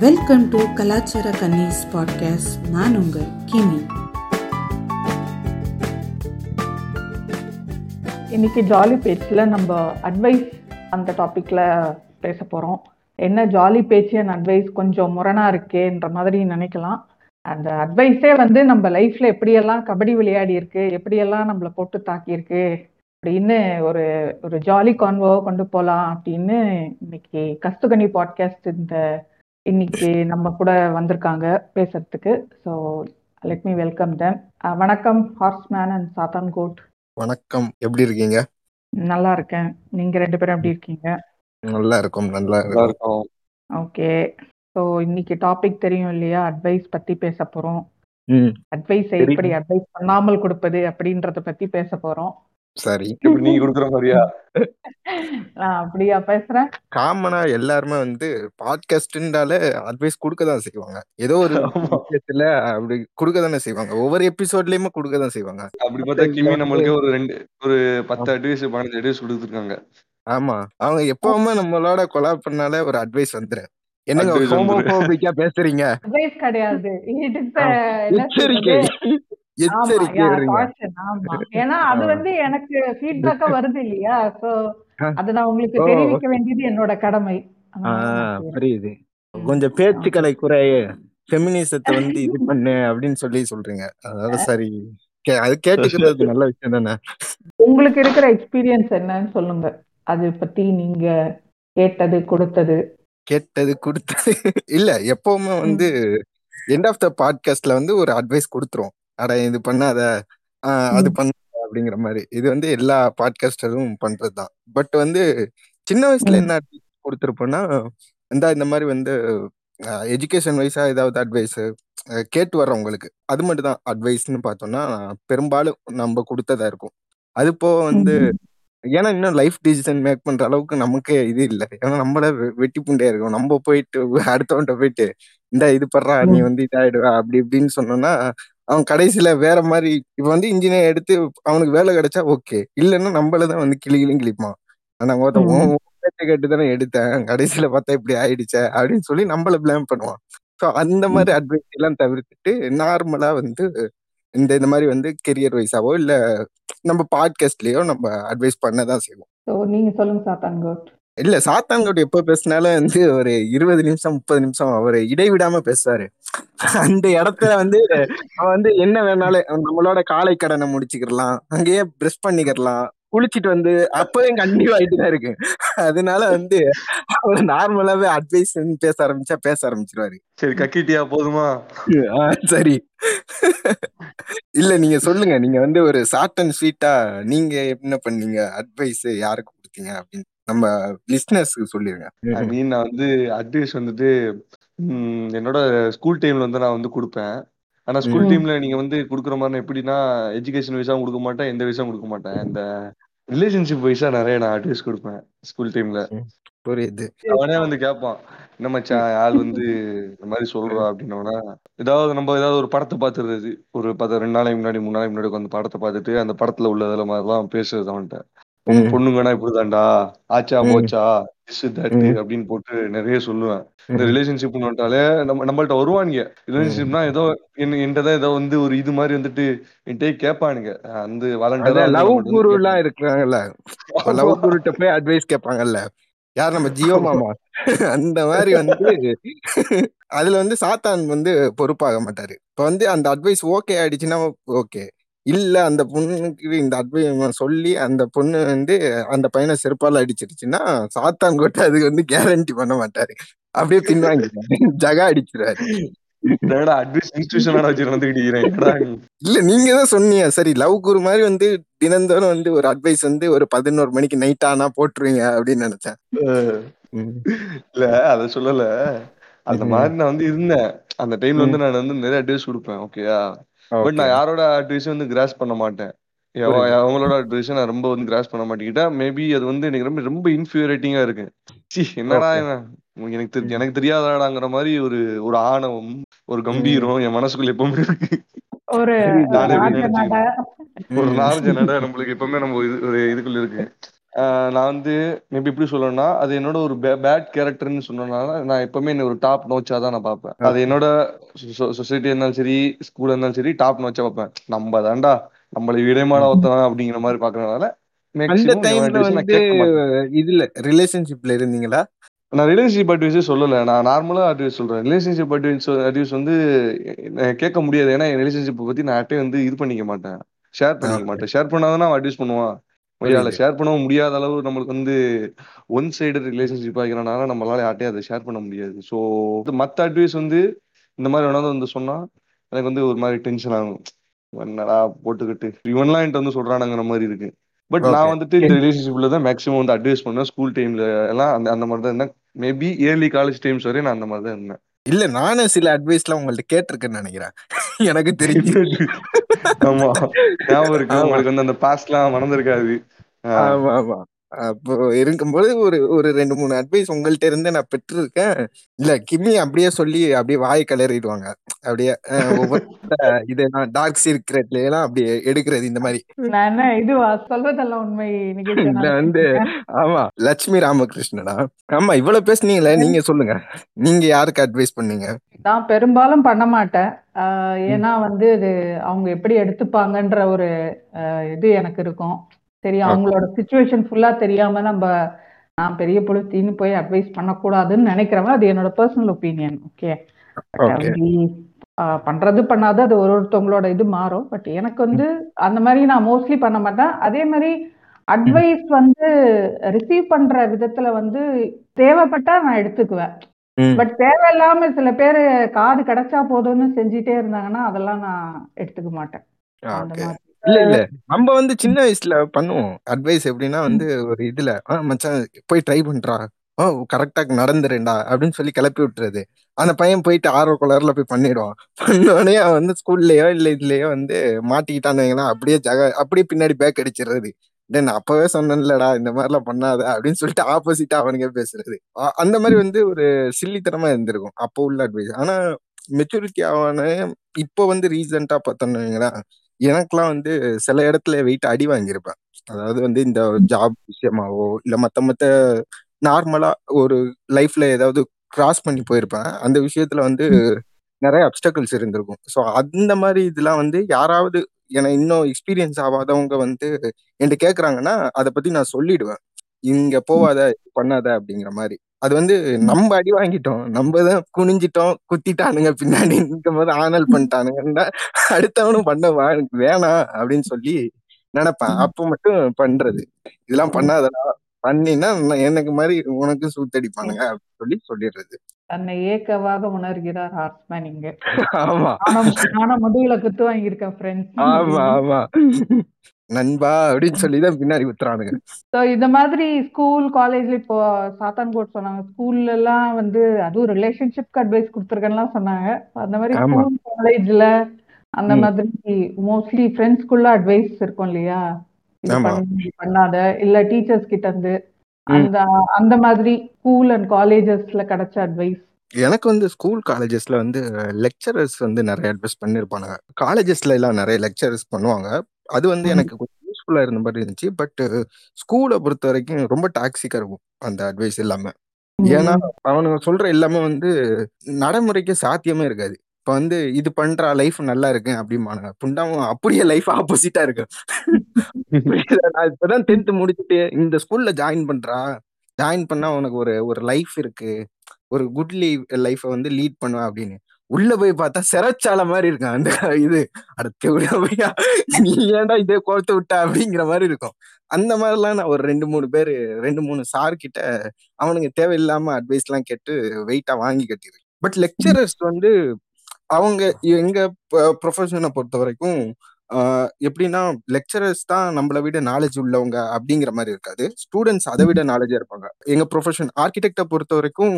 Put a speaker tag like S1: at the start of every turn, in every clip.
S1: Welcome to கலாச்சார கன்னிஸ் podcast நான் உங்கள் கிமி.
S2: இன்னைக்கு ஜாலி பேச்சில் நம்ம அட்வைஸ் அந்த டாப்பிக்கில் பேச போகிறோம் என்ன ஜாலி பேச்சு அண்ட் அட்வைஸ் கொஞ்சம் முரணாக இருக்கேன்ற மாதிரி நினைக்கலாம். அந்த அட்வைஸே வந்து நம்ம லைஃப்பில் எப்படியெல்லாம் கபடி விளையாடி இருக்கு எப்படியெல்லாம் நம்மளை போட்டு தாக்கியிருக்கு அப்படின்னு ஒரு ஒரு ஜாலி கான்வோவை கொண்டு போகலாம் அப்படின்னு இன்னைக்கு கஸ்துகனி பாட்காஸ்ட் இந்த இன்னைக்கு நம்ம கூட வந்திருக்காங்க பேசுறதுக்கு. So let me welcome them வணக்கம் ஹார்ஸ்மேன் அண்ட் சாத்தான் கோட்
S3: வணக்கம். எப்படி இருக்கீங்க?
S2: நல்லா இருக்கேன். நீங்க ரெண்டு பேரும் எப்படி இருக்கீங்க?
S3: நல்லா இருக்கும் நல்லா
S4: நல்லா
S3: இருக்கும்.
S2: ஓகே ஸோ இன்னைக்கு டாபிக் தெரியும் இல்லையா? அட்வைஸ் பத்தி பேச போறோம்.
S3: ம்,
S2: அட்வைஸ். எப்படி அட்வைஸ் பண்ணாமல் கொடுப்பது அப்படின்றத பத்தி பேச போறோம்.
S3: சரி
S4: இப்ப நீங்க குடுக்குற மாதிரியா?
S2: நான் அப்படியா பேசுறேன்?
S3: காமனா எல்லாருமே வந்து பாட்காஸ்ட்னாலே அட்வைஸ் கொடுக்க தான் செய்வாங்க. ஏதோ ஒரு. விஷயத்துல அப்படி கொடுக்க தானே செய்வாங்க. ஒவ்வொரு எபிசோட்லயுமே கொடுக்க தான் செய்வாங்க.
S4: அப்படி பார்த்தா கிமி நம்மளுக்கு ஒரு ரெண்டு ஒரு பத்து அட்வைஸ் பதினஞ்சு அட்வைஸ் கொடுத்துருக்காங்க.
S3: ஆமா. அவங்க எப்பவுமே நம்மளோட கொலாப் பண்ணாலே ஒரு அட்வைஸ் வந்துரும். என்னங்க. ஹோமோபோபிக்கா பேசுறீங்க?
S2: அட்வைஸ் கிடையாது ஏன்னா அது. வந்து எனக்கு ஃபீட்பேக்கா வருது இல்லையா? சோ. அதை நான் உங்களுக்கு. தெரிவிக்க வேண்டியது என்னோட கடமை.
S3: புரியுது. கொஞ்சம் பேச்சுக்களை குறை ஃபெமினிசத்தை வந்து இது பண்ணு அப்படின்னு சொல்லி சொல்றீங்க. அதாவது சரி அது கேட்டுக்கிறது நல்ல விஷயம் தானே?
S2: உங்களுக்கு இருக்கிற எக்ஸ்பீரியன்ஸ் என்னன்னு சொல்லுங்க. அது பத்தி நீங்க கேட்டது கொடுத்தது.
S3: கேட்டது கொடுத்தது. இல்ல எப்பவுமே வந்து எண்ட் ஆஃப் த பாட்காஸ்ட்ல வந்து ஒரு அட்வைஸ் கொடுத்துரும் அட இது பண்ணாத. அது. பண்ண அப்படிங்கிற மாதிரி. இது வந்து எல்லா பாட்காஸ்டரும் பண்றதுதான். பட் வந்து சின்ன வயசுல. என்ன கொடுத்திருப்போம்னா இந்த இந்த மாதிரி வந்து எஜுகேஷன் வைஸா ஏதாவது அட்வைஸ் கேட்டு வர்றவங்களுக்கு. அது மட்டும் தான் அட்வைஸ்னு பார்த்தோம்னா பெரும்பாலும் நம்ம கொடுத்ததா இருக்கும். அது போக வந்து ஏன்னா இன்னும் லைஃப் டிசிஷன் மேக் பண்ற அளவுக்கு நமக்கு இது இல்லை. ஏன்னா நம்மள வெட்டி புண்டையா இருக்கும். நம்ம போயிட்டு அடுத்தவன்ட்ட போயிட்டு இந்த இது பண்றா நீ வந்து இதாயிடுவா அப்படி இப்படின்னு சொன்னோம்னா அவன் கடைசியில வேற மாதிரி இப்ப வந்து இன்ஜினியர் எடுத்து அவனுக்கு வேலை கிடைச்சா ஓகே இல்லைன்னா நம்மளதான் வந்து கிளி கிளியும் கிழிப்பான். ஆனா ஒருத்தன் கேட்டு தானே எடுத்தேன். கடைசியில பார்த்தா இப்படி ஆயிடுச்சே அப்படின்னு சொல்லி நம்மள ப்ளேம் பண்ணுவான். ஸோ அந்த மாதிரி அட்வைஸ் எல்லாம் தவிர்த்துட்டு நார்மலா வந்து இந்த இந்த மாதிரி வந்து கெரியர் வைஸாவோ இல்ல நம்ம பாட்காஸ்ட்லயோ நம்ம அட்வைஸ் பண்ணதான் செய்வோம்.
S2: நீங்க சொல்லுங்க கோட்
S3: இல்ல சாத்தான்கோட் எப்ப பேசினாலும் வந்து ஒரு இருபது நிமிஷம் முப்பது நிமிஷம் அவர் இடைவிடாம பேசுவாரு. அந்த இடத்துல வந்து வந்து என்ன வேணாலும் நம்மளோட காலை கடனை முடிச்சுக்கிடலாம் அங்கேயே பிரஷ் பண்ணிக்கிடலாம் குளிச்சிட்டு வந்து அப்பவே கண்டிப்பா ஆயிட்டு தான் இருக்கு. அதனால வந்து அவர் நார்மலாவே அட்வைஸ் பேச ஆரம்பிச்சா பேச ஆரம்பிச்சிருவாரு.
S4: சரி கக்கிட்டியா போதுமா?
S3: சரி. இல்ல நீங்க சொல்லுங்க. நீங்க வந்து ஒரு ஷார்ட் அண்ட் ஸ்வீட்டா நீங்க என்ன பண்ணீங்க? அட்வைஸ் யாருக்கு கொடுத்தீங்க அப்படின்னு. நம்ம லிஸ்னர்ஸ்க்கு சொல்லிருங்க.
S4: ஐ மீன் நான் வந்து அட்வைஸ் வந்துட்டு என்னோட ஸ்கூல் டைம்ல வந்து நான் வந்து கொடுப்பேன். ஆனா ஸ்கூல். டைம்ல நீங்க வந்து கொடுக்குற மாதிரி எப்படின்னா எஜுகேஷன் வைஸாவும் கொடுக்க மாட்டேன் எந்த வைஸாவும் கொடுக்க மாட்டேன். இந்த ரிலேஷன்ஷிப் வைஸா நிறைய நான் அட்வைஸ் கொடுப்பேன் ஸ்கூல் டைம்ல
S3: புரியுது.
S4: அவனே வந்து கேட்பான் என்ன மச்சான் ஆள் வந்து இந்த மாதிரி சொல்றா? அப்படின்னோன்னா ஏதாவது நம்ம ஏதாவது ஒரு படத்தை பார்த்துருது ஒரு பத்து ரெண்டு நாளைக்கு முன்னாடி மூணு நாளைக்கு முன்னாடி அந்த படத்தை பார்த்துட்டு அந்த படத்துல உள்ளதுல மாதிரிலாம் பேசுறது அவன்கிட்ட. பொண்ணுங்கன்னா இப்படிதான்டா. ஆச்சா. போச்சா? திஸ். அப்படின்னு போட்டு நிறைய சொல்லுவேன். இந்த
S3: ம்.
S4: ரிலேஷன்ஷிப்னு வந்துட்டாலே நம்ம நம்மள்ட்ட வருவானுங்க. ரிலேஷன்ஷிப்னா ஏதோ என்ன என்கிட்ட ஏதோ வந்து ஒரு இது மாதிரி வந்துட்டு என்கிட்ட கேட்பானுங்க. அந்த வாலண்டரா
S3: லவ் குரு எல்லாம் இருக்காங்கல்ல லவ் குருட்ட போய் அட்வைஸ் கேட்பாங்கல்ல. யார் நம்ம ஜியோ மாமா? அந்த மாதிரி வந்து அதுல வந்து சாத்தான் வந்து பொறுப்பாக மாட்டாரு. இப்ப வந்து அந்த அட்வைஸ் ஓகே ஆயிடுச்சுன்னா ஓகே இல்ல அந்த பொண்ணுக்கு இந்த அட்வைஸ் சொல்லி அந்த பொண்ணு வந்து அந்த பையனை செருப்பால அடிச்சிருச்சுன்னா சாத்தான் கூட அதுக்கு வந்து கேரண்டி பண்ண மாட்டாரு. அப்படியே பின்வாங்கி ஜகா அடிச்சிருவாரு? இல்ல நீங்க தான் சொன்னீங்க. சரி லவ் குரு மாதிரி வந்து தினந்தோறும் வந்து ஒரு அட்வைஸ் வந்து ஒரு பதினோரு மணிக்கு நைட் ஆனா போட்டுருவீங்க அப்படின்னு நினைச்சேன்.
S4: இல்ல அத சொல்லல. அந்த. மாதிரி நான் வந்து இருந்தேன். அந்த டைம்ல வந்து நான் வந்து நிறைய அட்வைஸ் கொடுப்பேன் ஓகேயா பட். நான் யாரோட அட்வைஸும் வந்து கிராஸ் பண்ண மாட்டேன். அவங்களோட அட்வைஸை நான் ரொம்ப வந்து கிராஸ் பண்ண மாட்டேங்கிட்டா மேபி அது வந்து எனக்கு ரொம்ப ரொம்ப இன்ஃபியூரேட்டிங்கா இருக்கு. சி என்னடா எனக்கு தெரி- எனக்கு தெரியாதாடாங்கிற மாதிரி ஒரு ஒரு ஆணவம் ஒரு கம்பீரம் என் மனசுக்குள்ள எப்பவுமே இருக்கு.
S2: ஒரு
S4: நானே
S2: ராஜ
S4: நினைச்சுக்கிறேன்.
S2: நட.
S4: ஒரு
S3: ம்.
S4: நாலஞ்சு நட நம்மளுக்கு எப்பவுமே நம்ம இது ஒரு இதுக்குள்ள இருக்கு. ஆஹ் நான் வந்து மேபி எப்படி சொல்லணும்னா அது என்னோட ஒரு பேட் கேரக்டர்னு சொன்னனால நான் எப்பவுமே என்ன ஒரு டாப் நோச்சா தான் நான் பார்ப்பேன். அது என்னோட சொசைட்டி இருந்தாலும் சரி ஸ்கூல் இருந்தாலும் சரி டாப் நோச்சா பார்ப்பேன். நம்ம தான்டா நம்மளை விடமாட ஒருத்தவன் அப்படிங்கிற மாதிரி பாக்குறதுனால
S3: அந்த
S4: மேக்ஸிமம்
S3: டைம்ல
S4: நான்
S3: வந்து
S4: கேட்க மாட்டேன்.
S3: இதுல ரிலேஷன்ஷிப்ல இருந்தீங்களா?
S4: நான் ரிலேஷன்ஷிப் அட்வைஸே சொல்லல. நான் நார்மலா அட்வைஸ் சொல்றேன். ரிலேஷன்ஷிப் அட்வைஸ் அட்வைஸ் வந்து அஹ் கேட்க முடியாது. ஏன்னா என் ரிலேஷன்ஷிப் பத்தி நான் யார்ட்டையும் வந்து இது பண்ணிக்க மாட்டேன். ஷேர் பண்ணிக்க. மாட்டேன். ஷேர் பண்ணாதான் அவன் அட்வைஸ் பண்ணுவான்.
S3: புரியுது.
S4: ஷேர் பண்ணவும் முடியாத அளவு நம்மளுக்கு வந்து ஒன் சைடு ரிலேஷன்ஷிப் ஆகிறனால நம்மளால யார்ட்டையும் அதை ஷேர் பண்ண முடியாது. ஸோ மற்ற அட்வைஸ் வந்து இந்த மாதிரி வேணாலும் வந்து சொன்னா எனக்கு வந்து ஒரு மாதிரி டென்ஷன் ஆகும். என்னடா போட்டுக்கிட்டு. இவன்லாம் என்கிட்ட வந்து சொல்றானுங்கிற மாதிரி இருக்கு. பட் நான். வந்துட்டு இந்த ரிலேஷன்ஷிப்ல தான் மேக்ஸிமம் வந்து அட்வைஸ் பண்ணேன். ஸ்கூல் டைம்ல எல்லாம் அந்த அந்த மாதிரி தான் இருந்தேன். மேபி இயர்லி காலேஜ் டைம்ஸ் வரையும் நான் அந்த மாதிரி தான் இருந்தேன்.
S3: இல்ல நானும் சில அட்வைஸ்லாம் உங்கள்ட்ட கேட்டிருக்கேன்னு நினைக்கிறேன். எனக்கு தெரிஞ்சு.
S4: ஆமா. ஞாபகம் இருக்கு. உங்களுக்கு வந்து அந்த பாஸ்ட்லாம் மறந்துருக்காது.
S3: ஆமா ஆமா. அப்போ இருக்கும்போது ஒரு ஒரு ரெண்டு மூணு அட்வைஸ் உங்கள்ட்ட இருந்து நான் பெற்றிருக்கேன். இல்ல கிம்மி அப்படியே சொல்லி அப்படியே வாய் கலறிடுவாங்க. அப்படியே ஒவ்வொரு இது டார்க் சீக்ரெட்ல எல்லாம் அப்படியே எடுக்கிறது இந்த மாதிரி.
S2: நான் இதுவா? சொல்வதெல்லாம் உண்மை.
S3: வந்து ஆமா லட்சுமி ராமகிருஷ்ணனா? ஆமா இவ்வளவு பேசுனீங்களே நீங்க சொல்லுங்க. நீங்க யாருக்கு அட்வைஸ் பண்ணீங்க?
S2: நான் பெரும்பாலும் பண்ண மாட்டேன். ஏன்னா வந்து இது அவங்க எப்படி எடுத்துப்பாங்கன்ற ஒரு இது எனக்கு இருக்கும். சரி அவங்களோட சுச்சுவேஷன் ஃபுல்லா தெரியாம நம்ம நான் பெரிய புழுத்தின்னு போய் அட்வைஸ் பண்ணக்கூடாதுன்னு நினைக்கிறவன் அது என்னோட பர்சனல் ஒப்பீனியன் ஓகே. பண்றது பண்ணாது. அது ஒரு ஒருத்தவங்களோட இது மாறும். பட் எனக்கு வந்து அந்த மாதிரி நான் மோஸ்ட்லி பண்ண மாட்டேன். அதே மாதிரி அட்வைஸ் வந்து ரிசீவ் பண்ற விதத்துல வந்து தேவைப்பட்டா நான் எடுத்துக்குவேன். பட் தேவையில்லாம சில பேர் காது கிடைச்சா போதும்னு செஞ்சுட்டே இருந்தாங்கன்னா அதெல்லாம் நான் எடுத்துக்க மாட்டேன். அந்த. மாதிரி.
S3: இல்ல இல்ல. நம்ம வந்து சின்ன வயசுல பண்ணுவோம். அட்வைஸ் எப்படின்னா வந்து ஒரு இதுல மச்சான் போய் ட்ரை பண்றா. ஓ கரெக்டா நடந்துருண்டா. அப்படின்னு சொல்லி கிளப்பி விட்டுறது. அந்த பையன் போயிட்டு ஆர்வ கலர்ல போய் பண்ணிடுவான். பண்ணோடனே அவன் வந்து ஸ்கூல்லயோ இல்ல இதுலயோ வந்து மாட்டிக்கிட்டான்னு வைங்களேன், அப்படியே ஜக அப்படியே பின்னாடி பேக் அடிச்சிடுறது. நான் அப்பவே சொன்னேன்லடா இந்த மாதிரிலாம் பண்ணாத. அப்படின்னு சொல்லிட்டு ஆப்போசிட்டா அவனுங்க பேசுறது. அந்த மாதிரி வந்து ஒரு சில்லித்தனமா இருந்திருக்கும். அப்போ உள்ள அட்வைஸ் ஆனா மெச்சூரிட்டி ஆவான இப்போ வந்து ரீசெண்டா பார்த்தோம்னு வைங்களேன் எனக்கெல்லாம் வந்து சில இடத்துல வெயிட் அடி வாங்கியிருப்பேன். அதாவது வந்து இந்த ஜாப் விஷயமாவோ இல்ல மத்த மத்த நார்மலா ஒரு லைஃப்ல ஏதாவது கிராஸ் பண்ணி போயிருப்பேன். அந்த விஷயத்துல வந்து நிறைய அப்டக்கல்ஸ் இருந்திருக்கும். ஸோ அந்த மாதிரி இதெல்லாம் வந்து யாராவது எனக்கு இன்னும் எக்ஸ்பீரியன்ஸ் ஆகாதவங்க வந்து என்கிட்ட கேக்குறாங்கன்னா அதை பத்தி நான் சொல்லிடுவேன். இங்க போவாத பண்ணாத அப்படிங்கிற மாதிரி. அது வந்து நம்ம அடி வாங்கிட்டோம். நம்ம தான் குனிஞ்சிட்டோம் குத்திட்டானுங்க பின்னாடி. நிற்கும் போது ஆனல் பண்ணிட்டானுங்கன்னா அடுத்தவனும் பண்ணவா எனக்கு வேணாம் அப்படின்னு சொல்லி நினைப்பேன். அப்போ மட்டும் பண்றது. இதெல்லாம் பண்ணாதடா. பண்ணினா எனக்கு மாதிரி உனக்கு சூத்தடிப்பானுங்க அப்படின்னு சொல்லி சொல்லிடுறது
S2: தன்னை ஏக்கவாக உணர்கிறார் ஹார்ஸ்மேன் இங்க.
S3: ஆமா.
S2: நானும் முதுகுல குத்து வாங்கியிருக்கேன் ஃப்ரெண்ட்ஸ்
S3: ஆமா ஆமா. நண்பா அப்படின்னு சொல்லிதான் பின்னாடி குத்துறானுங்க.
S2: ஸோ இந்த மாதிரி ஸ்கூல் காலேஜ்ல இப்போ சாத்தான்கோட் சொன்னாங்க. ஸ்கூல்ல எல்லாம் வந்து அதுவும் ரிலேஷன்ஷிப்க்கு அட்வைஸ் கொடுத்துருக்கேன்லாம் சொன்னாங்க. அந்த மாதிரி. ஸ்கூல் காலேஜ்ல அந்த. மாதிரி மோஸ்ட்லி ஃப்ரெண்ட்ஸ்குள்ள அட்வைஸ் இருக்கும் இல்லையா? பண்ணாத. இல்ல டீச்சர்ஸ் கிட்ட இருந்து. அந்த அந்த மாதிரி ஸ்கூல் அண்ட் காலேஜஸ்ல கிடைச்ச அட்வைஸ்
S3: எனக்கு வந்து ஸ்கூல் காலேஜஸ்ல வந்து லெக்சரர்ஸ் வந்து நிறைய அட்வைஸ் பண்ணியிருப்பானுங்க காலேஜஸ்ல எல்லாம் நிறைய லெக்சரர்ஸ் பண்ணுவாங்க. அது வந்து. எனக்கு கொஞ்சம் யூஸ்ஃபுல்லா இருந்த மாதிரி இருந்துச்சு. பட் ஸ்கூலை பொறுத்த வரைக்கும் ரொம்ப டாக்ஸிக்கா இருக்கும் அந்த அட்வைஸ் எல்லாமே. ஏன்னா அவனுங்க சொல்ற எல்லாமே வந்து நடைமுறைக்கு சாத்தியமே இருக்காது. இப்ப வந்து இது பண்றா லைஃப் நல்லா இருக்கு அப்படிமானுங்க புண்டாவும் அப்படியே லைஃப் ஆப்போசிட்டா இருக்கு. நான் இப்பதான் டென்த் முடிச்சுட்டு இந்த ஸ்கூல்ல ஜாயின் பண்றா. ஜாயின் பண்ணா உனக்கு ஒரு ஒரு லைஃப் இருக்கு. ஒரு குட் லீவ் லைஃபை வந்து லீட் பண்ணுவேன் அப்படின்னு. உள்ள போய் பார்த்தா சிறைச்சாலை மாதிரி இருக்கும் அந்த இது. அடுத்து உள்ள நீ ஏன்டா இதே கோர்த்து விட்ட அப்படிங்கிற மாதிரி இருக்கும். அந்த மாதிரிலாம் நான் ஒரு ரெண்டு மூணு பேர் ரெண்டு மூணு சார் கிட்ட அவனுங்க தேவையில்லாம அட்வைஸ் எல்லாம் கேட்டு வெயிட்டா வாங்கி கட்டிருக்கு பட் லெக்சரர்ஸ் வந்து அவங்க எங்க ப்ரொஃபஷனை பொறுத்த வரைக்கும் எப்படின்னா லெக்சரர்ஸ் தான் நம்மளை விட நாலேஜ் உள்ளவங்க அப்படிங்கிற மாதிரி இருக்காது. ஸ்டூடெண்ட்ஸ் அதை விட நாலேஜா இருப்பாங்க. எங்க ப்ரொஃபஷன் ஆர்கிடெக்டை பொறுத்த வரைக்கும்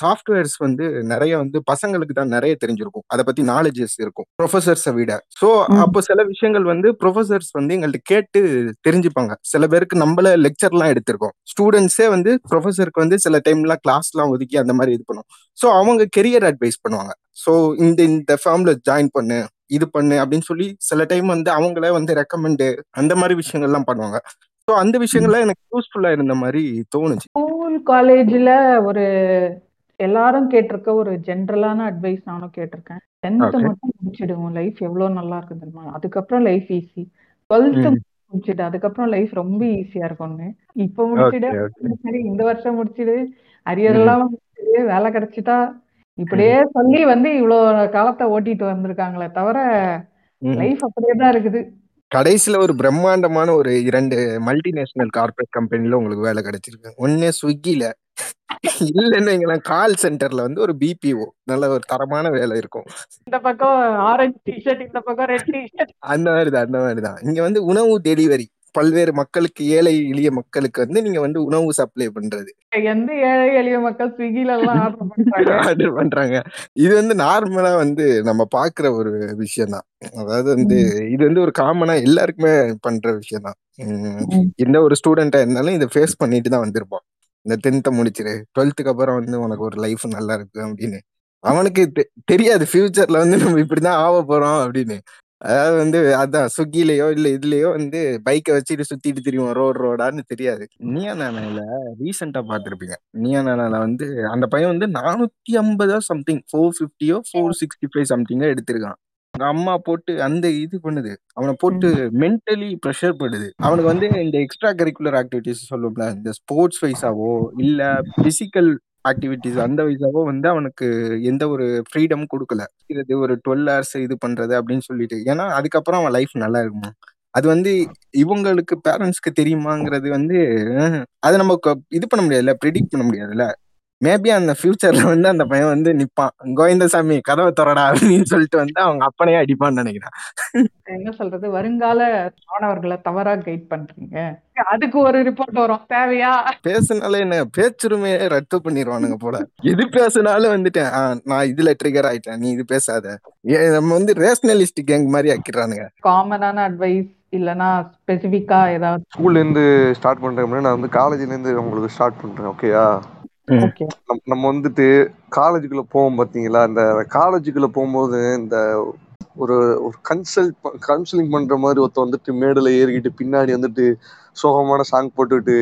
S3: சாஃப்ட்வேர்ஸ் வந்து நிறைய வந்து பசங்களுக்கு தான் நிறைய தெரிஞ்சிருக்கும். அதை பத்தி நாலேஜஸ் இருக்கும் ப்ரொஃபசர்ஸை விட. ஸோ. அப்போ சில விஷயங்கள் வந்து ப்ரொஃபசர்ஸ் வந்து எங்கள்கிட்ட கேட்டு தெரிஞ்சுப்பாங்க. சில பேருக்கு நம்மள லெக்சர்லாம் எடுத்திருக்கோம். ஸ்டூடெண்ட்ஸே வந்து ப்ரொஃபசருக்கு வந்து சில டைம்லாம் கிளாஸ்லாம் ஒதுக்கி அந்த மாதிரி இது பண்ணுவோம் ஸோ அவங்க கெரியர் அட்வைஸ் பண்ணுவாங்க. ஸோ இந்த இந்த ஃபார்ம்ல ஜாயின் பண்ணு. இது பண்ணு அப்படின்னு சொல்லி சில டைம் வந்து அவங்களே வந்து ரெக்கமெண்டு அந்த மாதிரி விஷயங்கள்லாம் பண்ணுவாங்க. ஸோ அந்த விஷயங்கள்லாம் எனக்கு யூஸ்ஃபுல்லா இருந்த மாதிரி தோணுச்சு.
S2: ஸ்கூல் காலேஜ்ல ஒரு எல்லாரும் கேட்டிருக்க ஒரு ஜென்ரலான அட்வைஸ் நானும் கேட்டிருக்கேன். Tenth
S3: Okay.
S2: மட்டும் முடிச்சிடுவோம் லைஃப் எவ்வளவு நல்லா இருக்கு தெரியுமா? அதுக்கப்புறம் லைஃப் ஈஸி டுவெல்த்
S3: ம்.
S2: முடிச்சிடு அதுக்கப்புறம் லைஃப் ரொம்ப ஈஸியா இருக்கும்னு இப்ப முடிச்சிடு. சரி இந்த வருஷம் முடிச்சிடு அரியர் எல்லாம் வேலை கிடைச்சிட்டா இப்படியே சொல்லி வந்து இவ்வளவு காலத்தை ஓட்டிட்டு வந்திருக்காங்களே தவிர. லைஃப் அப்படியே தான் இருக்குது.
S3: கடைசியில ஒரு பிரம்மாண்டமான ஒரு இரண்டு மல்டிநேஷனல் கார்பரேட் கம்பெனில உங்களுக்கு வேலை கிடைச்சிருக்கு. ஒண்ணு ஸ்விக்கில. இல்லைன்னு கால் சென்டர்ல வந்து ஒரு பிபிஓ நல்ல ஒரு தரமான வேலை இருக்கும்.
S2: இந்த பக்கம் ஆரஞ்சு டிஷர்ட் இந்த பக்கம் ரெட் டிஷர்ட்
S3: அந்த மாதிரிதான் அந்த மாதிரிதான். இங்க வந்து உணவு டெலிவரி பல்வேறு மக்களுக்கு ஏழை எளிய மக்களுக்கு வந்து நீங்க வந்து உணவு சப்ளை பண்றது.
S2: எந்த ஏழை எளிய மக்கள் ஸ்விக்கில எல்லாம் ஆர்டர் பண்றாங்க.
S3: இது வந்து நார்மலா வந்து நம்ம பாக்குற ஒரு விஷயம் தான் அதாவது வந்து இது வந்து ஒரு காமனா எல்லாருக்குமே பண்ற விஷயம் தான். எந்த ஒரு ஸ்டூடெண்டா இருந்தாலும் இதை ஃபேஸ் பண்ணிட்டு தான் வந்திருப்பான். இந்த டென்த்தை முடிச்சிரு டுவெல்த்துக்கு அப்புறம் வந்து உனக்கு ஒரு லைஃப் நல்லா இருக்கு அப்படின்னு. அவனுக்கு தெரியாது. ஃபியூச்சர்ல வந்து நம்ம இப்படிதான் ஆக போறோம் அப்படின்னு. அதாவது வந்து அதான் ஸ்விக்கிலயோ இல்ல இதுலயோ வந்து பைக்கை வச்சுட்டு சுத்திட்டு திரிவோம் ரோடு ரோடான்னு தெரியாது. நியா நானால ரீசெண்டா பார்த்திருப்பீங்க நியா நானால வந்து அந்த பையன் வந்து நானூத்தி ஐம்பதோ சம்திங் ஃபோர் ஃபிஃப்டியோ ஃபோர் சிக்ஸ்டி ஃபைவ் சம்திங்கோ எடுத்திருக்கான். அவங்க அம்மா போட்டு அந்த இது பண்ணுது. அவனை போட்டு மென்டலி ப்ரெஷர் பண்ணுது அவனுக்கு வந்து இந்த எக்ஸ்ட்ரா கரிக்குலர் ஆக்டிவிட்டிஸ் சொல்லுவோம்ல இந்த ஸ்போர்ட்ஸ் வைஸாவோ இல்ல பிசிக்கல் ஆக்டிவிட்டிஸ் அந்த வயசாவோ வந்து அவனுக்கு எந்த ஒரு ஃப்ரீடம் கொடுக்கல. இது ஒரு டுவெல் ஹவர்ஸ் இது பண்றது அப்படின்னு சொல்லிட்டு. ஏன்னா அதுக்கப்புறம் அவன் லைஃப் நல்லா இருக்குமா? அது வந்து இவங்களுக்கு பேரண்ட்ஸ்க்கு தெரியுமாங்கிறது வந்து அதை நம்ம க- இது பண்ண முடியாதுல்ல? ப்ரிடிக்ட் பண்ண முடியாதுல்ல? மேபி அந்த ஃபியூச்சர்ல வந்து அந்த பையன் வந்து நிப்பான். கோவிந்தசாமி கதவை திறடா அப்படின்னு சொல்லிட்டு வந்து அவங்க அப்பனையே அடிப்பான்னு நினைக்கிறேன்.
S2: என்ன சொல்றது? வருங்கால மாணவர்களை தவறா கைட் பண்றீங்க. அதுக்கு ஒரு ரிப்போர்ட் வரும். தேவையா?
S3: பேசுனாலே என்ன? பேச்சுரிமையை ரத்து பண்ணிடுவானுங்க போல. எது பேசுனாலும் வந்துட்டேன் ஆ, நான் இதுல ட்ரிகர் ஆயிட்டேன். நீ இது பேசாத. ஏ, நம்ம வந்து ரேஷனலிஸ்ட் கேங் மாதிரி ஆக்கிடுறானுங்க.
S2: காமனான அட்வைஸ் இல்லனா ஸ்பெசிபிக்கா ஏதாவது
S4: ஸ்கூல்ல இருந்து ஸ்டார்ட் பண்றேன் நான் வந்து காலேஜ்ல இருந்து உங்களுக்கு ஸ்டார்ட் பண்றேன் ஓகேயா நம்ம வந்துட்டு காலேஜுக்குள்ள போவோம் பாத்தீங்களா? இந்த காலேஜுக்குள்ள போகும்போது இந்த ஒரு ஒரு கன்சல்ட் கவுன்சிலிங் பண்ற மாதிரி ஒருத்தன் வந்துட்டு மேடையில ஏறிக்கிட்டு பின்னாடி வந்துட்டு சோகமான சாங் போட்டுட்டு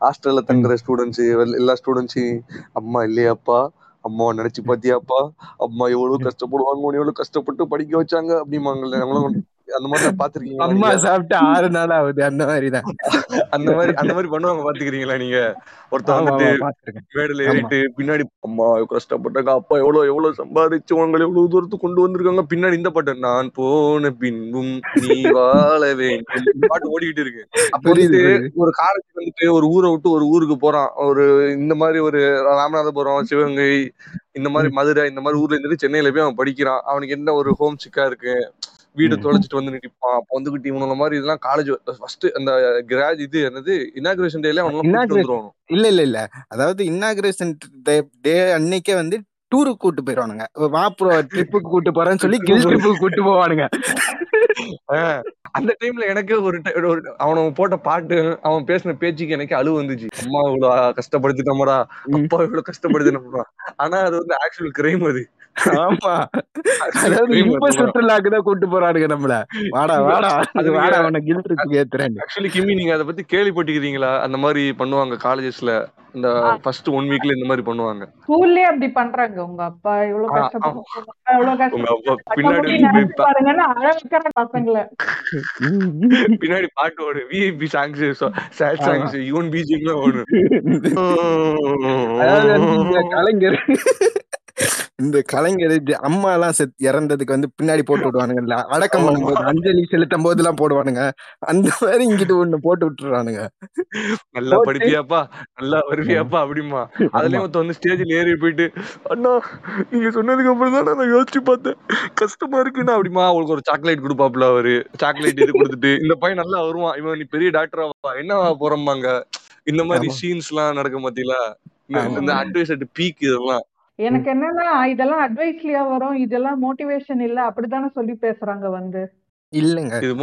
S4: ஹாஸ்டல்ல தங்குற ஸ்டூடெண்ட்ஸ் எல்லா ஸ்டூடெண்ட்ஸையும் அம்மா இல்லையாப்பா? அம்மாவை நினைச்சு பாத்தியாப்பா? அம்மா எவ்வளவு கஷ்டப்படுவாங்க? உன்னை எவ்வளவு கஷ்டப்பட்டு படிக்க வச்சாங்க? அப்படிம்பாங்கல்ல. நம்மளும் அந்த மாதிரி
S3: அம்மா
S4: பாத்துருக்கீங்களா
S3: சாப்பிட்டு ஆறு நாள் ஆகுது அந்த மாதிரிதான்.
S4: அந்த மாதிரி அந்த மாதிரி பண்ணுவாங்க பாத்துக்கிறீங்களா நீங்க? ஒருத்தன்
S3: ஆமா
S4: வந்துட்டு
S3: ஆமா.
S4: ஏறிட்டு பின்னாடி அம்மா கஷ்டப்பட்டாங்க அப்பா எவ்வளவு எவ்வளவு சம்பாதிச்சு உங்களை எவ்வளவு தூரத்துக்கு கொண்டு வந்திருக்காங்க. பின்னாடி இந்த பாட்டு நான் போன பின்பும் நீ வாழ வேண்டும். பாட்டு ஓடிக்கிட்டு இருக்கு. அப்ப வந்துட்டு ஒரு காலேஜ் வந்துட்டு ஒரு ஊரை விட்டு ஒரு ஊருக்கு போறான். ஒரு இந்த மாதிரி ஒரு ராமநாதபுரம் சிவகங்கை இந்த மாதிரி மதுரை இந்த மாதிரி ஊர்ல இருந்துட்டு சென்னையில போய் அவன் படிக்கிறான். அவனுக்கு என்ன ஒரு ஹோம் சிக்கா இருக்கு? வீடு. தொலைச்சிட்டு வந்து நிற்பான் அப்ப வந்துகிட்டு இவன மாதிரி இதெல்லாம் காலேஜ் ஃபர்ஸ்ட் அந்த கிராஜ் இது என்னது? இனாகிரேஷன் டேல அவன் கூட்டிட்டு
S3: Inauguration-
S4: வந்துருவான்
S3: இல்ல இல்ல இல்ல. அதாவது இன்னாகிரேஷன் டே அன்னைக்கே வந்து டூருக்கு கூட்டு போயிடுவானுங்க. வா ப்ரோ ட்ரிப்புக்கு கூட்டு போறேன்னு சொல்லி கில் ட்ரிப்புக்கு கூட்டு போவானுங்க.
S4: அந்த டைம்ல எனக்கு ஒரு அவன போட்ட பாட்டு அவன் பேசின பேச்சுக்கு எனக்கு அழுவு வந்துச்சு. அம்மா இவ்வளவு கஷ்டப்படுத்திட்டோமடா. அப்பா இவ்வளவு கஷ்டப்படுத்தினோம்டா. ஆனா அது வந்து ஆக்சுவல் கிரைம் அது.
S3: ஆமா. அதாவது இன்ப சுற்றுலாக்கு தான் கூட்டு போறானுங்க நம்மள. வாடா வாடா.
S4: அது
S3: வாடா கில் ட்ரிப்புக்கு ஏத்துறேன்
S4: ஆக்சுவலி கிமி நீங்க அதை பத்தி கேள்விப்பட்டிருக்கீங்களா? அந்த மாதிரி பண்ணுவாங்க காலேஜஸ்ல இந்த ஃபர்ஸ்ட் ஒன் வீக்ல இந்த மாதிரி பண்ணுவாங்க.
S2: ஸ்கூல்லயே அப்படி பண்றாங்க. உங்க அப்பா இவ்வளவு கஷ்டப்பட்டு இவ்வளவு கஷ்டப்பட்டு
S4: பின்னாடி
S2: பாருங்கன்னு அழ வைக்கிற பசங்களை.
S4: பின்னாடி பாட்டு ஓடு. VIP songs sad songs even BGM ஓடு.
S3: கலைஞர் இந்த கலைஞர் அம்மா எல்லாம் செத் இறந்ததுக்கு வந்து பின்னாடி போட்டு விடுவானுங்கல்ல அடக்கம் பண்ணும்போது அஞ்சலி செலுத்தும் போது எல்லாம் போடுவானுங்க. அந்த மாதிரி இங்கிட்டு ஒண்ணு போட்டு விட்டுறானுங்க.
S4: நல்லா படிப்பியாப்பா நல்லா வருவியாப்பா அப்படிமா அதுலயும் ஒருத்தன் வந்து ஸ்டேஜ்ல ஏறி போயிட்டு அண்ணா நீங்க சொன்னதுக்கு அப்புறம் தான் நான் யோசிச்சு பார்த்தேன். கஷ்டமா இருக்குண்ணா அப்படிமா அவங்களுக்கு ஒரு சாக்லேட் கொடுப்பாப்ல அவரு. சாக்லேட் இது கொடுத்துட்டு இந்த பையன் நல்லா வருவான். இவன் நீ பெரிய டாக்டரா என்ன போறோம்பாங்க இந்த மாதிரி. சீன்ஸ் எல்லாம் நடக்க மாட்டீங்களா
S3: ஆமா.
S4: இந்த அட்வைஸ் அட் பீக் இதெல்லாம்.
S2: எனக்கு என்னன்னா இதெல்லாம் அட்வைஸ்லயா வரும். இதெல்லாம் மோட்டிவேஷன் இல்ல. அப்படித்தானே சொல்லி பேசுறாங்க வந்து.
S3: இல்லங்க.
S4: இது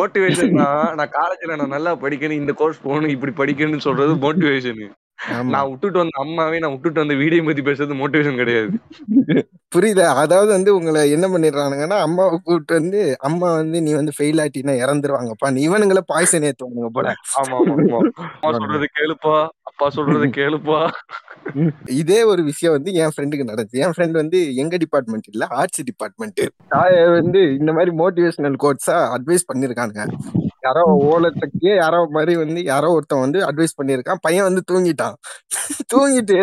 S4: மோட்டிவேஷன் நான் காலேஜ்ல நான் நல்லா படிக்கணும். இந்த கோர்ஸ் போகணும். இப்படி படிக்கணும்னு சொல்றது மோட்டிவேஷன் நான் விட்டுட்டு வந்த அம்மாவே நான் விட்டுட்டு வந்த வீடியோ பத்தி பேசுறது மோட்டிவேஷன் கிடையாது.
S3: புரியுதா? அதாவது வந்து உங்களை என்ன பண்ணிடுறானுங்கன்னா அம்மாவை கூப்பிட்டு வந்து அம்மா வந்து நீ வந்து ஃபெயில் ஆட்டினா இறந்துருவாங்கப்பா. நீ இவனுங்களை பாய்சன் ஏத்துவானுங்க போல.
S4: ஆமா ஆமா அம்மா சொல்றது கேளுப்பா. அப்பா சொல்றது கேளுப்பா.
S3: இதே ஒரு விஷயம் வந்து என் ஃப்ரெண்டுக்கு நடந்துச்சு. என் ஃப்ரெண்ட் வந்து எங்க டிபார்ட்மெண்ட் இல்ல ஆர்ட்ஸ் டிபார்ட்மெண்ட் வந்து இந்த மாதிரி மோட்டிவேஷனல் கோட்ஸா அட்வைஸ் பண்ணிருக்கானுங்க. யாரோ ஓலத்துக்கே யாரோ மாதிரி வந்து யாரோ ஒருத்தன் வந்து அட்வைஸ் பண்ணிருக்கான். பையன் வந்து தூங்கிட்டான். தூங்கிட்டு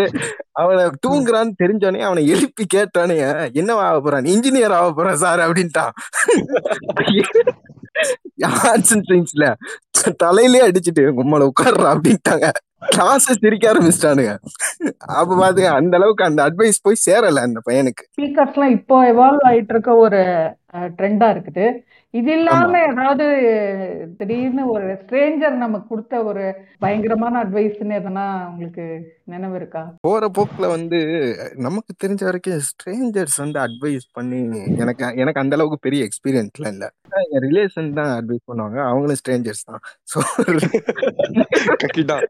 S3: அவனை தூங்குறான்னு தெரிஞ்சோடனே அவனை எழுப்பி கேட்டானே என்ன ஆக போறான்? இன்ஜினியர் ஆக போறான் சார் அப்படின்ட்டான். ஆர்ட்ஸ் அண்ட் சயின்ஸ்ல தலையிலே அடிச்சுட்டு உம்மளை உட்கார்றா அப்படின்ட்டாங்க. கிளாஸ் சிரிக்க ஆரம்பிச்சிட்டானுங்க. அப்ப பாத்துங்க அந்த அளவுக்கு அந்த அட்வைஸ் போய் சேரல அந்த பையனுக்கு.
S2: ஸ்பீக்கர்ஸ்லாம் இப்போ எவால்வ் ஆயிட்டு இருக்க ஒரு ட்ரெண்டா இருக்குது. இது இல்லாம ஏதாவது திடீர்னு ஒரு ஸ்ட்ரேஞ்சர் நமக்கு கொடுத்த ஒரு பயங்கரமான அட்வைஸ்ன்னு எதனா உங்களுக்கு நினைவு இருக்கா?
S3: போற போக்குல வந்து நமக்கு தெரிஞ்ச வரைக்கும் ஸ்ட்ரேஞ்சர்ஸ் வந்து அட்வைஸ் பண்ணி எனக்கு எனக்கு அந்த அளவுக்கு பெரிய எக்ஸ்பீரியன்ஸ்லாம் இல்ல. ரிலேஷன் தான் அட்வைஸ் பண்ணுவாங்க. அவங்களும் ஸ்ட்ரேஞ்சர்ஸ் தான்.
S4: கக்கிட்டான்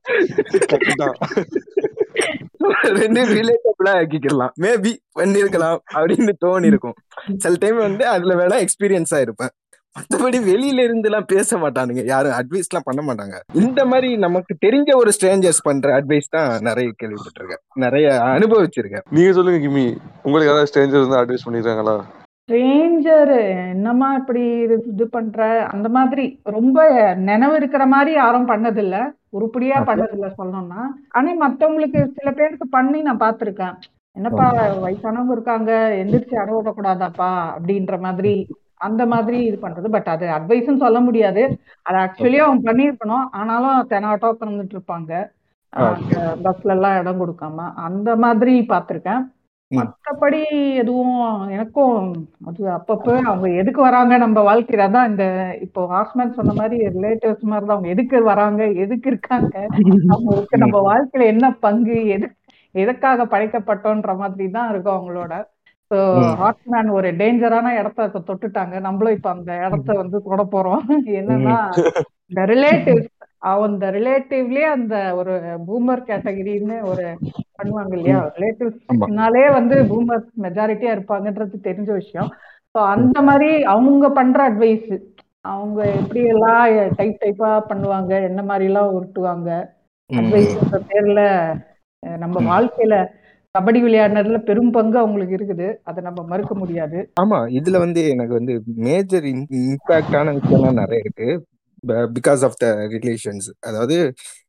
S3: ரெண்டு ரிலேட்டபிளா ஆக்கிக்கலாம். மேபி பண்ணிருக்கலாம் அப்படின்னு தோணி இருக்கும் சில டைம் வந்து அதுல வேணா எக்ஸ்பீரியன்ஸா இருப்பேன். மத்தபடி வெளியில இருந்து எல்லாம் பேச மாட்டானுங்க யாரும் அட்வைஸ் எல்லாம் பண்ண மாட்டாங்க இந்த மாதிரி நமக்கு தெரிஞ்ச ஒரு ஸ்ட்ரேஞ்சர்ஸ் பண்ற அட்வைஸ் தான் நிறைய கேள்விப்பட்டிருக்கேன். நிறைய அனுபவிச்சிருக்கேன்.
S4: நீங்க சொல்லுங்க கிமி உங்களுக்கு ஏதாவது ஸ்ட்ரேஞ்சர் வந்து அட்வைஸ் பண்ணிருக்காங்களா
S2: ஸ்ட்ரேஞ்சர் என்னம்மா இப்படி இது இது பண்ற? அந்த மாதிரி ரொம்ப நினைவு இருக்கிற மாதிரி யாரும் பண்ணதில்ல. உருப்படியா. பண்ணதில்ல சொல்லணும்னா. ஆனா மத்தவங்களுக்கு சில பேருக்கு பண்ணி நான் பார்த்திருக்கேன். என்னப்பா வயசானவங்க இருக்காங்க எந்திரிச்சு அட விடக்கூடாதாப்பா அப்படின்ற மாதிரி அந்த மாதிரி இது பண்றது. பட் அது அட்வைஸ்ன்னு சொல்ல முடியாது. அது ஆக்சுவலி அவங்க பண்ணியிருக்கணும். ஆனாலும் தெனாட்டோ உட்காந்துட்டு இருப்பாங்க. பஸ்ல எல்லாம் இடம் கொடுக்காம. அந்த மாதிரி பார்த்திருக்கேன். மற்றபடி எதுவும் எனக்கும் அது அப்பப்போ அவங்க எதுக்கு வராங்க? நம்ம வாழ்க்கையில தான் இந்த இப்போ ஹாஸ்மேன் சொன்ன மாதிரி ரிலேட்டிவ்ஸ் மாதிரி தான். அவங்க எதுக்கு வராங்க? எதுக்கு இருக்காங்க? அவங்களுக்கு நம்ம வாழ்க்கையில என்ன பங்கு? எது எதுக்காக படைக்கப்பட்டோன்ற மாதிரி தான் இருக்கும் அவங்களோட. ஸோ
S3: ம்.
S2: ஹார்ட்மேன் ஒரு டேஞ்சரான இடத்த தொட்டுட்டாங்க நம்மளும் இப்ப அந்த இடத்த வந்து தொட போறோம் என்னன்னா இந்த ரிலேட்டிவ்ஸ் அந்த ரிலேட்டிவ்லயே அந்த ஒரு பூமர் கேட்டகரின்னு ஒரு பண்ணுவாங்க இல்லையா. ரிலேட்டிவ்ஸ்னாலே வந்து பூமர் மெஜாரிட்டியா இருப்பாங்கன்றது தெரிஞ்ச விஷயம் ஸோ அந்த மாதிரி அவங்க பண்ற அட்வைஸ் அவங்க எப்படி எல்லாம் டைப் டைப்பா பண்ணுவாங்க என்ன மாதிரி எல்லாம் உருட்டுவாங்க. அட்வைஸ்ன்ற பேர்ல நம்ம. வாழ்க்கையில கபடி விளையாடுனதுல பெரும் பங்கு அவங்களுக்கு இருக்குது. அதை நம்ம மறுக்க முடியாது.
S3: ஆமா இதுல வந்து எனக்கு வந்து மேஜர் இம்பாக்டான விஷயம்லாம் நிறைய இருக்கு. பிகாஸ் ஆஃப் த ரிலேஷன்ஸ் அதாவது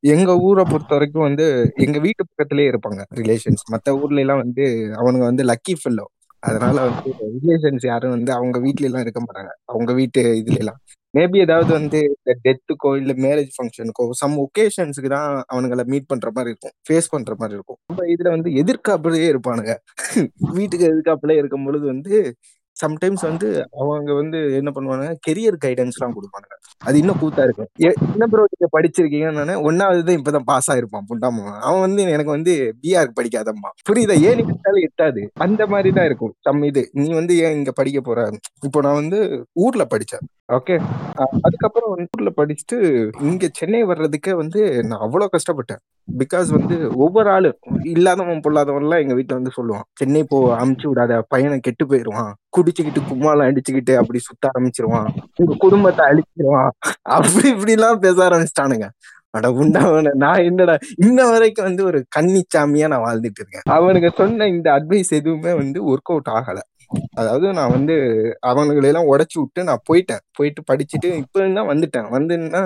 S3: எங்க ஊரை பொறுத்த வரைக்கும் வந்து எங்க வீட்டு பக்கத்துலயே இருப்பாங்க ரிலேஷன்ஸ் மத்த ஊர்ல எல்லாம் வந்து அவனுங்க வந்து லக்கி ஃபெல்லோ அதனால வந்து ரிலேஷன்ஸ் யாரும் வந்து அவங்க வீட்ல எல்லாம் இருக்க மாட்டாங்க. அவங்க வீட்டு இதுல எல்லாம். மேபி ஏதாவது வந்து இந்த டெத்துக்கோ இல்ல மேரேஜ் ஃபங்க்ஷனுக்கோ சம் ஒகேஷன்ஸுக்கு தான் அவனுங்களை மீட் பண்ற மாதிரி இருக்கும். ஃபேஸ் பண்ற மாதிரி இருக்கும். நம்ம இதுல வந்து எதிர்காப்புலயே இருப்பானுங்க. வீட்டுக்கு எதிர்காப்புலயே இருக்கும் பொழுது வந்து சம்டைம்ஸ் வந்து அவங்க வந்து என்ன பண்ணுவாங்க கெரியர் கைடன்ஸ் எல்லாம் கொடுப்பாங்க அது இன்னும் கூத்தா இருக்கும். என்ன ப்ரோ நீங்க படிச்சிருக்கீங்கன்னு ஒன்னாவது இப்பதான் பாஸ் ஆயிருப்பான் புண்டாமா அவன். வந்து எனக்கு வந்து பிஆர் படிக்காதம்மா. புரியுதா? ஏன் எடுத்தாலும் எட்டாது. அந்த மாதிரி தான் இருக்கும். சம் இது. நீ வந்து ஏன் இங்க படிக்க போற? இப்போ நான் வந்து ஊர்ல படிச்சேன் ஓகே அதுக்கப்புறம் ஊர்ல படிச்சுட்டு இங்க சென்னை வர்றதுக்கே வந்து நான் அவ்வளவு கஷ்டப்பட்டேன். பிகாஸ் வந்து ஒவ்வொரு ஆளு இல்லாதவன் பொல்லாதவன் எல்லாம் எங்க வீட்டுல வந்து சொல்லுவான். சென்னை போ அமுச்சு விடாத. பையனை கெட்டு போயிருவான். குடிச்சுக்கிட்டு கும்மாலாம் அடிச்சுக்கிட்டு அப்படி சுத்த ஆரம்பிச்சிருவான். உங்க குடும்பத்தை அழிச்சிருவான். அப்படி இப்படி எல்லாம் பேச ஆரம்பிச்சிட்டானுங்க. அட உண்டவன நான் என்னடா இன்ன வரைக்கும் வந்து ஒரு கன்னிச்சாமியா நான் வாழ்ந்துட்டு இருக்கேன். அவனுக்கு சொன்ன இந்த அட்வைஸ் எதுவுமே வந்து ஒர்க் அவுட் ஆகல. அதாவது நான் வந்து அவனுங்களை எல்லாம் உடைச்சு விட்டு நான் போயிட்டேன். போயிட்டு படிச்சுட்டு இப்ப தான் வந்துட்டேன். வந்துன்னா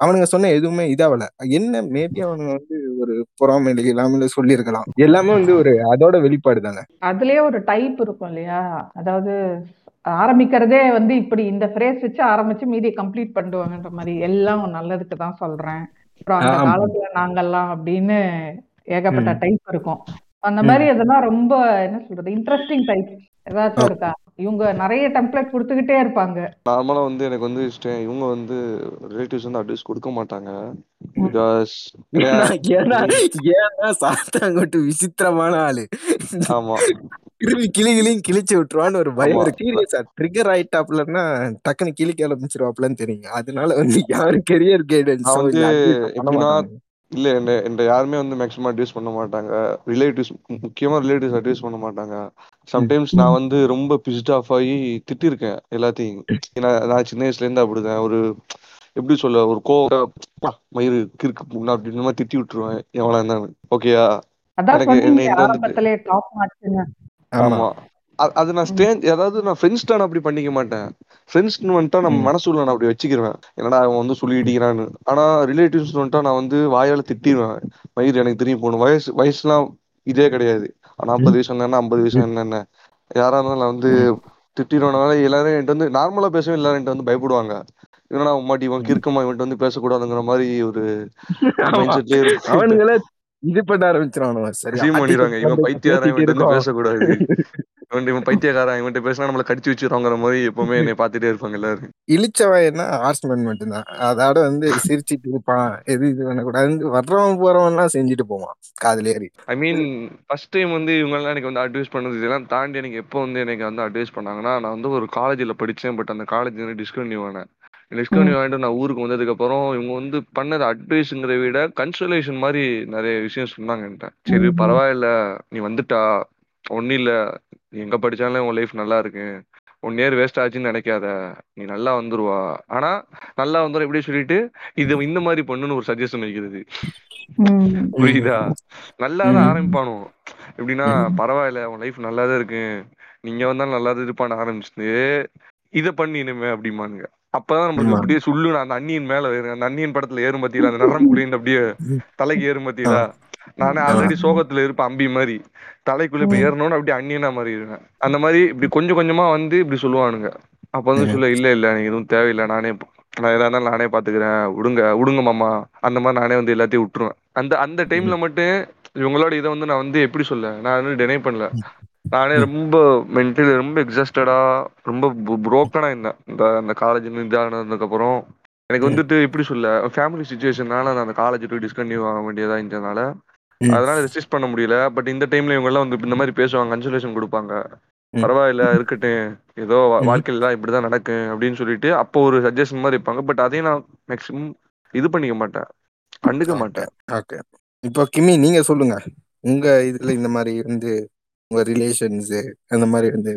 S3: அவனுங்க சொன்ன எதுவுமே இதாவல என்ன மேபி அவனுங்க வந்து ஒரு பொறாமையில இல்லாமல சொல்லியிருக்கலாம். எல்லாமே வந்து ஒரு அதோட வெளிப்பாடு தானே.
S2: அதுலயே ஒரு டைப் இருக்கும் இல்லையா? அதாவது ஆரம்பிக்கிறதே வந்து இப்படி இந்த ஃப்ரேஸ் வச்சு ஆரம்பிச்சு மீதி கம்ப்ளீட் பண்ணிடுவாங்கன்ற மாதிரி எல்லாம் நல்லதுக்கு தான் சொல்றேன். அப்புறம் அந்த. காலத்துல நாங்கெல்லாம் அப்படின்னு ஏகப்பட்ட. டைப் இருக்கும். அந்த மாதிரி அதெல்லாம் ரொம்ப என்ன சொல்றது இன்ட்ரெஸ்டிங் டைப் ஏதாச்சும் இருக்கா? இவங்க நிறைய டெம்ப்ளேட் கொடுத்துக்கிட்டே இருப்பாங்க.
S4: நார்மலா வந்து எனக்கு வந்து ஸ்டே- இவங்க வந்து ரிலேட்டிவ்ஸ் வந்து அட்வைஸ் கொடுக்க மாட்டாங்க. பிகாஸ்
S3: ஏன்னா ஏன்னா சாத்தாங்கோட்டு விசித்திரமான ஆளு.
S4: ஆமா.
S3: கிளி கிளி கிளியும் கிழிச்சு விட்டுருவான்னு ஒரு பயம். இருக்கு. சீரியஸா ட்ரிகர் ஆயிட்டாப்லன்னா டக்குன்னு கிளிக்க ஆரம்பிச்சிருவாப்லன்னு தெரியும். அதனால வந்து யாரும் கெரியர்
S4: வந்து
S3: கைடன்ஸ்
S4: எப்படின்னா இல்ல என்ன என்ன யாருமே வந்து மேக்ஸிமம் அட்வைஸ் பண்ண மாட்டாங்க. ரிலேட்டிவ்ஸ் முக்கியமா ரிலேட்டிவ்ஸ் அட்வைஸ் பண்ண மாட்டாங்க. சம்டைம்ஸ் நான் வந்து ரொம்ப பிஸ்ட் ஆஃப் ஆகி திட்டிருக்கேன் எல்லாத்தையும். ஏன்னா நான் சின்ன வயசுல இருந்து அப்படிதான். ஒரு எப்படி சொல்ல ஒரு கோவம் மயிறு கிறுக்கு புண்ணா அப்படின்னு மாதிரி திட்டி விட்டுருவேன் எவ்வளவு இருந்தாலும். ஓகேயா
S3: ஆமா.
S4: அது நான் ஸ்டேஞ்ச் அதாவது நான் ஃப்ரெண்ட்ஸ்ட நான் அப்படி பண்ணிக்க மாட்டேன். ஃப்ரெண்ட்ஸ்னு வந்துட்டா நம்ம. மனசுல நான் அப்படி வச்சுக்கிருவேன். என்னடா அவன் வந்து சொல்லி இடிக்கிறான்னு. ஆனா ரிலேட்டிவ்ஸ் வந்துட்டா நான் வந்து வாயால திட்டிடுவேன் மயிர் எனக்கு தெரியும் போகணும். வயசு வயசுலாம் இதே கிடையாது. நாற்பது வயசு என்னன்னா ஐம்பது வயசு என்னென்ன யாரா இருந்தாலும் நான் வந்து
S3: ம்.
S4: திட்டிடுவேனால எல்லாரும் என்கிட்ட வந்து நார்மலா பேசவே எல்லாரும் என்கிட்ட வந்து பயப்படுவாங்க. என்னடா உமாட்டி இவன். கிறுக்கமா இவன்ட்டு வந்து பேசக்கூடாதுங்கிற மாதிரி ஒரு
S3: ஆமா. அவனுங்களே இது பண்ண ஆரம்பிச்சிருவானுவ சரி
S4: அசியூம் பண்ணிடுவாங்க. இவன் பைத்தியாரன்
S3: பேசிட்டு
S4: இவன்ட்டு வந்து பேசக்கூடாது. இவன் இவன் பைத்தியக்காரன் இவன்ட்டு பேசினா நம்மள கடிச்சு வச்சிருவாங்கிற மாதிரி எப்பவுமே என்னை பார்த்துட்டே இருப்பாங்க எல்லாரும்.
S3: இழிச்சவன் என்ன? ஹார்ஸ்மேன் மட்டும்தான். அதோட வந்து சிரிச்சிட்டு இருப்பான் எது இது பண்ணக்கூடாது. வர்றவன் போறவன் எல்லாம் செஞ்சுட்டு போவான் காதுல ஏறி.
S4: ஐ மீன் ஃபர்ஸ்ட் டைம் வந்து இவங்கெல்லாம் எனக்கு வந்து அட்வைஸ் பண்ணது இதெல்லாம் தாண்டி எனக்கு எப்போ வந்து எனக்கு வந்து அட்வைஸ் பண்ணாங்கன்னா நான் வந்து ஒரு காலேஜில் படித்தேன் பட் அந்த காலேஜ் வந்து டிஸ்கன்டினியூ ஆனேன். டிஸ்கன்டினியூ ஆகிட்டு நான் ஊருக்கு வந்ததுக்கப்புறம் இவங்க வந்து பண்ணது அட்வைஸுங்கிறத விட கன்சோலேஷன் மாதிரி நிறைய விஷயம் சொன்னாங்க என்கிட்ட. சரி. பரவாயில்ல நீ வந்துட்டா ஒன்றும் இல்லை. எங்கே படித்தாலும் உன் லைஃப் நல்லா இருக்கு. ஒன் இயர் வேஸ்ட் ஆச்சுன்னு நினைக்காத. நீ நல்லா வந்துருவா. ஆனா நல்லா வந்துடும் எப்படி சொல்லிட்டு இது இந்த மாதிரி பண்ணுன்னு ஒரு சஜஷன் வைக்கிறது. புரியுதா? நல்லா தான்
S3: ம்.
S4: ஆரம்பிப்பானோ எப்படின்னா. பரவாயில்ல உன் லைஃப் நல்லா தான் இருக்கு நீங்க வந்தாலும் நல்லா தான் இருப்பான்னு ஆரம்பிச்சுட்டு இதை பண்ணி இனிமே அப்படிமானுங்க அப்பதான் நம்மளுக்கு
S3: ஆமா.
S4: அப்படியே சுள்ளுன்னு அந்த அண்ணியின் மேல ஏறும் அந்த அண்ணியின் படத்துல ஏறும் பாத்தீங்களா? அந்த நரம்புக்குள்ள அப்படியே தலைக்கு ஏறும் பாத்தீங்களா? நானே. ஆல்ரெடி சோகத்துல இருப்பேன் அம்பி மாதிரி. தலைக்குள்ள இப்ப அப்படியே அண்ணியனா மாதிரி இருவேன் அந்த மாதிரி இப்படி கொஞ்சம் கொஞ்சமா வந்து இப்படி சொல்லுவானுங்க. அப்ப வந்து. சொல்ல இல்ல இல்ல நீங்க எதுவும் தேவையில்லை. நானே நான் எதா இருந்தாலும் நானே பாத்துக்கிறேன். விடுங்க விடுங்க மாமா. அந்த மாதிரி நானே வந்து எல்லாத்தையும் விட்டுருவேன். அந்த அந்த டைம்ல மட்டும் இவங்களோட இதை வந்து நான் வந்து எப்படி சொல்ல நான் வந்து டினை பண்ணல. நானே. ரொம்ப மென்டலி ரொம்ப எக்ஸாஸ்டடா ரொம்ப புரோக்கனா இருந்தேன். இந்த அந்த காலேஜ் இதானதுக்கு அப்புறம். எனக்கு. வந்துட்டு எப்படி சொல்ல ஃபேமிலி சுச்சுவேஷனால நான் அந்த காலேஜ் போய் டிஸ்கன்டினியூ ஆக வேண்டியதா இருந்ததுனால. அதனால ரெசிஸ்ட் பண்ண முடியல. பட் இந்த டைம்ல இவங்க எல்லாம் வந்து இந்த மாதிரி பேசுவாங்க கன்சலேஷன் கொடுப்பாங்க. பரவாயில்ல இருக்கட்டும். ஏதோ. வாழ்க்கையில தான் இப்படிதான் நடக்கும் அப்படின்னு சொல்லிட்டு அப்போ ஒரு சஜஷன் மாதிரி இருப்பாங்க பட் அதையும் நான் மேக்ஸிமம் இது பண்ணிக்க மாட்டேன். கண்டுக்க மாட்டேன்.
S3: ஓகே இப்போ கிமி நீங்க சொல்லுங்க. உங்க இதுல இந்த மாதிரி வந்து உங்க ரிலேஷன்ஸ் அந்த மாதிரி வந்து.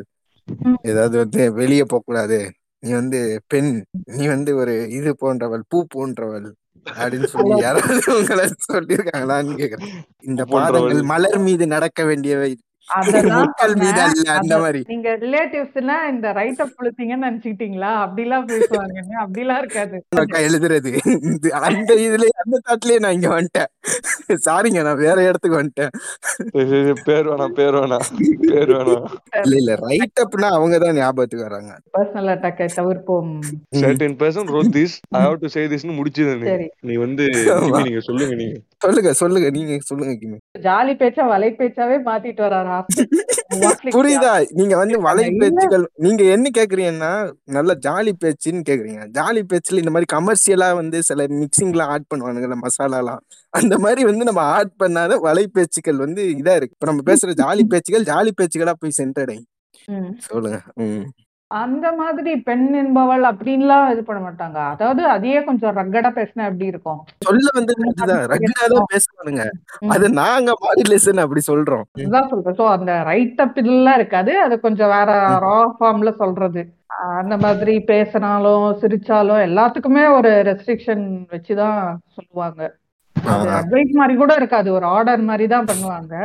S3: ஏதாவது வந்து வெளியே போக கூடாது நீ வந்து பெண் நீ வந்து ஒரு இது போன்றவள் பூ போன்றவள். அப்படின்னு சொல்லி யாராவது உங்களை சொல்லியிருக்காங்களான்னு கேக்குறேன். இந்த பாதங்கள் மலர் மீது நடக்க வேண்டியவை
S2: நீங்க ரிலேட்டிவ்ஸ்னா இந்த ரைட் அப் கொடுத்தீங்கன்னு நினைச்சுக்கிட்டீங்களா அப்படிலாம் பேசுவாங்கன்னு அப்படிலாம் இருக்காது.
S3: எழுதுறது. அந்த இதுல அந்த தாட்லயே நான் இங்க வந்துட்டேன். சாரிங்க நான் வேற இடத்துக்கு வந்துட்டேன்.
S4: பேர் வேணாம் பேர் வேணாம் பேர் வேணாம்.
S3: இல்ல இல்ல ரைட் அப்னா அவங்க தான் ஞாபகத்துக்கு வராங்க.
S2: பர்சனல் அட்டாக்கை தவிர்ப்போம்.
S4: Certain person wrote this I have to say திஸ்னு முடிச்சது நீ. வந்து நீங்க சொல்லுங்க நீங்க.
S3: சொல்லுங்க சொல்லுங்க நீங்க சொல்லுங்க கிமி.
S2: ஜாலி பேச்சா வலை பேச்சாவே மாத்திட்டு வராரு?
S3: புரியுதா? நீங்க வந்து வலை. பேச்சுகள் நீங்க என்ன கேக்குறீங்கன்னா நல்ல ஜாலி பேச்சுன்னு கேக்குறீங்க. ஜாலி பேச்சுல இந்த மாதிரி கமர்ஷியலா வந்து சில மிக்சிங்லாம் ஆட் பண்ணுவானுங்கல்ல மசாலாலாம். அந்த மாதிரி வந்து நம்ம ஆட் பண்ணாத வலை பேச்சுக்கள் வந்து இதா இருக்கு. இப்ப நம்ம பேசுற ஜாலி பேச்சுகள் ஜாலி பேச்சுகளா போய் சென்றடையும் சொல்லுங்க.
S2: அந்த மாதிரி பெண் என்பவள் அப்படின்லாம் இது பண்ண மாட்டாங்க. அதாவது அதையே கொஞ்சம் ரக்கடா பேசினா எப்படி இருக்கும்?
S3: சொல்ல வந்து ரகுடாதான் பேசுவானுங்க. அது நாங்க மாடுலேஷன் அப்படி சொல்றோம்.
S2: அதுதான் சொல்றேன். சோ அந்த ரைட் அப் இதெல்லாம் இருக்காது. அது கொஞ்சம் வேற ரா ஃபார்ம்ல சொல்றது. அந்த மாதிரி பேசினாலும் சிரிச்சாலும் எல்லாத்துக்குமே ஒரு ரெஸ்ட்ரிக்ஷன் வச்சுதான் சொல்லுவாங்க. அட்வைஸ் மாதிரி கூட இருக்காது. ஒரு ஆர்டர் மாதிரி தான் பண்ணுவாங்க.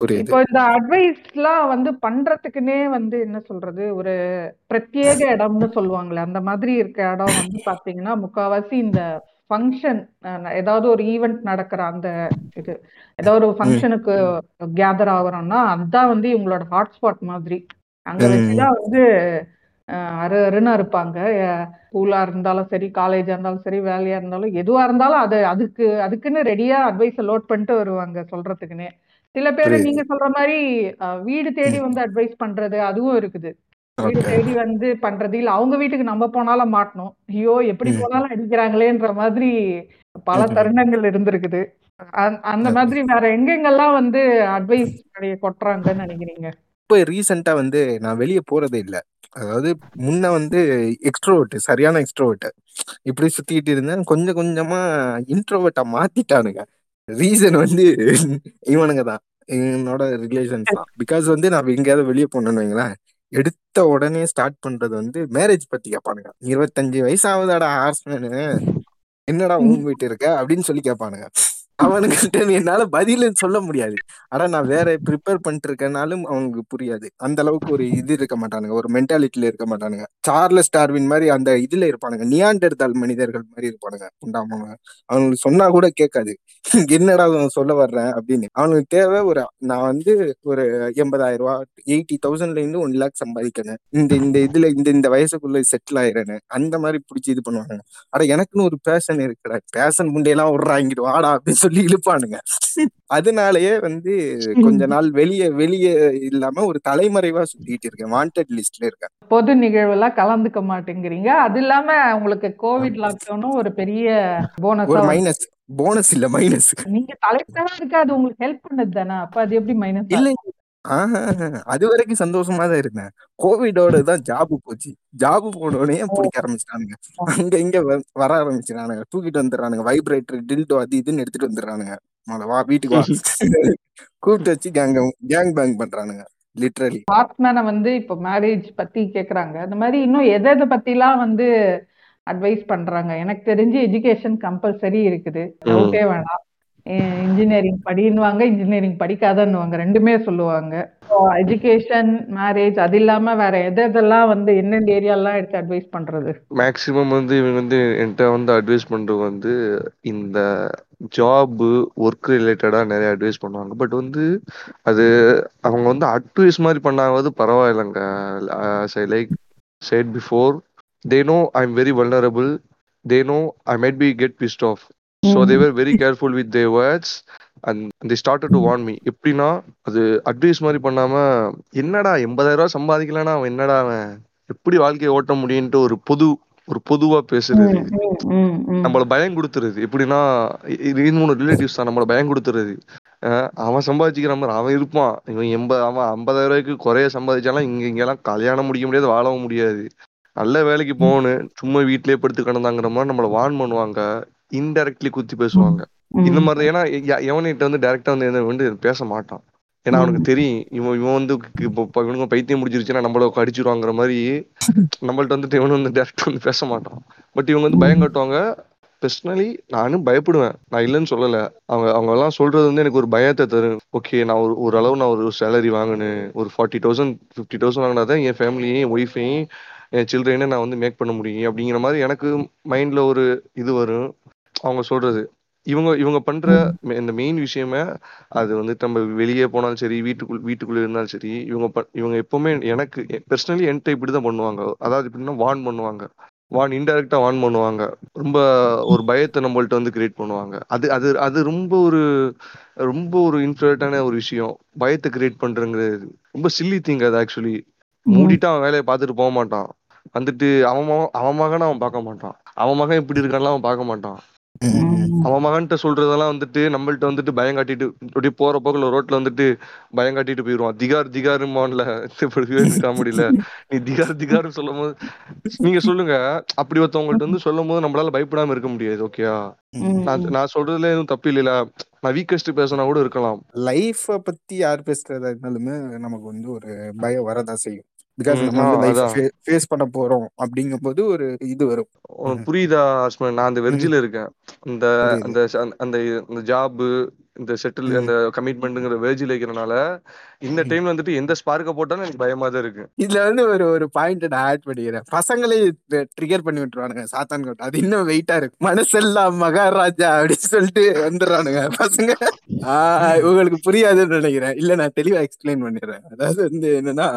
S3: புரியுது.
S2: இப்போ இந்த அட்வைஸ்லாம் வந்து பண்றதுக்குன்னே வந்து என்ன சொல்றது? ஒரு பிரத்யேக இடம்னு சொல்லுவாங்களே அந்த மாதிரி இருக்க இடம் வந்து பாத்தீங்கன்னா முக்காவாசி இந்த ஃபங்க்ஷன் ஏதாவது ஒரு ஈவெண்ட் நடக்கிற அந்த இது ஏதாவது ஒரு ஃபங்க்ஷனுக்கு கேதர் ஆகுறோம்னா அதுதான் வந்து இவங்களோட ஹாட்ஸ்பாட் மாதிரி. அங்க
S3: ம்.
S2: வச்சுதான் வந்து அரு அருன்னு இருப்பாங்க ஸ்கூலா இருந்தாலும் சரி காலேஜா இருந்தாலும் சரி வேலையா இருந்தாலும் எதுவா இருந்தாலும் அது அதுக்கு அதுக்குன்னு ரெடியா அட்வைஸை லோட் பண்ணிட்டு வருவாங்க சொல்றதுக்குன்னே. சில பேர். நீங்க சொல்ற மாதிரி வீடு தேடி வந்து அட்வைஸ் பண்றது அதுவும் இருக்குது. வீடு தேடி வந்து பண்றது. இல்ல அவங்க வீட்டுக்கு நம்ம போனாலும் மாட்டணும். ஐயோ எப்படி. போனாலும் அடிக்கிறாங்களேன்ற மாதிரி பல. தருணங்கள் இருந்திருக்குது. அந்த-. மாதிரி வேற எங்கெங்கெல்லாம் வந்து அட்வைஸ் கொட்டுறாங்கன்னு நினைக்கிறீங்க?
S3: இப்போ ரீசெண்டா வந்து நான் வெளியே போறதே இல்ல. அதாவது முன்ன வந்து எக்ஸ்ட்ரோவர்ட் சரியான எக்ஸ்ட்ரோவர்ட் இப்படி சுத்திட்டு இருந்தேன். கொஞ்சம் கொஞ்சமா இன்ட்ரோவர்ட்டா மாத்திட்டானுங்க. ரீசன் வந்து இவனுங்க தான் என்னோட ரிலேஷன்ஸ் தான். பிகாஸ் வந்து நான் எங்கேயாவது வெளியே போனேன்னு வைங்களேன் எடுத்த உடனே ஸ்டார்ட் பண்றது வந்து மேரேஜ் பத்தி கேட்பானுங்க. இருபத்தஞ்சு வயசு ஆகுதாடா ஹார்ஸ்மேனு என்னடா ஊன் போயிட்டு இருக்க? அப்படின்னு சொல்லி கேட்பானுங்க. அவனுக்கிட்ட என்னால பதில் சொல்ல முடியாது. ஆனா நான் வேற ப்ரிப்பேர் பண்ணிட்டு இருக்கனாலும் அவனுக்கு புரியாது. அந்த அளவுக்கு ஒரு இது இருக்க மாட்டானுங்க. ஒரு மென்டாலிட்டியில இருக்க மாட்டானுங்க. சார்லஸ் டார்வின் மாதிரி அந்த இதுல இருப்பானுங்க. நியாண்டர்தால் மனிதர்கள் மாதிரி இருப்பானுங்க. உண்டாமவங்க அவனுக்கு சொன்னா கூட கேட்காது. என்னடா அவன் சொல்ல வர்றேன் அப்படின்னு. அவனுக்கு தேவை ஒரு நான் வந்து ஒரு எண்பதாயிரம் ரூபா எயிட்டி தௌசண்ட்ல இருந்து ஒன் லேக் சம்பாதிக்கிறேன் இந்த இந்த இதுல இந்த இந்த வயசுக்குள்ள செட்டில் ஆயிடுறேன் அந்த மாதிரி பிடிச்சி இது பண்ணுவாங்க ஆனா எனக்குன்னு ஒரு பேஷன் இருக்குடா. பேஷன் முண்டையெல்லாம் விடுறாங்கிட்டு வாடா அப்படின்னு சொல்லி இழுப்பானுங்க. அதனாலயே வந்து கொஞ்ச நாள் வெளியே வெளியே இல்லாம ஒரு தலைமறைவா சுத்திட்டு இருக்கேன். வாண்டட் லிஸ்ட்ல இருக்கேன்.
S2: பொது நிகழ்வெல்லாம் கலந்துக்க மாட்டேங்கிறீங்க. அது இல்லாம உங்களுக்கு கோவிட் லாக்டவுனும் ஒரு பெரிய
S3: ஒரு
S2: போனஸா
S3: மைனஸ் போனஸ் இல்ல மைனஸ்
S2: நீங்க தலைவரா இருக்கு அது உங்களுக்கு ஹெல்ப் பண்ணது தானே? அப்ப அது எப்படி மைனஸ்
S3: இல்ல ஆஹ் அது வரைக்கும் சந்தோஷமா தான் இருந்தேன். கோவிடோட தான் ஜாப் போச்சு. ஜாப் போனோடனே பிடிக்க ஆரம்பிச்சிட்டானுங்க. அங்க இங்க வ- வர ஆரம்பிச்சிடானுங்க தூக்கிட்டு வந்துடுறானுங்க. வைப்ரேட்டர் டில்டோ அது இதுன்னு எடுத்துட்டு வந்துடுறானுங்க. மொத வா வீட்டுக்கு வா. கூப்பிட்டு வச்சு கேங் கேங் பேங் பண்றானுங்க. லிட்ரலி
S2: ஹார்ட்மேனை வந்து இப்போ மேரேஜ் பத்தி கேக்குறாங்க. அந்த மாதிரி இன்னும் எதை எதை பத்திலாம் வந்து அட்வைஸ் பண்றாங்க? எனக்கு தெரிஞ்சு எஜுகேஷன் கம்பல்சரி இருக்குது. டவுட்டே வேணாம். இன்ஜினியரிங் படின்னுவாங்க இன்ஜினியரிங் படிக்காதன்னுவாங்க. ரெண்டுமே சொல்லுவாங்க. எஜுகேஷன் மேரேஜ் அது இல்லாம வேற எது எதெல்லாம் வந்து என்னென்ன ஏரியாலாம் எடுத்து அட்வைஸ் பண்றது?
S4: மேக்ஸிமம் வந்து இவங்க வந்து என்கிட்ட வந்து அட்வைஸ் பண்றது வந்து இந்த ஜாபு ஒர்க் ரிலேட்டடா நிறைய அட்வைஸ் பண்ணுவாங்க. பட் வந்து அது அவங்க வந்து அட்வைஸ் மாதிரி பண்ணாவது பரவாயில்லைங்க. Like said before they know I am very vulnerable they know I might be get pissed off so they were very careful with they words and the started to warn me எப்படின்னா அது advice மாதிரி பண்ணாம என்னடா எண்பதாயிரம் ரூபாய் சம்பாதிக்கலன்னா அவன் என்னடா அவன்? எப்படி வாழ்க்கையை ஓட்ட முடியும்ட்டு ஒரு பொது ஒரு பொதுவா பேசுறது. நம்மள பயம் கொடுத்துருது. எப்படின்னா இது மூணு ரிலேட்டிவ்ஸ் தான். நம்மள பயம் கொடுத்துருது. அவன் சம்பாதிக்கிற மாதிரி அவன் இருப்பான். இவன் எண்பது அவன் ஐம்பதாயிரம் ரூபாய்க்கு குறைய சம்பாதிச்சாலும் இங்க இங்கெல்லாம் கல்யாணம் முடிக்க முடியாது வாழவும் முடியாது. நல்ல வேலைக்கு போகணும். சும்மா வீட்லயே படுத்து கிடந்தாங்கிற மாதிரி நம்மள வார்ன் பண்ணுவாங்க. இன்டைரக்ட்லி குத்தி பேசுவாங்க. இந்த மாதிரி ஏன்னா எ- எவன்கிட்ட வந்து டைரக்டா வந்து வந்து பேச மாட்டான். ஏன்னா அவனுக்கு தெரியும். இவன் இவன் வந்து இப்போ இவனுங்க பைத்தியம் முடிச்சிருச்சுன்னா நம்மள கடிச்சிருவாங்கிற மாதிரி நம்மள்ட்ட வந்துட்டு இவனு வந்து டேரக்டா வந்து பேச மாட்டான். பட் இவங்க வந்து பயம் காட்டுவாங்க. பர்சனலி நானும் பயப்படுவேன். நான் இல்லைன்னு சொல்லல. அவங்க அவங்க எல்லாம் சொல்றது வந்து எனக்கு ஒரு பயத்தை தரும். ஓகே நான் ஒரு ஒரு அளவு நான் ஒரு சேலரி வாங்கினேன். ஒரு ஃபார்ட்டி தௌசண்ட் ஃபிஃப்டி தௌசண்ட் வாங்கினா தான் என் ஃபேமிலியையும் என் ஒய்ஃபையும் என் சில்ட்ரனையும் நான் வந்து மேக் பண்ண முடியும். அப்படிங்கிற மாதிரி எனக்கு மைண்ட்ல ஒரு இது வரும். அவங்க சொல்றது. இவங்க இவங்க பண்ற இந்த மெயின் விஷயமே அது வந்து நம்ம வெளியே போனாலும் சரி வீட்டுக்குள் வீட்டுக்குள்ள இருந்தாலும் சரி இவங்க இவங்க எப்பவுமே எனக்கு பர்சனலி என்கிட்ட இப்படிதான் பண்ணுவாங்க. அதாவது எப்படின்னா வார்ன் பண்ணுவாங்க. வார்ன் இன்டைரக்டா வார்ன் பண்ணுவாங்க. ரொம்ப ஒரு பயத்தை நம்மள்ட்ட வந்து கிரியேட் பண்ணுவாங்க. அது அது அது ரொம்ப ஒரு ரொம்ப ஒரு இன்ஃபுளுட்டான ஒரு விஷயம். பயத்தை கிரியேட் பண்றங்கிறது. ரொம்ப சில்லி திங் அது ஆக்சுவலி மூடிட்டு அவன் வேலையை பார்த்துட்டு போக மாட்டான். வந்துட்டு அவன் அவன் மகனை அவன் பார்க்க மாட்டான். அவன் மகன் இப்படி இருக்கான்லாம் அவன் பார்க்க மாட்டான். அவன் மகன்கிட்ட சொல்றதெல்லாம் வந்துட்டு நம்மள்ட்ட வந்துட்டு பயம் காட்டிட்டு அப்படியே போற போக்குல ரோட்ல வந்துட்டு பயம் காட்டிட்டு போயிடுவான் திகார் திகாருமான்ல காமெடியில. நீ திகார் திகார்னு சொல்லும் போது நீங்க சொல்லுங்க. அப்படி ஒருத்தவங்கள்ட்ட வந்து சொல்லும் போது நம்மளால பயப்படாம இருக்க முடியாது ஓகேயா நான் நான் சொல்றதுல எதுவும் தப்பு இல்லைல. நான் வீக்கஸ்ட் பேசினா கூட இருக்கலாம்.
S3: லைஃப பத்தி யார் பேசுறதா இருந்தாலுமே நமக்கு வந்து ஒரு பயம் வரதான் செய்யும். பிகாஸ் நம்ம வந்து லைஃப். ஃபேஸ் பண்ண போறோம் அப்படிங்கும்போது ஒரு இது வரும்
S4: புரியுதா நான் அந்த வெர்ஜில இருக்கேன். அந்த அந்த இந்த ஜாப் இந்த செட்டில்
S3: ம்.
S4: அந்த கமிட்மெண்ட்ங்கிற வெர்ஜில இருக்கிறனால இந்த டைம்ல வந்துட்டு எந்த ஸ்பார்க்க போட்டாலும் எனக்கு பயமா தான் இருக்கு.
S3: இதுல வந்து ஒரு ஒரு பாயிண்ட் நான் ஆட் பண்ணிக்கிறேன். பசங்களே ட்ரிகர் பண்ணி விட்டுருவானுங்க சாத்தான் கோட்டை அது இன்னும் வெயிட்டா இருக்கு. மனசெல்லாம் மகாராஜா அப்படின்னு சொல்லிட்டு வந்துடுறானுங்க பசங்க. உங்களுக்கு புரியாதுன்னு நினைக்கிறேன். இல்ல நான் தெளிவா எக்ஸ்பிளைன் பண்ணிடுறேன். அதாவது வந்து என்னன்னா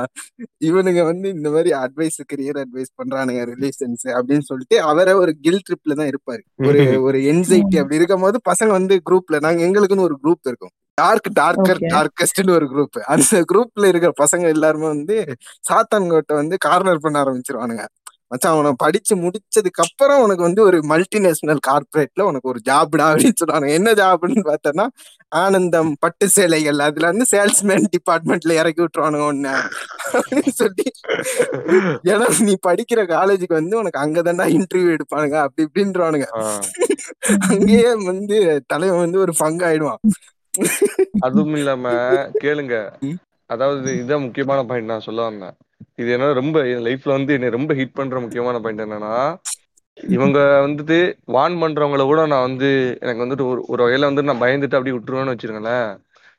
S3: இவனுங்க வந்து இந்த மாதிரி அட்வைஸ் கரியர் அட்வைஸ் பண்றானுங்க ரிலேஷன்ஸ் அப்படின்னு சொல்லிட்டு அவரை ஒரு கில் ட்ரிப்ல தான் இருப்பாரு. ஒரு ஒரு என்சைட்டி அப்படி இருக்கும் போது பசங்க வந்து குரூப்ல நாங்க எங்களுக்குன்னு ஒரு குரூப் இருக்கும். Dark darker
S2: Okay.
S3: டார்கஸ்ட்னு ஒரு குரூப் அந்த குரூப்ல இருக்கிற பசங்க எல்லாருமே வந்து சாத்தான்கோட்டை வந்து கார்னர் பண்ண ஆரம்பிச்சிருவானுங்க. மச்சான் அவனை படிச்சு முடிச்சதுக்கு அப்புறம் உனக்கு வந்து ஒரு மல்டிநேஷனல் கார்பரேட்ல உனக்கு ஒரு ஜாப்டா அப்படின்னு சொல்றாங்க என்ன ஜாப்னு பார்த்தோன்னா ஆனந்தம் பட்டு சேலைகள். அதுல வந்து சேல்ஸ்மேன் டிபார்ட்மெண்ட்ல இறக்கி விட்டுருவானுங்க ஒண்ணு அப்படின்னு சொல்லி. ஏன்னா நீ படிக்கிற காலேஜுக்கு வந்து உனக்கு அங்கதான்டா இன்டர்வியூ எடுப்பானுங்க அப்படி இப்படின்றானுங்க அங்கேயே வந்து தலைவன் வந்து ஒரு பங்கு ஆயிடுவான்.
S4: அதுவும் இல்லாம கேளுங்க. அதாவது இதான் முக்கியமான பாயிண்ட் நான் சொல்ல வந்தேன். இது என்ன ரொம்ப என் லைஃப்ல வந்து என்னை ரொம்ப ஹிட் பண்ற முக்கியமான பாயிண்ட் என்னன்னா இவங்க வந்துட்டு வான் பண்றவங்கள கூட நான் வந்து எனக்கு வந்துட்டு ஒரு ஒரு வகையில வந்து நான் பயந்துட்டு அப்படியே விட்டுருவேன்னு வச்சிருங்களேன்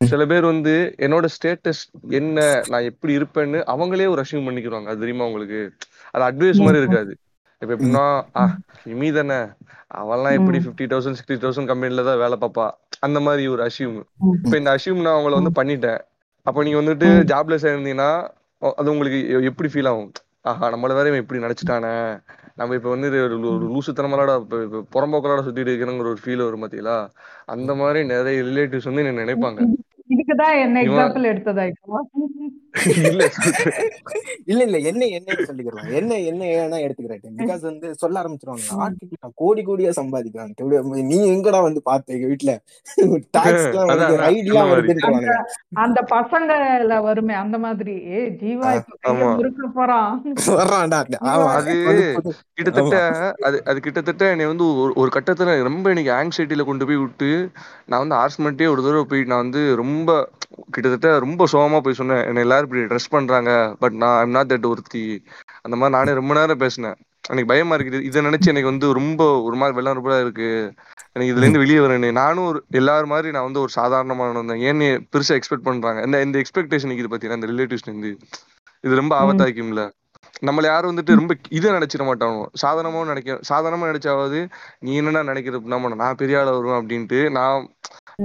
S4: சில பேர் வந்து என்னோட ஸ்டேட்டஸ் என்ன நான் எப்படி இருப்பேன்னு அவங்களே ஒரு அசியூம் பண்ணிக்கிறாங்க அது தெரியுமா உங்களுக்கு? அது அட்வைஸ் மாதிரி இருக்காது. இப்ப எப்படின்னா ஆ இமி தானே அவன்லாம் எப்படி. ஃபிஃப்டி தௌசண்ட் சிக்ஸ்டி தௌசண்ட் கம்பெனில தான் வேலை பார்ப்பா அந்த மாதிரி ஒரு அசியூம். இப்ப இந்த அசியூம் நான் அவங்கள வந்து பண்ணிட்டேன். அப்ப நீங்க வந்துட்டு
S2: ம்.
S4: ஜாப்ல சேர்ந்தீங்கன்னா அ- அது உங்களுக்கு எப்படி ஃபீல் ஆகும்? ஆஹா நம்மள வேற இவன் இப்படி நினைச்சிட்டானே நம்ம இப்ப வந்து இது ஒரு லூசுத்தனமாலடா புறம்போக்கலோட சுத்திட்டு இருக்கிறங்கிற ஒரு ஃபீல் வரும் பாத்தீங்களா? அந்த மாதிரி நிறைய ரிலேட்டிவ்ஸ் வந்து என்ன நினைப்பாங்க.
S2: இதுக்குதான் என்ன எக்ஸாம்பிள் எடுத்ததா இப்போ?
S4: இல்ல
S3: இல்ல. இல்ல என்ன என்னன்னு சொல்லிக்கலாம் என்ன என்ன ஏன்னா எடுத்துக்கிறேன். பிகாஸ் வந்து சொல்ல ஆரம்பிச்சிருவாங்க. நான் கோடி கோடியா சம்பாதிக்கலாம் இப்படி நீ எங்கடா வந்து பார்த்த எங்க வீட்டுல
S4: அந்த
S2: பசங்கல வருமே அந்த மாதிரி. ஏ ஜீவா முறுக்க போறான்.
S3: வர்றான்டா.
S4: அது கிட்டத்தட்ட அது அது கிட்டத்தட்ட என்னை வந்து ஒரு ஒரு கட்டத்துல ரொம்ப எனக்கு ஆங்ஸைட்டில கொண்டு போய் விட்டு நான் வந்து ஹார்ஸ்மெண்ட்டே ஒரு தடவை போய் நான் வந்து ரொம்ப கிட்டத்தட்ட ரொம்ப சோகமா போய் சொன்னேன். என்னை எல்லாரும் இப்படி ட்ரெஸ் பண்றாங்க? பட் நான் ஐம் நாட் தட் ஒருத்தி. அந்த மாதிரி நானே ரொம்ப நேரம் பேசினேன். எனக்கு பயமா இருக்குது. இதை நினைச்சு எனக்கு வந்து ரொம்ப ஒரு மாதிரி வெள்ளம் இருக்கு. எனக்கு இதுல இருந்து வெளியே வரேன் நானும் ஒரு எல்லாரும் மாதிரி நான் வந்து ஒரு சாதாரணமான ஏன்னு பெருசா எக்ஸ்பெக்ட் பண்றாங்க. இந்த இந்த எக்ஸ்பெக்டேஷன் இது பாத்தீங்கன்னா இந்த ரிலேட்டிவ்ஸ்ல இருந்து. இது ரொம்ப. ஆபத்தாக்கும்ல நம்மள யாரும் வந்துட்டு ரொம்ப இதை நினைச்சிட மாட்டாங்க சாதாரணமா நினைக்க சாதாரணமா நினைச்சாவது நீ என்னடா நினைக்கிறது நம்ம நான் பெரிய ஆளா வருவேன் அப்படின்ட்டு நான்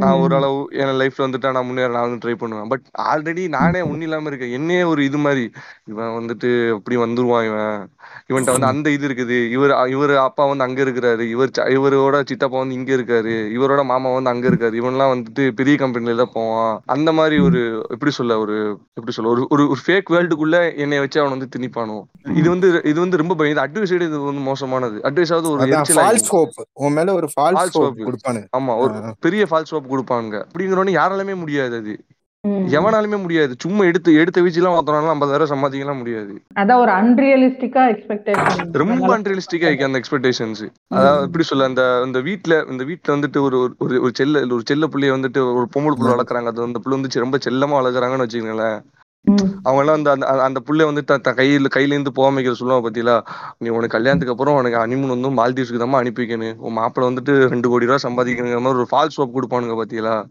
S4: நான்
S2: ம்.
S4: ஓரளவு என் லைஃப்ல வந்துட்டு நான் முன்னேற நான் வந்து ட்ரை பண்ணுவேன். பட் ஆல்ரெடி நானே ஒன்னும் இல்லாம இருக்கேன் என்னையே ஒரு இது மாதிரி. இவன் வந்துட்டு அப்படி வந்துருவான் இவன்? இவன்ட்ட வந்து அந்த இது இருக்குது. இவர் இவர் அப்பா வந்து அங்க இருக்கிறாரு. இவர் இவரோட சித்தப்பா வந்து இங்க இருக்காரு. இவரோட மாமா வந்து அங்க இருக்காரு. இவன்லாம் வந்துட்டு பெரிய கம்பெனில தான் போவான். அந்த மாதிரி ஒரு எப்படி சொல்ல ஒரு எப்படி சொல்ல ஒரு ஒரு ஃபேக் வேர்ல்டுக்குள்ள என்னை வச்சு அவன் வந்து திணிப்பானோ? இது வந்து இது வந்து ரொம்ப இது அட்வைஸ் இது வந்து மோசமானது. அட்வைஸ் ஆகுது ஒரு எரிச்சல்
S3: ஒரு ஃபால்ஸ்
S4: ஃபால்ஸ்
S3: ஹோப்
S4: ஹோப்
S3: கொடுப்பானு.
S4: ஆமா ஒரு பெரிய ஃபால்ஸ் ஹோப் கொடுப்பாங்க. அப்படிங்கிறவனே யாராலுமே முடியாது அது. எவனாலுமே முடியாது. சும்மா எடுத்து எடுத்த வீச்சுலாம் ஒருத்தனால ஐம்பதாயிரம் சம்பாதிக்கலாம் முடியாது.
S2: அதான் ஒரு அன்ரியலிஸ்டிக்கா எக்ஸ்பெக்டேஷன்
S4: ரொம்ப அன்ரியலிஸ்டிக்கா இருக்கு அந்த எக்ஸ்பெக்டேஷன்ஸ் அதாவது எப்படி சொல்ல அந்த இந்த வீட்ல இந்த வீட்ல வந்துட்டு ஒரு ஒரு ஒரு ஒரு செல்ல ஒரு செல்ல புள்ளைய வந்துட்டு ஒரு பொம்பளை புள்ள வளர்க்குறாங்க. அது அந்த புள்ள வந்து ரொம்ப செல்லமா வளர்க்குறாங்கன்னு வச்சுக்கோங்களேன். அவங்க எல்லாம் அந்த அந்த- புள்ளை வந்து த- த- கையில கையில இருந்து போகாம வைக்கிற சொல்லுவாங்க பாத்தீங்களா? நீ உனக்கு கல்யாணத்துக்கு அப்புறம் உனக்கு அனிமன் வந்து மால்தீவ்ஸ்க்கு தான் அனுப்பி வைக்கணும். உன் மாப்பிள்ள வந்துட்டு ரெண்டு கோடி ரூபா சம்பாதிக்கணுங்கிற மாதிரி ஒரு ஃபால்ஸ் ஹோப் கொடுப்பானுங்க பாத்தீங்களா?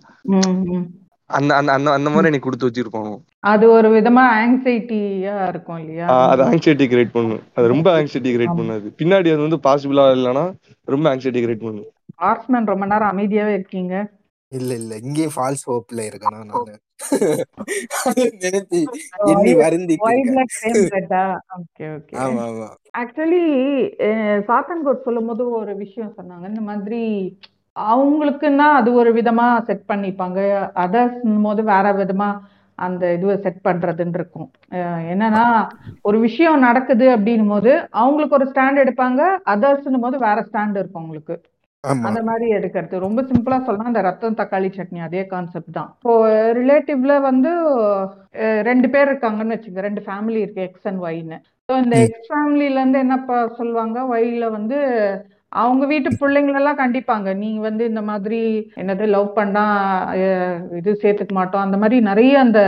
S4: அந்த அந்த அந்த அந்த மாதிரி எனக்கு கொடுத்து வச்சிருப்பானு
S2: அது ஒரு விதமா ஆங்ஸைட்டியா இருக்கும் இல்லையா?
S4: அது ஆங்ஸைட்டி கிரியேட் பண்ணும். அது ரொம்ப ஆங்ஸைட்டி கிரியேட். பண்ணாது பின்னாடி அது வந்து பாசிபிளா இல்லைன்னா ரொம்ப ஆங்ஸைட்டி கிரியேட் பண்ணும்.
S2: ஆர்ட்ஸ்மேன் ரொம்ப நேரம் அமைதியாவே இருக்கீங்க.
S3: இல்ல இல்ல. இங்கேயும் ஃபால்ஸ் ஹோப்ல இருக்கேனா நானு. நினைச்சு எண்ணி ஆமா
S2: ஆக்சுவலி சாத்தன்கோட் சொல்லும் போது ஒரு விஷயம் சொன்னாங்க. இந்த மாதிரி அவங்களுக்குன்னா அது ஒரு விதமா செட் பண்ணிப்பாங்க. அதர்ஸ் போது வேற விதமா அந்த இதுவை செட் பண்றதுன்னு இருக்கும். என்னன்னா ஒரு விஷயம் நடக்குது அப்படின்னும் போது அவங்களுக்கு ஒரு ஸ்டாண்ட் எடுப்பாங்க. அதர்ஸ்னும் போது வேற ஸ்டாண்ட் இருக்கும் அவங்களுக்கு. அந்த மாதிரி எடுக்கிறது. ரொம்ப சிம்பிளா சொல்லலாம் இந்த ரத்தம் தக்காளி சட்னி அதே கான்செப்ட் தான். இப்போ ரிலேட்டிவ்ல வந்து ரெண்டு பேர் இருக்காங்கன்னு வச்சுக்கோங்க ரெண்டு ஃபேமிலி இருக்கு எக்ஸ் அண்ட் ஒய்னு ஸோ இந்த. எக்ஸ் ஃபேமிலில இருந்து என்னப்பா சொல்லுவாங்க? ஒய்ல வந்து அவங்க வீட்டு பிள்ளைங்களெல்லாம் கண்டிப்பாங்க. நீங்க வந்து இந்த மாதிரி என்னது லவ் பண்ணா இது சேர்த்துக்க மாட்டோம். அந்த மாதிரி நிறைய அந்த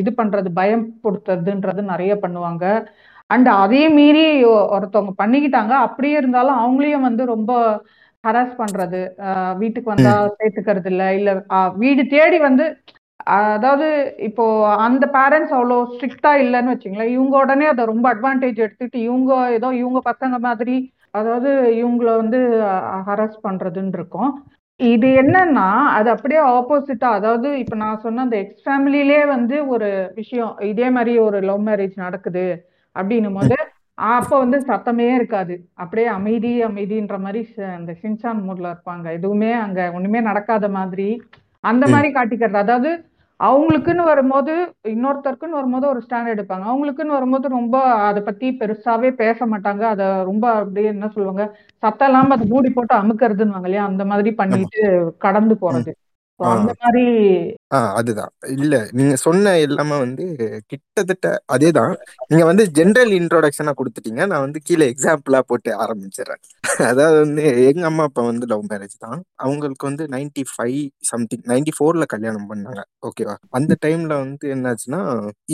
S2: இது பண்றது பயம் கொடுத்ததுன்றது நிறைய பண்ணுவாங்க. அண்ட் அதே மீறி ஒருத்தவங்க பண்ணிக்கிட்டாங்க. அப்படியே இருந்தாலும் அவங்களையும் வந்து ரொம்ப ஹராஸ் பண்றது வீட்டுக்கு வந்தா சேர்த்துக்கிறது இல்ல இல்ல வீடு தேடி வந்து அதாவது இப்போ அந்த பேரண்ட்ஸ் அவ்வளோ ஸ்ட்ரிக்டா இல்லைன்னு வச்சுங்களேன் இவங்க உடனே அதை ரொம்ப அட்வான்டேஜ் எடுத்துக்கிட்டு இவங்க ஏதோ இவங்க பசங்க மாதிரி அதாவது இவங்கள வந்து ஹராஸ் பண்றதுன்னு இருக்கும். இது என்னன்னா அது அப்படியே ஆப்போசிட்டா அதாவது இப்ப நான் சொன்ன அந்த எக்ஸ் ஃபேமிலிலே வந்து ஒரு விஷயம் இதே மாதிரி ஒரு லவ் மேரேஜ் நடக்குது அப்படின்னும் போது அப்போ வந்து சத்தமே இருக்காது. அப்படியே அமைதி அமைதின்ற மாதிரி அந்த சின்சான் மூட்ல இருப்பாங்க. எதுவுமே அங்க ஒண்ணுமே நடக்காத மாதிரி அந்த. மாதிரி காட்டிக்கிறது. அதாவது அவங்களுக்குன்னு வரும்போது இன்னொருத்தருக்குன்னு வரும்போது ஒரு ஸ்டாண்ட் எடுப்பாங்க. அவங்களுக்குன்னு வரும்போது ரொம்ப அதை பத்தி பெருசாவே பேச மாட்டாங்க. அதை ரொம்ப அப்படியே என்ன சொல்லுவாங்க? சத்தம் இல்லாம அதை மூடி போட்டு அமுக்கிறதுன்னு இல்லையா? அந்த மாதிரி பண்ணிட்டு கடந்து போறது. அந்த மாதிரி
S3: ஆ அதுதான். இல்ல, நீங்க சொன்ன எல்லாமே வந்து கிட்டத்தட்ட அதேதான். நீங்க வந்து ஜெனரல் இன்ட்ரோடக்ஷனா குடுத்துட்டீங்க. நான் வந்து கீழ எக்ஸாம்பிளா போட்டு ஆரம்பிச்சுர்றேன். அதாவது வந்து எங்க அம்மா, அப்பா வந்து லவ் மேரேஜ் தான். அவங்களுக்கு வந்து 95 சம்திங் 94ல கல்யாணம் பண்ணாங்க. ஓகேவா? அந்த டைம்ல வந்து என்னாச்சுன்னா,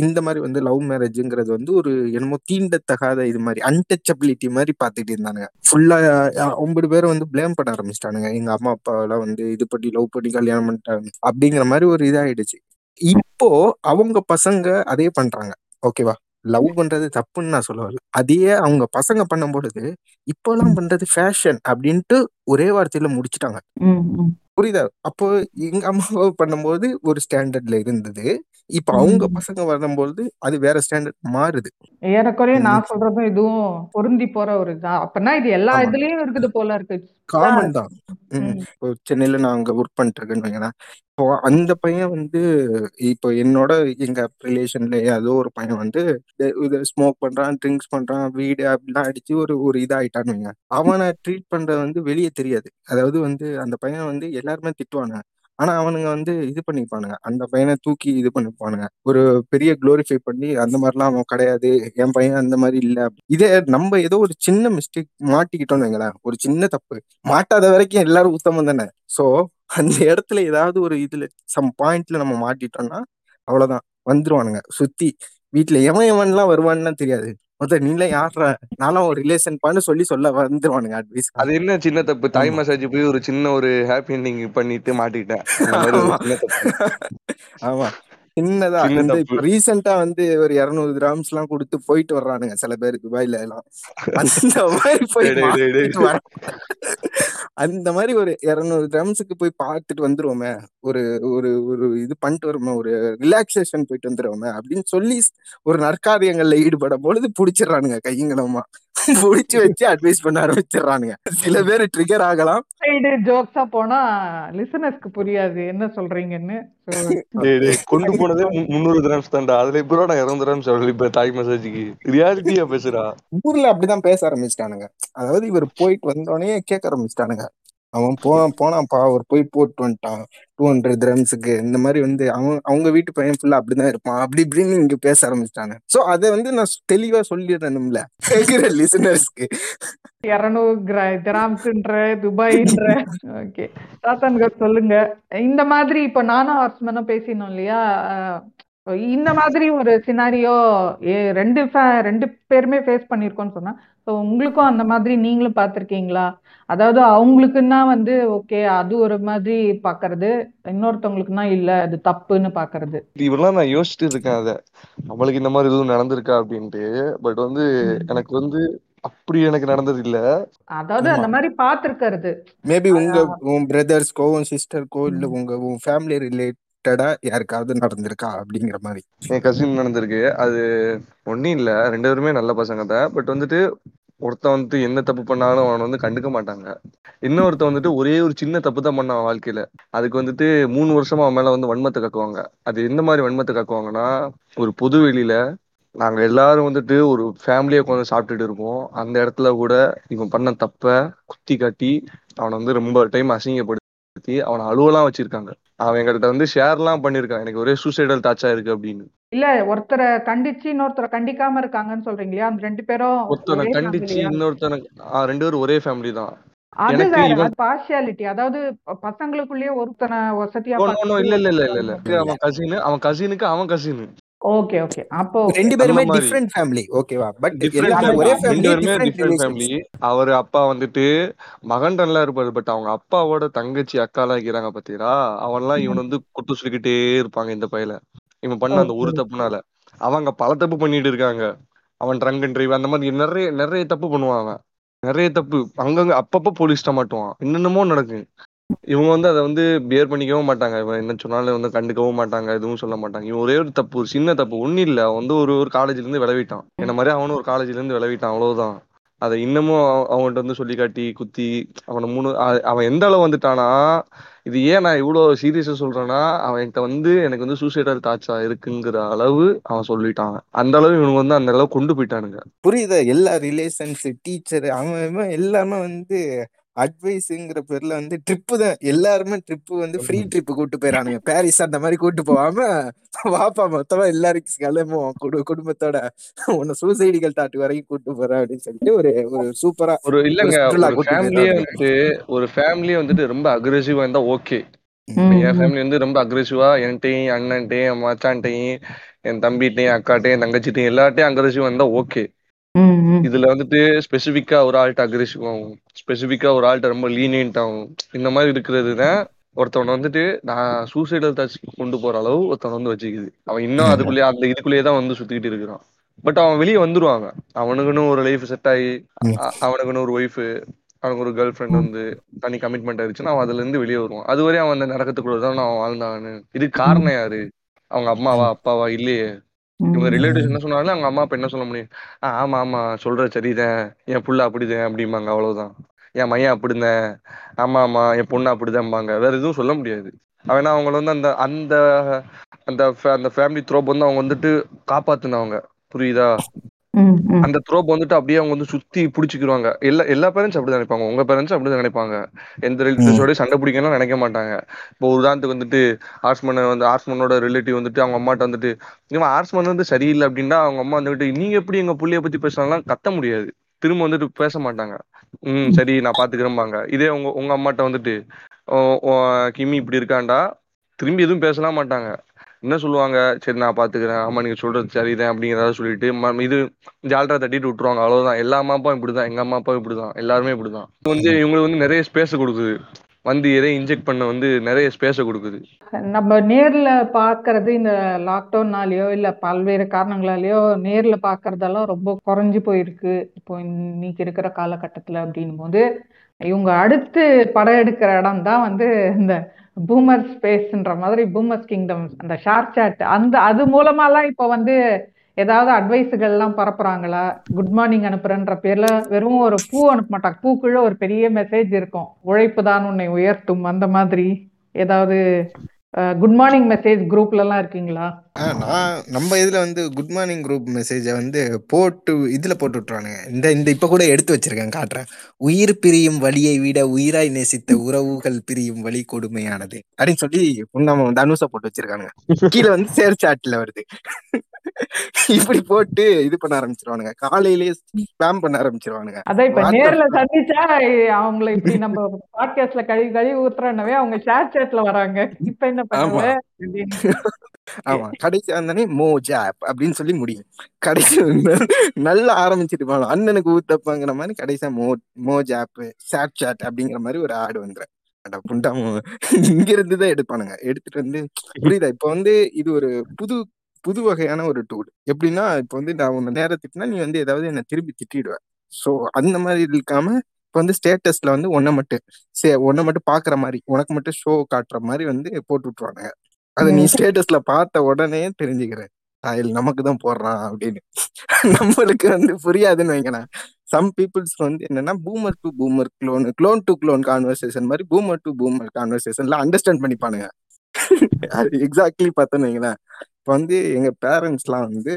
S3: இந்த மாரி வந்து லவ் மேரேஜ்ங்கிறது வந்து ஒரு என்னமோ தீண்டத்தகாத இது மாரி, அன்டச்சபிலிட்டி மாரி பார்த்துட்டு இருந்தானுங்க. ஃபுல்லா அ 9 பேரும் வந்து ப்ளேம் பண்ண ஆரம்பிச்சுட்டானுங்க. எங்க அம்மா, அப்பாவெல்லாம் வந்து இது பண்ணி லவ் பண்ணி கல்யாணம் பண்ணிட்டாங்க. அப்படிங்கிற மாரி ஒரு இதாயிடுச்சு. இப்போ அவங்க பசங்க அதே பண்றாங்க. ஓகேவா? லவ் பண்றது தப்புன்னு நான் சொல்ல வரல. அதையே அவங்க பசங்க பண்ணும்பொழுது, இப்போலாம்
S2: ம்.
S3: பண்றது ஃபேஷன் அப்படின்ட்டு ஒரே வார்த்தையில முடிச்சுட்டாங்க. புரியுதா? அப்போ எங்க அம்மா பண்ணும்போது ஒரு ஸ்டாண்டர்ட்ல இருந்தது. இப்ப அவங்க. பசங்க வரும்பொழுது அது வேற ஸ்டாண்டர்ட் மாறுது.
S2: ஏறக்குறைய. நான் சொல்றதும் இதுவும் பொருந்தி போற ஒரு இதுதான். அப்பன்னா இது எல்லா. இதுலயும் இருக்குது போல இருக்கு.
S3: காமன் தான். இப்போ சென்னையில நான் அங்க ஒர்க் பண்ணிட்டு இருக்கேன்னு. இப்போ அந்த பையன் வந்து இப்போ என்னோட எங்க ரிலேஷன்ல ஏதோ ஒரு பையன் வந்து இது ஸ்மோக் பண்றான், ட்ரிங்க்ஸ் பண்றான், வீடு அப்படிலாம் அடிச்சு ஒரு ஒரு இதாயிட்டான்னு வைங்க. அவன ட்ரீட் பண்றது வந்து வெளிய தெரியாது. அதாவது வந்து அந்த பையன வந்து எல்லாருமே திட்டுவானுங்க. ஆனா அவனுங்க வந்து இது பண்ணிப்பானுங்க. அந்த பையன தூக்கி இது பண்ணிப்பானுங்க. ஒரு பெரிய குளோரிஃபை பண்ணி அந்த மாரிலாம் அவன் கிடையாது. என் பையன் அந்த மாரி இல்ல. இதே நம்ம ஏதோ ஒரு சின்ன மிஸ்டேக் மாட்டிக்கிட்டோம்னு வைங்களேன். ஒரு சின்ன தப்பு. மாட்டாத வரைக்கும் எல்லாரும் உத்தமம் தானே. சோ அந்த இடத்துல ஏதாவது ஒரு இதுல சம் பாயிண்ட்ல நம்ம மாட்டிட்டோம்னா, அவ்வளவுதான் வந்துருவானுங்க சுத்தி. வீட்டுல எவன் எவன்லாம் வருவான்லாம் தெரியாது. மொத நீலாம் யார்றா? நான்லாம் உன் ரிலேஷன்ப்பான்னு சொல்லி சொல்ல வந்துருவானுங்க அட்வைஸ்க்கு.
S4: அது என்ன சின்ன தப்பு? தாய். மசாஜ் போய் ஒரு சின்ன ஒரு ஹேப்பி எண்டிங் பண்ணிட்டு மாட்டிக்கிட்டேன். ஒரு
S3: ஆமா. சின்னதா
S4: தப்பு.
S3: இப்ப ரீசென்ட்டா வந்து ஒரு 200 கிராம்ஸ்லாம் குடுத்து போயிட்டு வர்றானுங்க சில பேர் துபாய்ல எல்லாம். அந்த மாரி போய் அந்த மாரி ஒரு 200 கிராம்ஸ்க்கு போய் பார்த்துட்டு வந்துருவோமே. ஒரு ஒரு ஒரு இது பண்ணிட்டு வருவோமே. ஒரு ரிலாக்சேஷன் போயிட்டு வந்துருவோமே அப்படின்னு சொல்லி ஒரு நற்காரியங்கள்ல ஈடுபடும் பொழுது புடிச்சிடுறானுங்க கையுங்களமா. புடிச்சு வச்சு அட்வைஸ் பண்ண ஆரம்பிச்சிடுறானுங்க. சில பேர் ட்ரிகர் ஆகலாம்.
S2: சைடு ஜோக்ஸா போனா லிசனர்ஸ்க்கு புரியாது என்ன சொல்றீங்கன்னு.
S4: கொண்டு போனதே மு 300 கிராம்ஸ் தான்டா. அதுல எப்படிடா நான் 200 கிராம்ஸ் இப்ப தாய் மசாஜ்க்கு? ரியாலிட்டியா பேசுடா.
S3: ஊர்ல அப்படிதான் பேச ஆரம்பிச்சுட்டானுங்க. அதாவது இவரு போயிட்டு வந்தோனே கேட்க ஆரம்பிச்சுட்டானுங்க. அவன் போனான் போனான்ப்பா அவர் போய் போட்டு வந்துட்டான். டூ ஹண்ட்ரட் கிராம்ஸுக்கு இந்த மாதிரி வந்து அவன் அவங்க வீட்டு பையன் ஃபுல்லா அப்படிதான் இருப்பான். அப்படி இப்படின்னு இங்க பேச ஆரம்பிச்சிட்டாங்க சோ அத வந்து நான் தெளிவா சொல்லிடுறேன்ல கேக்குற லிசனர்ஸ்க்கு.
S2: 200 கிரா கிராம்ஸ்ன்ற, துபாய்ன்ற. ஓகே. சாத்தான்கள் சொல்லுங்க. இந்த மாதிரி இப்ப நானும் ஹார்ஸ்மனும் பேசினோம் இல்லையா? இந்த மாதிரி ஒரு சினாரியோ எ 2 ஃபே 2 பேருமே ஃபேஸ் பண்ணியிருக்கோம்னு சொன்னா, ஸோ உங்களுக்கும் அந்த மாதிரி நீங்களும் பார்த்துருக்கீங்களா? அதாவது அவங்களுக்குன்னா வந்து ஓகே அது ஒரு மாதிரி பார்க்கறது. இன்னொருத்தவங்களுக்குன்னா இல்ல அது தப்புன்னு பார்க்கறது.
S4: இவெல்லாம் நான் யோசிச்சுட்டு இருக்கேன் அத. நம்மளுக்கு இந்த மாரி எதுவும் நடந்திருக்கா அப்படின்ட்டு. பட் வந்து. எனக்கு வந்து அப்படி எனக்கு நடந்தது இல்ல.
S2: அதாவது. அந்த மாரி பார்த்துருக்கிறது.
S3: மேபி உங்க உன் பிரதர்ஸ்க்கோ, உன் சிஸ்டர்க்கோ இல்ல. உங்க உன் ஃபேமிலி ரிலேட்டடா யாருக்காவது நடந்திருக்கா? அப்படிங்கிற மாதிரி
S4: என் கசின் நடந்திருக்கு. அது ஒண்ணும் இல்ல. ரெண்டு பேருமே நல்ல பசங்க தான். பட் வந்துட்டு ஒருத்தன் வந்துட்டு என்ன தப்பு பண்ணாலும் அவனை வந்து கண்டுக்க மாட்டாங்க. இன்னொருத்தன் வந்துட்டு ஒரே ஒரு சின்ன தப்பு தான் பண்ணான் அவன் வாழ்க்கையில. அதுக்கு வந்துட்டு மூணு வருஷமா அவன் மேல வந்து வன்மத்தை கக்குவாங்க. அது எந்த மாதிரி வன்மத்தை கக்குவாங்கன்னா, ஒரு பொது வெளியில நாங்க எல்லாரும் வந்துட்டு ஒரு ஃபேமிலியை உட்காந்து சாப்பிட்டுட்டு இருப்போம். அந்த இடத்துல கூட இவன் பண்ண தப்ப குத்தி காட்டி, அவனை வந்து ரொம்ப டைம் அசிங்கப்படுத்தி, அவன அழுவலாம் வச்சிருக்காங்க. அவன் எங்ககிட்ட வந்து ஷேர்லாம் பண்ணியிருக்கான். எனக்கு ஒரே சூசைடல் தாட்ஸா இருக்கு அப்படின்னு.
S2: இல்ல ஒருத்தர கண்டிச்சு, இன்னொருத்தர கண்டிக்காம இருக்காங்கன்னு சொல்றீங்க இல்லையா? அந்த 2 பேரும்
S4: ஒருத்தன
S2: ஒரே
S4: கண்டிச்சு? இன்னொருத்தன ஆ 2 பேரும் ஒரே ஃபேமிலி தான்.
S2: அது
S4: எனக்கு
S2: வேற.
S4: இவன்
S2: அது பார்ஷியாலிட்டி. அதாவது பசங்களுக்குள்ளேயே ஒருத்தன வசதியா. பார்த்துட்டு
S4: இல்ல, இல்ல, இல்ல, இல்ல. அவன் கசின். அவன் கசினுக்கு அவன் கசின்.
S2: Okay, okay. அப்போ ஓகே.
S3: 2
S4: அந்த
S3: பேருமே. Different family. ஓகேவா? பட். ஒரே
S2: அதுதான்.
S4: 2
S3: ஃபேமிலி.
S4: அவரு அப்பா வந்துட்டு மகன்றன்லாம் இருப்பாரு. பட் அவங்க அப்பாவோட தங்கச்சி அக்காலாம் இருக்கிறாங்க பாத்தீங்களா? அவன்லாம் இவன. வந்து குட்டு சொல்லிக்கிட்டே இருப்பாங்க இந்த பயல. இவன் பண்ண அந்த. ஒரு தப்புனால. அவங்க பல தப்பு பண்ணிட்டு இருக்காங்க. அவன் ட்ரங்க் அண்ட் டிரைவ் அந்த மாதிரி நெறைய நெறைய தப்பு பண்ணுவான் அவன். நெறைய தப்பு. அங்கங்க அப்பப்ப போலீஸ்ட்ட மாட்டுவான். என்னென்னமோ நடக்கும். இவங்க வந்து அதை வந்து பியர் பண்ணிக்கவும் மாட்டாங்க. இவன் என்ன சொன்னாலும் வந்து கண்டுக்கவும் மாட்டாங்க. எதுவும் சொல்ல மாட்டாங்க. இவன் ஒரே ஒரு தப்பு, ஒரு சின்ன தப்பு. ஒண்ணும் இல்ல. அவன் வந்து ஒரு ஒரு காலேஜ்ல இருந்து விளவிட்டான் என்ன மாதிரி அவனும் ஒரு காலேஜ்ல இருந்து விளவிட்டான் அவ்வளவுதான். அதை இன்னமும் அவன்கிட்ட வந்து சொல்லி காட்டி, குத்தி அவன மூணு அவன் எந்த அளவு வந்துட்டானா இது ஏன் நான் இவ்வளவு சீரியஸா சொல்றேன்னா, அவன் வந்து எனக்கு வந்து சூசைடல் தாட்சா இருக்குங்கிற அளவு அவன் சொல்லிட்டான். அந்த அளவு இவனுக்கு வந்து அந்த அளவுக்கு கொண்டு போயிட்டானுங்க.
S3: புரியுதா? எல்லா ரிலேஷன்ஸ், டீச்சர் அவன் எல்லாமே வந்து அட்வைஸுங்கிற பேர்ல வந்து ட்ரிப்பு தான். எல்லாருமே ட்ரிப்பு வந்து ஃப்ரீ ட்ரிப்பு கூட்டு போயிடறானுங்க பாரிஸ் அந்த மாதிரி கூட்டு போகாம வாப்பா மொத்தமா எல்லாருக்கும் கிளம்புவோம். குடு குடும்பத்தோட உன்னை சூசைடிகள் தாட்டு வரைக்கும் கூட்டு போறேன் அப்படின்னு சொல்லிட்டு ஒரு ஒரு சூப்பரா
S4: ஒரு இல்லங்க ஃபேமிலியே வந்துட்டு ஒரு ஃபேமிலியே வந்துட்டு ரொம்ப அக்ரெசிவா இருந்தா ஓகே என் ஃபேமிலி வந்து ரொம்ப அக்ரெசிவா என்கிட்டயும் அண்ணன்ட்டையும் என் மச்சான்ட்டையும் என் தம்பிட்டையும் அக்காட்டையும் தங்கச்சிட்டையும் எல்லாட்டையும் அக்ரெசிவா இருந்தா ஓகே. இதுல வந்துட்டு ஸ்பெசிஃபிக்கா ஒரு ஆள்கிட்ட அக்ரெசிவ் ஆகும் ஸ்பெசிஃபிக்கா ஒரு ஆள்கிட்ட ரொம்ப லீனியன்ட் ஆகும் இந்த மாதிரி இருக்கிறது தான் ஒருத்தவனை வந்துட்டு நான் சூசைடல் டச் கொண்டு போற அளவு ஒருத்தவன் வந்து வச்சுக்குது. அவன் இன்னும் அதுக்குள்ளேயே அந்த இதுக்குள்ளேயே தான் வந்து சுத்திக்கிட்டு இருக்கிறான். பட் அவன் வெளியே வந்துருவாங்க. அவனுக்குன்னு ஒரு லைஃப் செட் ஆகி அவனுக்குன்னு ஒரு ஒய்ஃப் அவனுக்கு ஒரு கேர்ள் ஃப்ரெண்ட் வந்து தனி கமிட்மெண்ட் ஆயிடுச்சுன்னா அவன் அதுல இருந்து வெளியே வருவான். அதுவரை அவன் அந்த நரகத்துக்குள்ள தான் அவன் வாழ்ந்தான்னு. இதுக்கு காரணம் யாரு? அவங்க அம்மாவா அப்பாவா? இல்லையே. இவங்க. ரிலேட்டிவ்ஸ் என்ன சொன்னாலும் அவங்க அம்மா அப்பா என்ன சொல்ல முடியும்? ஆ, ஆமா ஆமா சொல்ற சரிதான். என் புள்ள அப்படிதான் அப்படிம்பாங்க அவ்வளவுதான். என் மையன் அப்படிதான். ஆமா ஆமா என் பொண்ணு அப்படிதான்பாங்க. வேற எதுவும் சொல்ல முடியாது. அவனா அவங்கள வந்து அந்த அந்த அந்த அந்த ஃபேமிலி த்ரோப் வந்து அவங்க வந்துட்டு காப்பாத்துனவங்க. புரியுதா. அந்த த்ரோப் வந்துட்டு அப்படியே அவங்க வந்து சுத்தி பிடிச்சிக்கிருவாங்க எல்லா எல்லா பேரண்ட்ஸ் அப்படிதான் நினைப்பாங்க. உங்க பேரண்ட்ஸ் அப்படிதான் நினைப்பாங்க. எந்த ரிலேட்டிவ்ஸோட சண்டை பிடிக்கணும்னு நினைக்க மாட்டாங்க. இப்போ உதாரணத்துக்கு வந்துட்டு ஆர்ஸ்மன் வந்து ஆர்ஸ்மனோட ரிலேட்டிவ் வந்துட்டு அவங்க அம்மாட்ட வந்துட்டு இவன் ஆர்ஸ்மன் வந்து சரியில்லை அப்படின்னா அவங்க அம்மா வந்துட்டு நீங்க எப்படி எங்க புள்ளைய பத்தி பேசலாம் கத்த முடியாது. திரும்ப வந்துட்டு பேச மாட்டாங்க. ம் சரி நான் பாத்துக்கிறேன்பாங்க இதே உங்க உங்க அம்மாட்ட வந்துட்டு "ஓ, ஓ, கிமி இப்படி இருக்காண்டா? திரும்பி எதுவும் பேசலாம் மாட்டாங்க. என்ன சொல்லுவாங்க? சரி நான் பாத்துக்கிறேன். ஆமா நீங்க சொல்றது சரிதான் அப்படிங்கிறத சொல்லிட்டு ம- இது ஜால்ரா தட்டிட்டு விட்டுருவாங்க. அவ்வளவுதான். எல்லா அம்மா அப்பாவும் இப்படிதான். எங்க அம்மா அப்பாவும் இப்படிதான். எல்லாருமே இப்படிதான். இது வந்து இவங்களுக்கு வந்து நிறைய ஸ்பேஸ் கொடுக்குது. வந்து எதையும் இன்ஜெக்ட் பண்ண வந்து நிறைய ஸ்பேஸ கொடுக்குது.
S2: நம்ம நேர்ல பாக்குறது இந்த லாக்டவுன்னாலயோ இல்ல பல்வேறு காரணங்களாலயோ நேர்ல பாக்குறதெல்லாம் ரொம்ப குறைஞ்சு போயிருக்கு. இப்போ இன்னைக்கு இருக்கிற காலகட்டத்துல அப்படின்னும் போது இவங்க அடுத்து படம் எடுக்கிற இடம் தான் வந்து இந்த பூமர் ஸ்பேஸ்ன்ற மாதிரி பூமர்ஸ் கிங்டம் அந்த ஷார்ட் சாட் அந்த அது மூலமாலாம் இப்போ வந்து ஏதாவது அட்வைஸுகள்லாம் பரப்புறாங்களா? குட் மார்னிங் அனுப்புறன்ற பேர்ல வெறும் ஒரு பூ அனுப்ப மாட்டாங்க பூக்குள்ள ஒரு பெரிய மெசேஜ் இருக்கும். உழைப்பு தான் உன்னை உயர்த்தும். அந்த மாதிரி ஏதாவது குட் மார்னிங் மெசேஜ் குரூப்ல எல்லாம் இருக்கீங்களா?
S3: ஆ, நான் நம்ம இதுல வந்து குட் மார்னிங் குரூப் மெசேஜை வந்து போட்டு இதுல போட்டு விட்டுறானுங்க இந்த இந்த இப்ப கூட எடுத்து வச்சிருக்கேன் காட்டுறேன். உயிர் பிரியும் வலியை விட உயிராய் நேசித்த உறவுகள் பிரியும் வலி கொடுமையானது. அப்படின்னு சொல்லி நம்ம தனுஷா போட்டு வச்சிருக்கானுங்க. கீழே வந்து சேர் சாட்ல வருது. இப்படி போட்டு இது பண்ண ஆரம்பிச்சிருவானுங்க. காலையிலேயே ஸ்பேம் பண்ண ஆரம்பிச்சிருவானுங்க.
S2: அதான் இப்ப நேர்ல சந்திச்சா அவங்கள இப்படி நம்ம பாட்காஸ்ட்ல கழுவி கழுவி ஊத்துறனவே அவங்க ஷேர் சாட்ல வராங்க. இப்ப என்ன
S3: ஆமா.
S2: பண்ணுவ? அப்படின்னு.
S3: ஆமா. கடைசி வந்தானே மோ ஜாப் அப்படின்னு சொல்லி முடியும். கடைசி வந்து நல்லா ஆரம்பிச்சிட்டு போகலாம். அண்ணனுக்கு ஊத்தப்பாங்கிற மாதிரி கடைசியா மோ மோ ஜாப் சாட் சாட் அப்படிங்கிற மாதிரி ஒரு ஆடு வந்துடும் இங்க இருந்து தான் எடுப்பானுங்க. எடுத்துட்டு வந்து புரியுதா? இப்ப வந்து இது ஒரு புது புது வகையான ஒரு டூல். எப்படின்னா இப்ப வந்து நான் உன்னை நேரம் திட்டினா நீ வந்து ஏதாவது என்ன திருப்பி திட்டிடுவ. சோ அந்த மாதிரி இருக்காம இப்ப வந்து ஸ்டேட்டஸ்ல வந்து ஒன்ன மட்டும் சே ஒன்ன மட்டும் பாக்குற மாதிரி உனக்கு மட்டும் ஷோ காட்டுற மாதிரி வந்து போட்டு விட்டுருவானுங்க. அதை நீ. ஸ்டேட்டஸ்ல பார்த்த உடனே தெரிஞ்சுக்கிற. சாயல் நமக்கு தான் போடுறான் அப்படின்னு. நம்மளுக்கு வந்து புரியாதுன்னு வைங்களேன். சம் பீப்புள்ஸ்க்கு வந்து என்னன்னா boomer to boomer clone clone to clone conversation மாதிரி பூமர் டு பூமர் கான்வர்சேஷன்ல அண்டர்ஸ்டாண்ட் பண்ணிப்பானுங்க. அது எக்ஸாக்ட்லி பார்த்தோன்னு வைங்களேன். இப்போ வந்து எங்க பேரண்ட்ஸ்லாம் வந்து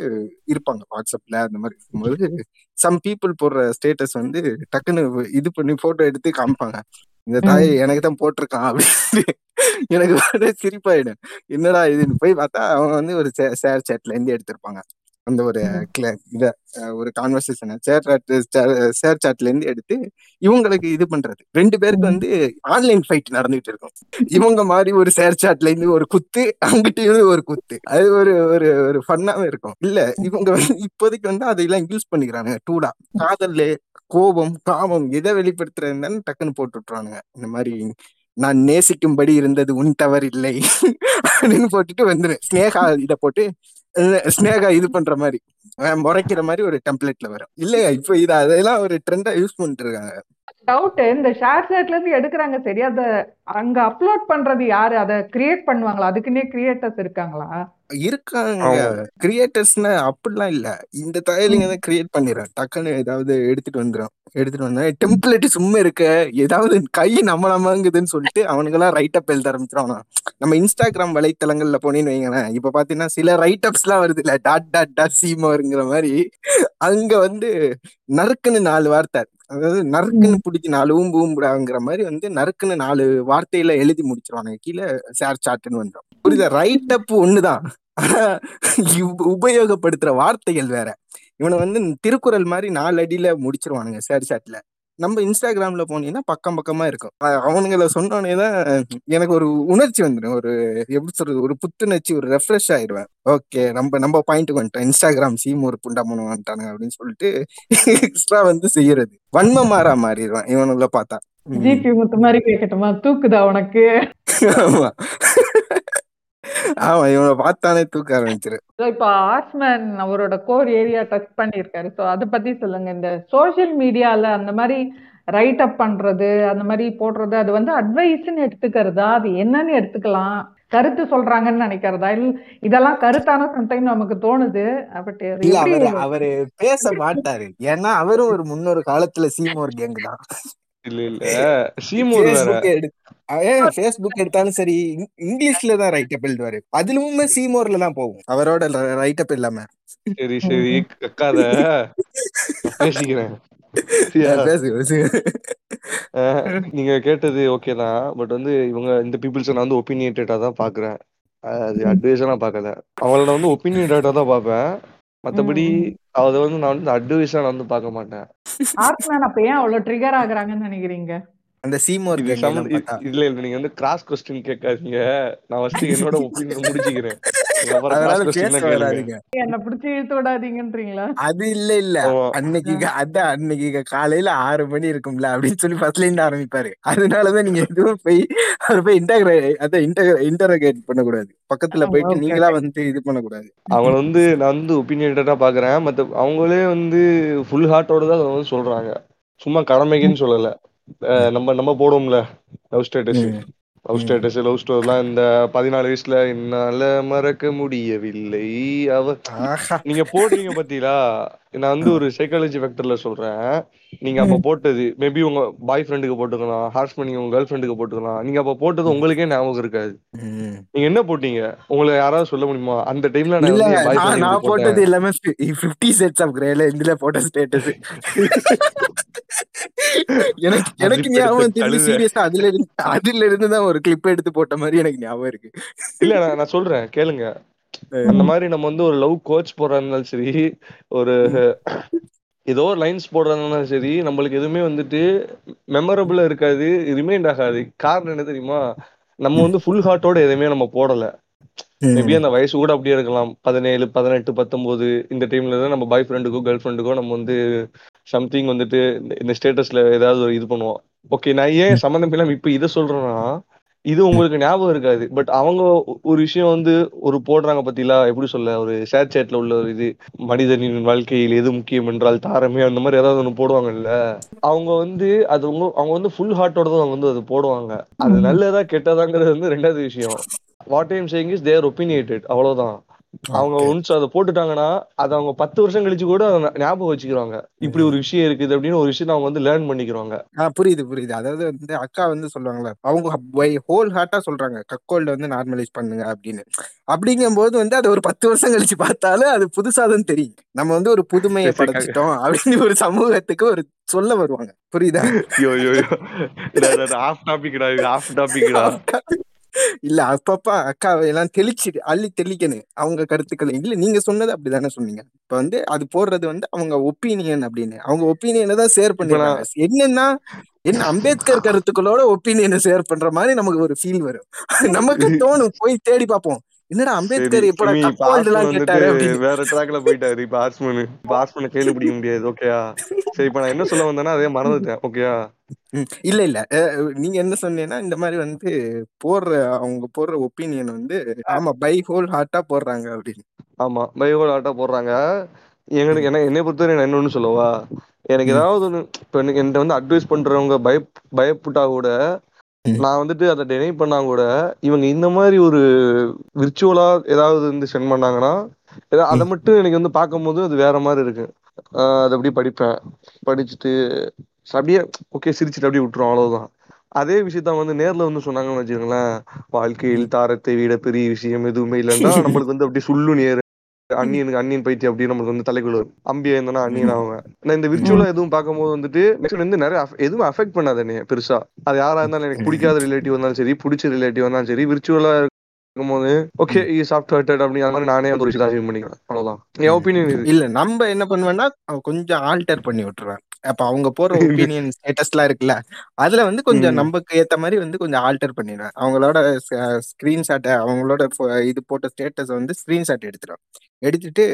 S3: இருப்பாங்க வாட்ஸ்அப்ல அந்த மாதிரி இருக்கும்போது சம் பீப்புள் போடுற ஸ்டேட்டஸ் வந்து டக்குன்னு இது பண்ணி போட்டோ எடுத்து காமிப்பாங்க. இந்த தாய் எனக்கு தான் போட்டிருக்கான் அப்படின்னு எனக்கு வந்து சிரிப்பாயிடும். என்னடா இதுன்னு போய் பார்த்தா அவங்க வந்து ஒரு ஷேர் சேட்ல இருந்து எடுத்திருப்பாங்க. அந்த ஒரு இத ஒரு கான்வர்சேஷனை ஷேர் ஷேர் சாட்ல இருந்து எடுத்து இவங்களுக்கு இது பண்றது. ரெண்டு பேருக்கு. வந்து ஆன்லைன் ஃபைட் நடந்துட்டு இருக்கும். இவங்க மாதிரி ஒரு ஷேர் சாட்ல இருந்து ஒரு குத்து அங்கிட்டு இருந்து ஒரு குத்து. அது ஒரு ஒரு ஒரு ஃபன்னாவே இருக்கும். இல்ல இவங்க வந்து இப்போதைக்கு வந்து அதையெல்லாம் யூஸ் பண்ணிக்கிறாங்க டூடா. காதல்ல கோபம் காமம் எதை வெளிப்படுத்துறதுன்னு டக்குன்னு போட்டு விட்டுறானுங்க இந்த மாதிரி நான் நேசிக்கும்படி இருந்தது உன் தவறு இல்லை அப்படின்னு போட்டுட்டு வந்துடும் ஸ்னேகா இத போட்டு ஸ்னேகா இது பண்ற மாதிரி முறைக்கிற மாதிரி ஒரு டெம்ப்ளேட்ல வரும். இல்லையா? இப்போ இது அதெல்லாம் ஒரு ட்ரெண்டா யூஸ் பண்ணிட்டு இருக்காங்க
S2: டவுட் இந்த ஷேர் சேட்ல இருந்து எடுக்கிறாங்க சரி. அத அங்க அப்லோட் பண்றது யாரு? அதை கிரியேட் பண்ணுவாங்களா? அதுக்குன்னே கிரியேட்டர்ஸ் இருக்காங்களா?
S3: இருக்காங்க. கிரியேட்டர்ஸ்னா அப்படிலாம் இல்ல. இந்த தயலிங்க தான் கிரியேட் பண்ணிடுறேன். டக்குன்னு ஏதாவது எடுத்துட்டு வந்துடும் எடுத்துட்டு வந்தா டெம்ப்ளேட் சும்மா இருக்க. ஏதாவது கை நம்ம நம்மங்குதுன்னு சொல்லிட்டு அவனுங்கெல்லாம் ரைட் அப் எழுத ஆரம்பிச்சிருவானா நம்ம இன்ஸ்டாகிராம் வலைத்தளங்கள்ல போனேன்னு வைங்களேன். இப்ப பாத்தீங்கன்னா சில ரைட் அப்ஸ் எல்லாம் வருது இல்ல டாட் டாட் டாட் சீமோருங்கிற மாதிரி. அங்க வந்து நறுக்குன்னு நாலு வார்த்தை. அதாவது நறுக்குன்னு பிடிச்சி நாலு ஊம்பு ஊம்புடாங்கிற மாதிரி வந்து நறுக்குன்னு நாலு வார்த்தையில எழுதி முடிச்சிருவானுங்க. கீழே ஷேர் சாட்டுன்னு வந்துடும் புரியுதா? ரைட் அப் ஒண்ணுதான். உபயோகப்படுத்துற வார்த்தைகள் வேற. இவனை வந்து திருக்குறள் மாதிரி நாலு அடியில முடிச்சிருவானுங்க ஷேர் சாட்ல நம்ம இன்ஸ்டாகிராம்ல போனீங்கன்னா பக்கம் பக்கமா இருக்கும். அவனுங்கள சொன்னோடனே தான் எனக்கு ஒரு உணர்ச்சி வந்துடும். ஒரு எப்படி சொல்றது? ஒரு புத்துணர்ச்சி ஒரு ரெஃப்ரெஷ் ஆயிடுவேன். ஓகே நம்ம நம்ம பாயிண்ட்டுக்கு வந்துட்டோம். இன்ஸ்டாகிராம் சீம் ஒரு புண்டாமனம் வந்துட்டானுங்க அப்படின்னு சொல்லிட்டு எக்ஸ்ட்ரா வந்து செய்யறது. வன்ம மாறா மாறிடுவேன் இவனுங்கள பார்த்தா.
S2: ஜிபி முத்து மாதிரி கேட்கட்டுமா தூக்குதா உனக்கு?
S3: ஆமா. ஆமா இவனை பார்த்தானே தூக்க ஆரம்பிச்சிரு.
S2: இப்ப ஆர்ட்ஸ்மேன் அவரோட கோர் ஏரியா டச் பண்ணியிருக்காரு. ஸோ அதை பத்தி சொல்லுங்க. இந்த சோஷியல் மீடியால அந்த மாதிரி ரைட் அப் பண்றது அந்த மாதிரி போடுறது அது வந்து அட்வைஸ்ன்னு எடுத்துக்கிறதா? அது என்னன்னு எடுத்துக்கலாம். கருத்து சொல்றாங்கன்னு நினைக்கிறதா? இல்ல இதெல்லாம் கருத்தான சம்டைம் நமக்கு தோணுது. பட்
S3: அவரு அவரு பேச மாட்டாரு. ஏன்னா அவரும் ஒரு முன்னொரு காலத்துல சீமோர் கேங் தான்.
S4: இல்ல இல்ல. சீமோர்
S3: ஃபேஸ்புக் எடுத்தாலும் சரி இங்- இங்கிலீஷ்ல தான் ரைட் அப் எழுதுவாரு. அதுலயுமே சீமோர்ல தான் போகும். அவரோட ரைட் அப் இல்லாம.
S4: சரி சரி. கக்காத நான் பேசிக்கிறேன் நீங்க கேட்டது ஓகே தான். பட் வந்து இவங்க இந்த பீப்புள்ஸை நான் வந்து ஒப்பீனியேட்டடா தான் பாக்குறேன். அது அட்வைஸா நான் பார்க்கல அவங்கள நான் வந்து ஒப்பீனியேட்டடா தான் பார்ப்பேன் மத்தபடி அதை வந்து நான் வந்து அட்வைஸா நான் வந்து பார்க்க மாட்டேன்.
S2: ஆர்ட்ஸ்மேன் அப்ப ஏன் அவ்வளவு ட்ரிகர் ஆகுறாங்கன்னு நினைக்கிறீங்க?
S3: அந்த சீமோர்
S4: இல்ல இல்ல நீங்க வந்து கிராஸ் கொஸ்டின் கேட்காதீங்க. நான் ஃபர்ஸ்ட் என்னோட ஒப்பீனியன் முடிச்சுக்கிறேன்.
S2: என்ன பிடிச்சி இழுத்து விடாதீங்கன்றீங்களா?
S3: அது இல்ல இல்ல. அன்னைக்கு அதான் அன்னைக்கு காலையில ஆறு மணி இருக்கும்ல அப்படின்னு சொல்லி ஃபர்ஸ்ட்ல இருந்து ஆரம்பிப்பாரு. அதனாலதான் நீங்க எதுவும் போய் அவர் போய் இன்டகிரே அதான் இன்டர் இன்டரோகேட் பண்ணக்கூடாது. பக்கத்துல போயிட்டு நீங்களா வந்து இது பண்ணக்கூடாது.
S4: அவங்கள வந்து நான் வந்து ஒப்பீனியேட்டடா பாக்குறேன். மத்த அவங்களே வந்து ஃபுல் ஹார்ட்டோட தான் வந்து சொல்றாங்க. சும்மா கடமைக்குன்னு சொல்லல. அஹ் நம்ம நம்ம போடுவோம்ல love status love. Status love ஸ்டோரிலாம் இந்த பதினாலு வயசுல என்னால மறக்க முடியவில்லை. அவ நீங்க போடுறீங்க பாத்தீங்களா? நான் வந்து ஒரு சைக்காலஜி வெக்டர்ல சொல்றேன். நீங்க அப்ப போட்டது மேபி உங்க பாய் ஃப்ரெண்டுக்கு போட்டுக்கலாம் ஹார்ஸ் நீங்க உங்க கேர்ள் ஃப்ரெண்டுக்கு போட்டுக்கலாம். நீங்க அப்ப போட்டது உங்களுக்கே ஞாபகம் இருக்காது. நீங்க என்ன போட்டீங்க? உங்களை யாராவது சொல்ல முடியுமா? அந்த டைம்ல நான்
S3: போட்டது எல்லாமே பிப்டி செட்ஸ் ஆஃப் கிரேல இதுல போட்ட ஸ்டேட்டஸ் எனக்கு எனக்கு ஞாபகம்
S4: கழுதை.
S3: சீரியஸா அதுல இருந்து அதுல இருந்து தான் ஒரு கிளிப் எடுத்து போட்ட மாதிரி எனக்கு ஞாபகம் இருக்கு.
S4: இல்ல நான் நான் சொல்றேன் கேளுங்க. அந்த மாதிரி நம்ம வந்து ஒரு லவ் கோச் போடுறதா இருந்தாலும் சரி ஒரு ஏதோ ஒரு லைன்ஸ் போடுறதா இருந்தாலும் சரி நம்மளுக்கு எதுவுமே வந்துட்டு மெமரபிளா இருக்காது ரிமைண்ட் ஆகாது. காரணம் என்ன தெரியுமா? நம்ம வந்து ஃபுல் ஹார்ட்டோட எதுவுமே நம்ம போடல. மேபி அந்த வயசு கூட அப்படியே இருக்கலாம். பதினேழு பதினெட்டு பத்தொன்பது இந்த டைம்ல தான் நம்ம பாய் ஃப்ரெண்டுக்கோ கேர்ள் ஃப்ரெண்டுக்கோ நம்ம வந்து சம்திங் வந்துட்டு இந்த ஸ்டேட்டஸ்ல ஏதாவது ஒரு இது பண்ணுவோம். ஓகே நான் ஏன் சம்மந்தம் இல்லாம இப்ப இதை சொல்றேன்னா இது உங்களுக்கு ஞாபகம் இருக்காது. பட் அவங்க ஒரு விஷயம் வந்து ஒரு போடுறாங்க பத்திலா எப்படி சொல்ல ஒரு ஷேர் சேட்ல உள்ள ஒரு இது மனிதனின் வாழ்க்கையில் எது முக்கியம் என்றால் தாரமே அந்த மாதிரி ஏதாவது ஒண்ணு போடுவாங்கல்ல? அவங்க வந்து அது அவங்க வந்து ஃபுல் ஹார்ட்டோட தான் அவங்க வந்து அது போடுவாங்க. அது. நல்லதா கெட்டதாங்கிறது வந்து ரெண்டாவது விஷயம். What I'm saying is they're opinionated அவ்வளவுதான். அவங்க ஒன்ஸ் அதை போட்டுட்டாங்கன்னா அது அவங்க பத்து வருஷம் கழிச்சு கூட ஞாபகம் வச்சுக்கிறாங்க. இப்படி. ஒரு விஷயம் இருக்குது அப்படின்னு ஒரு விஷயம் அவங்க வந்து லேர்ன் பண்ணிக்கிறாங்க.
S3: ஆ புரியுது புரியுது. அதாவது வந்து அக்கா வந்து சொல்லுவாங்கல்ல அவங்க ஹோல் ஹார்ட்டா சொல்றாங்க கக்கோல்ட வந்து நார்மலைஸ் பண்ணுங்க அப்படின்னு. அப்படிங்கும்போது வந்து அது ஒரு பத்து வருஷம் கழிச்சு பார்த்தாலும் அது புதுசாதான் தெரியும். நம்ம வந்து ஒரு புதுமையை படைச்சிட்டோம் அப்படின்னு ஒரு சமூகத்துக்கு ஒரு சொல்ல வருவாங்க. புரியுதா?
S4: ஆஃப் டாபிக்டா இது ஆஃப் டாபிக்டா
S3: இல்ல அப்பப்ப அக்கா எல்லாம் தெளிச்சு அள்ளி தெளிக்கணும். அவங்க கருத்துக்களை. இல்ல நீங்க சொன்னது அப்படிதானே சொன்னீங்க. இப்ப வந்து அது போடுறது வந்து அவங்க ஒப்பீனியன் அப்படின்னு. அவங்க ஒப்பீனியனை தான் ஷேர் பண்ணிடுறாங்க. என்னன்னா என்ன அம்பேத்கர் கருத்துக்களோட ஒப்பீனியனை ஷேர் பண்ற மாதிரி நமக்கு ஒரு ஃபீல் வரும். நமக்கு தோணும் போய் தேடி பார்ப்போம். என்னடா அம்பேத்கர் எப்படா
S4: வந்துட்டு
S3: கேட்டாரு
S4: வேற ட்ராக்ல போயிட்டாரு. இப்ப ஆர்ட்ஸ்மேன் இப்ப ஆர்ட்ஸ்மேனை கையில பிடிக்க முடியாது. ஓகேயா சரி இப்ப நான் என்ன சொல்ல வந்தேன்னா அதே மறந்துட்டேன். ஓகேயா
S3: இல்ல இல்ல. நீங்க என்ன சொன்னீங்கன்னா இந்த மாதிரி வந்து போடுற அவங்க போடுற ஒப்பீனியன் வந்து ஆமா பை ஹோல் ஹார்ட்டா போடுறாங்க அப்படின்னு.
S4: ஆமா பையோட ஆட்டா போடுறாங்க. எங்களுக்கு என்ன என்னை பொறுத்தவரை நான் இன்னொன்னு சொல்லவா? எனக்கு ஏதாவது ஒன்று இப்போ எனக்கு என்கிட்ட வந்து அட்வைஸ் பண்றவங்க பய பயப்பட்டா கூட நான் வந்துட்டு அதை டெனை பண்ணா கூட இவங்க இந்த மாதிரி ஒரு விர்ச்சுவலா ஏதாவது வந்து சென்ட் பண்ணாங்கன்னா அதை மட்டும் எனக்கு வந்து பார்க்கும்போது அது வேற மாதிரி இருக்கு. ஆஹ் அது அப்படியே படிப்பேன். படிச்சுட்டு அப்படியே ஓகே சிரிச்சுட்டு அப்படியே விட்டுரும் அவ்வளவுதான். அதே விஷயத்த வந்து நேர்ல வந்து சொன்னாங்கன்னு வச்சுக்கோங்களேன் வாழ்க்கையில். தாரத்தை விட பெரிய விஷயம் எதுவுமே இல்லைன்னா நம்மளுக்கு வந்து அப்படியே சுள்ளு நேர் அண்ணியனுக்கு அண்ணியன் பைத்தியம் அப்படி நம்மளுக்கு வந்து தலைக்குள்ள வரும். அம்பியா இருந்தோம்னா அண்ணியன் அவங்க நான் இந்த விர்ச்சுவலா எதுவும் பார்க்கும்போது வந்துட்டு நெக்ஸ்ட் வந்து நிறைய எதுவும் அஃபெக்ட் பண்ணாது என்னைய பெருசா. அது யாரா இருந்தாலும் எனக்கு பிடிக்காத ரிலேட்டிவ் வந்தாலும் சரி பிடிச்ச ரிலேட்டிவ் வந்தாலும் சரி விர்ச்சுவலா இருக்கும்போது ஓகே இ சாஃப்ட் ஹார்ட்டட் அப்படி அந்த மாதிரி நானே ஒரு விஷயத்தை அச்சீவ் பண்ணிக்கிறேன் அவ்வளவுதான். என் ஒப்பீனியன்
S3: இல்ல நம்ம என்ன பண்ணுவேன்னா கொஞ்சம் ஆல்டர் பண்ணி விட்டுருவேன். அப்ப அவங்க போற ஒப்பீனியன் ஸ்டேட்டஸ்லாம் இருக்குல்ல அதுல வந்து கொஞ்சம். நமக்கு ஏத்த மாதிரி வந்து கொஞ்சம் ஆல்டர் பண்ணிடுவேன். அவங்களோட ஸ்கிரீன்ஷாட்டை அவங்களோட இது போட்ட ஸ்டேட்டஸ் வந்து ஸ்கிரீன்ஷாட் எடுத்துருவேன் எடுத்துட்டு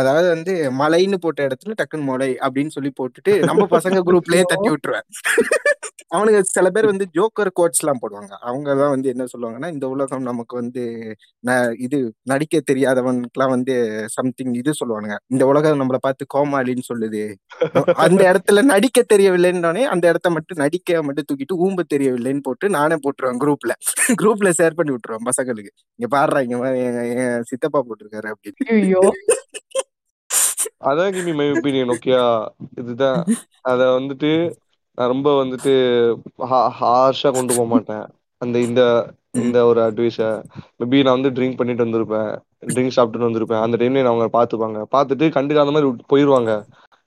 S3: அதாவது வந்து மலைன்னு போட்ட இடத்துல டக்குன்னு மொளை அப்படின்னு சொல்லி போட்டுட்டு நம்ம பசங்க குரூப்லயே தட்டி விட்டுருவேன். அவனுங்க சில பேர் வந்து ஜோக்கர் கோட்ஸ் எல்லாம் போடுவாங்க. அவங்க தான் வந்து என்ன சொல்லுவாங்கன்னா இந்த உலகம் நமக்கு வந்து இது நடிக்க தெரியாதவனுக்குலாம் வந்து சம்திங் இது சொல்லுவானுங்க. இந்த உலகம் நம்மளை பார்த்து கோமாளின்னு சொல்லுது. அந்த இடத்துல நடிக்க தெரியவில்லைன்னே அந்த இடத்த மட்டும் நடிக்க மட்டும் தூக்கிட்டு ஊம்ப தெரியவில்லைன்னு போட்டு நானே போட்டுருவேன் குரூப்ல குரூப்ல ஷேர் பண்ணி விட்டுருவேன் பசங்களுக்கு. இங்க பாடுறா இங்க பாரு, எங்க என் சித்தப்பா போட்டிருக்காரு அப்படின்னு.
S4: அதான் கிமி மை ஒப்பீனியன் ஓகேயா இதுதான். அத வந்துட்டு நான் ரொம்ப வந்துட்டு ஹார்ஷா கொண்டு போக மாட்டேன். அந்த இந்த இந்த ஒரு அட்வைஸ மேபி நான் வந்து ட்ரிங்க் பண்ணிட்டு வந்திருப்பேன். ட்ரிங்க் சாப்பிட்டுட்டு வந்திருப்பேன். அந்த டைம்ல அவங்க பார்த்துப்பாங்க? பார்த்துட்டு கண்டுக்காத மாதிரி போயிருவாங்க.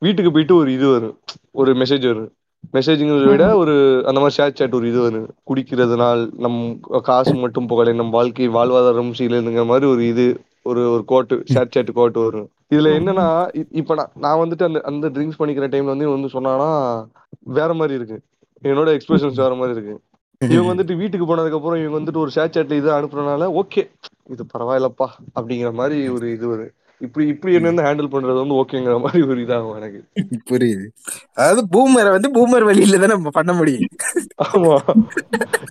S4: வீட்டுக்கு போயிட்டு ஒரு இது வரும். ஒரு மெசேஜ் வரும். மெசேஜ்ங்கிறத விட ஒரு அந்த மாதிரி ஷேர் சாட் ஒரு இது வரும். குடிக்கிறதுனால் நம் காசு மட்டும் புகழை நம் வாழ்க்கை வாழ்வாதாரம் சீலுங்கிற மாதிரி ஒரு இது ஒரு ஒரு கோட்டு ஷேர் சாட் கோட்டு வரும். இதுல என்னன்னா இப்ப நான் நான் வந்துட்டு அந்த அந்த ட்ரிங்க்ஸ் பண்ணிக்கிற டைம்ல வந்து இவன் வந்து சொன்னானா வேற மாதிரி இருக்கு. என்னோட எக்ஸ்பிரஷன்ஸ் வேற மாதிரி இருக்கு. இவங்க வந்துட்டு வீட்டுக்கு போனதுக்கு அப்புறம் இவங்க வந்துட்டு ஒரு ஷேர் சாட்ல இது அனுப்புறதுனால ஓகே இது பரவாயில்லப்பா அப்படிங்கிற மாதிரி ஒரு இது வரும். இப்படி இப்படி என்ன ஹேண்டில் பண்றது வந்து ஓகேங்கிற மாதிரி ஒரு இதாகும் எனக்கு.
S3: புரியுது. அதாவது பூமரை வந்து பூமர் வழியில தான் நம்ம பண்ண முடியும்.
S4: ஆமா.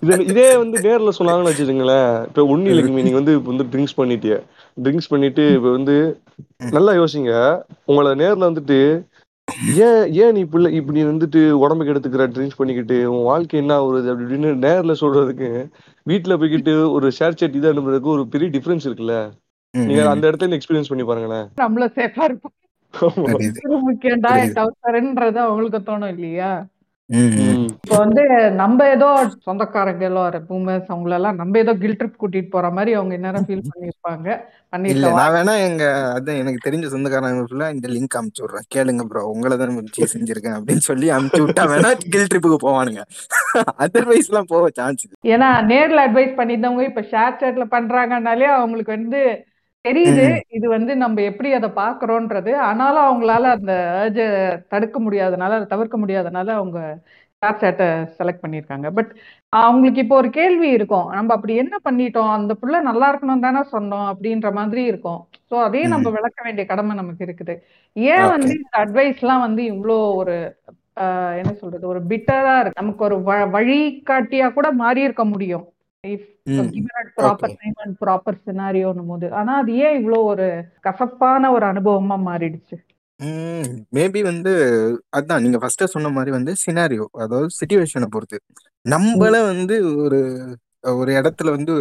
S4: இது இதே வந்து நேர்ல சொன்னாங்கன்னு வச்சுக்கோங்களேன். இப்ப ஒண்ணு இல்லைங்க நீங்க வந்து வந்து ட்ரிங்க்ஸ் பண்ணிட்டிய. ட்ரிங்க்ஸ் பண்ணிட்டு இப்ப வந்து நல்லா யோசிங்க. உங்களை நேர்ல வந்துட்டு ஏன் ஏன் நீ இப்படி இப்படி வந்துட்டு உடம்புக்கு எடுத்துக்கிற ட்ரிங்க்ஸ் பண்ணிக்கிட்டு உன் வாழ்க்கை என்ன ஆகுறது அப்படி இப்படின்னு நேர்ல சொல்றதுக்கு வீட்டுல போய்கிட்டு ஒரு ஷேர் சாட் இது அனுப்புறதுக்கு ஒரு பெரிய டிஃபரன்ஸ் இருக்குல்ல. நீங்க. அந்த இடத்துல எக்ஸ்பீரியன்ஸ் பண்ணி பாருங்களேன்.
S2: நம்மள சேஃபா இருப்போம் முக்கியம்டா. டவுசர்ன்றது அவங்களுக்கு தோணும் இல்லையா. இப்போ வந்து நம்ம ஏதோ சொந்தக்காரங்க எல்லாம் பூமர்ஸ் அவங்களெல்லாம் நம்ம ஏதோ கில் ட்ரிப் கூட்டிட்டு போற மாதிரி அவங்க இந்நேரம் ஃபீல் பண்ணிருப்பாங்க
S3: இல்ல நான் வேணா எங்க அதான் எனக்கு தெரிஞ்ச சொந்தக்காரங்க ஃபுல்லா இந்த லிங்க் அமுச்சு விடுறேன். கேளுங்க ப்ரோ உங்களை தான் முயற்சி செஞ்சிருக்கேன் அப்படின்னு சொல்லி அமுச்சு விட்டா வேணா கில் ட்ரிப்புக்கு போவானுங்க. அதர்வைஸ் எல்லாம் போக சான்ஸ்
S2: ஏன்னா நேர்ல அட்வைஸ் பண்ணியிருந்தவங்க இப்ப ஷேர் சாட்ல பண்றாங்கனாலே அவங்களுக்கு வந்து தெரியுது. இது வந்து நம்ம எப்படி அதை பாக்குறோன்றது ஆனாலும் அவங்களால அந்த அ தடுக்க முடியாதனால அதை தவிர்க்க முடியாதனால அவங்க ஷேர் சாட்டை செலக்ட் பண்ணியிருக்காங்க. பட் அவங்களுக்கு இப்போ ஒரு கேள்வி இருக்கும். நம்ம அப்படி என்ன பண்ணிட்டோம்? அந்த புள்ள நல்லா இருக்கணும் தானே சொன்னோம் அப்படின்ற மாதிரி இருக்கும். ஸோ அதையும் நம்ம விளக்க வேண்டிய கடமை நமக்கு இருக்குது. ஏன் வந்து. இந்த அட்வைஸ்லாம் வந்து இவ்வளோ ஒரு என்ன சொல்றது? ஒரு பிட்டரா இருக்கு. நமக்கு ஒரு வழிகாட்டியா கூட மாறி இருக்க முடியும். If. Proper. Time and proper சினாரியோன்னும் போது. ஆனா அது ஏன் இவ்வளோ ஒரு கசப்பான ஒரு அனுபவமா மாறிடுச்சு?
S3: மேபி வந்து அதான் நீங்க ஃபர்ஸ்ட் சொன்ன மாதிரி வந்து சினாரியோ அதாவது சுச்சுவேஷனை பொறுத்து. நம்மள வந்து ஒரு ஒரு இடத்துல வந்து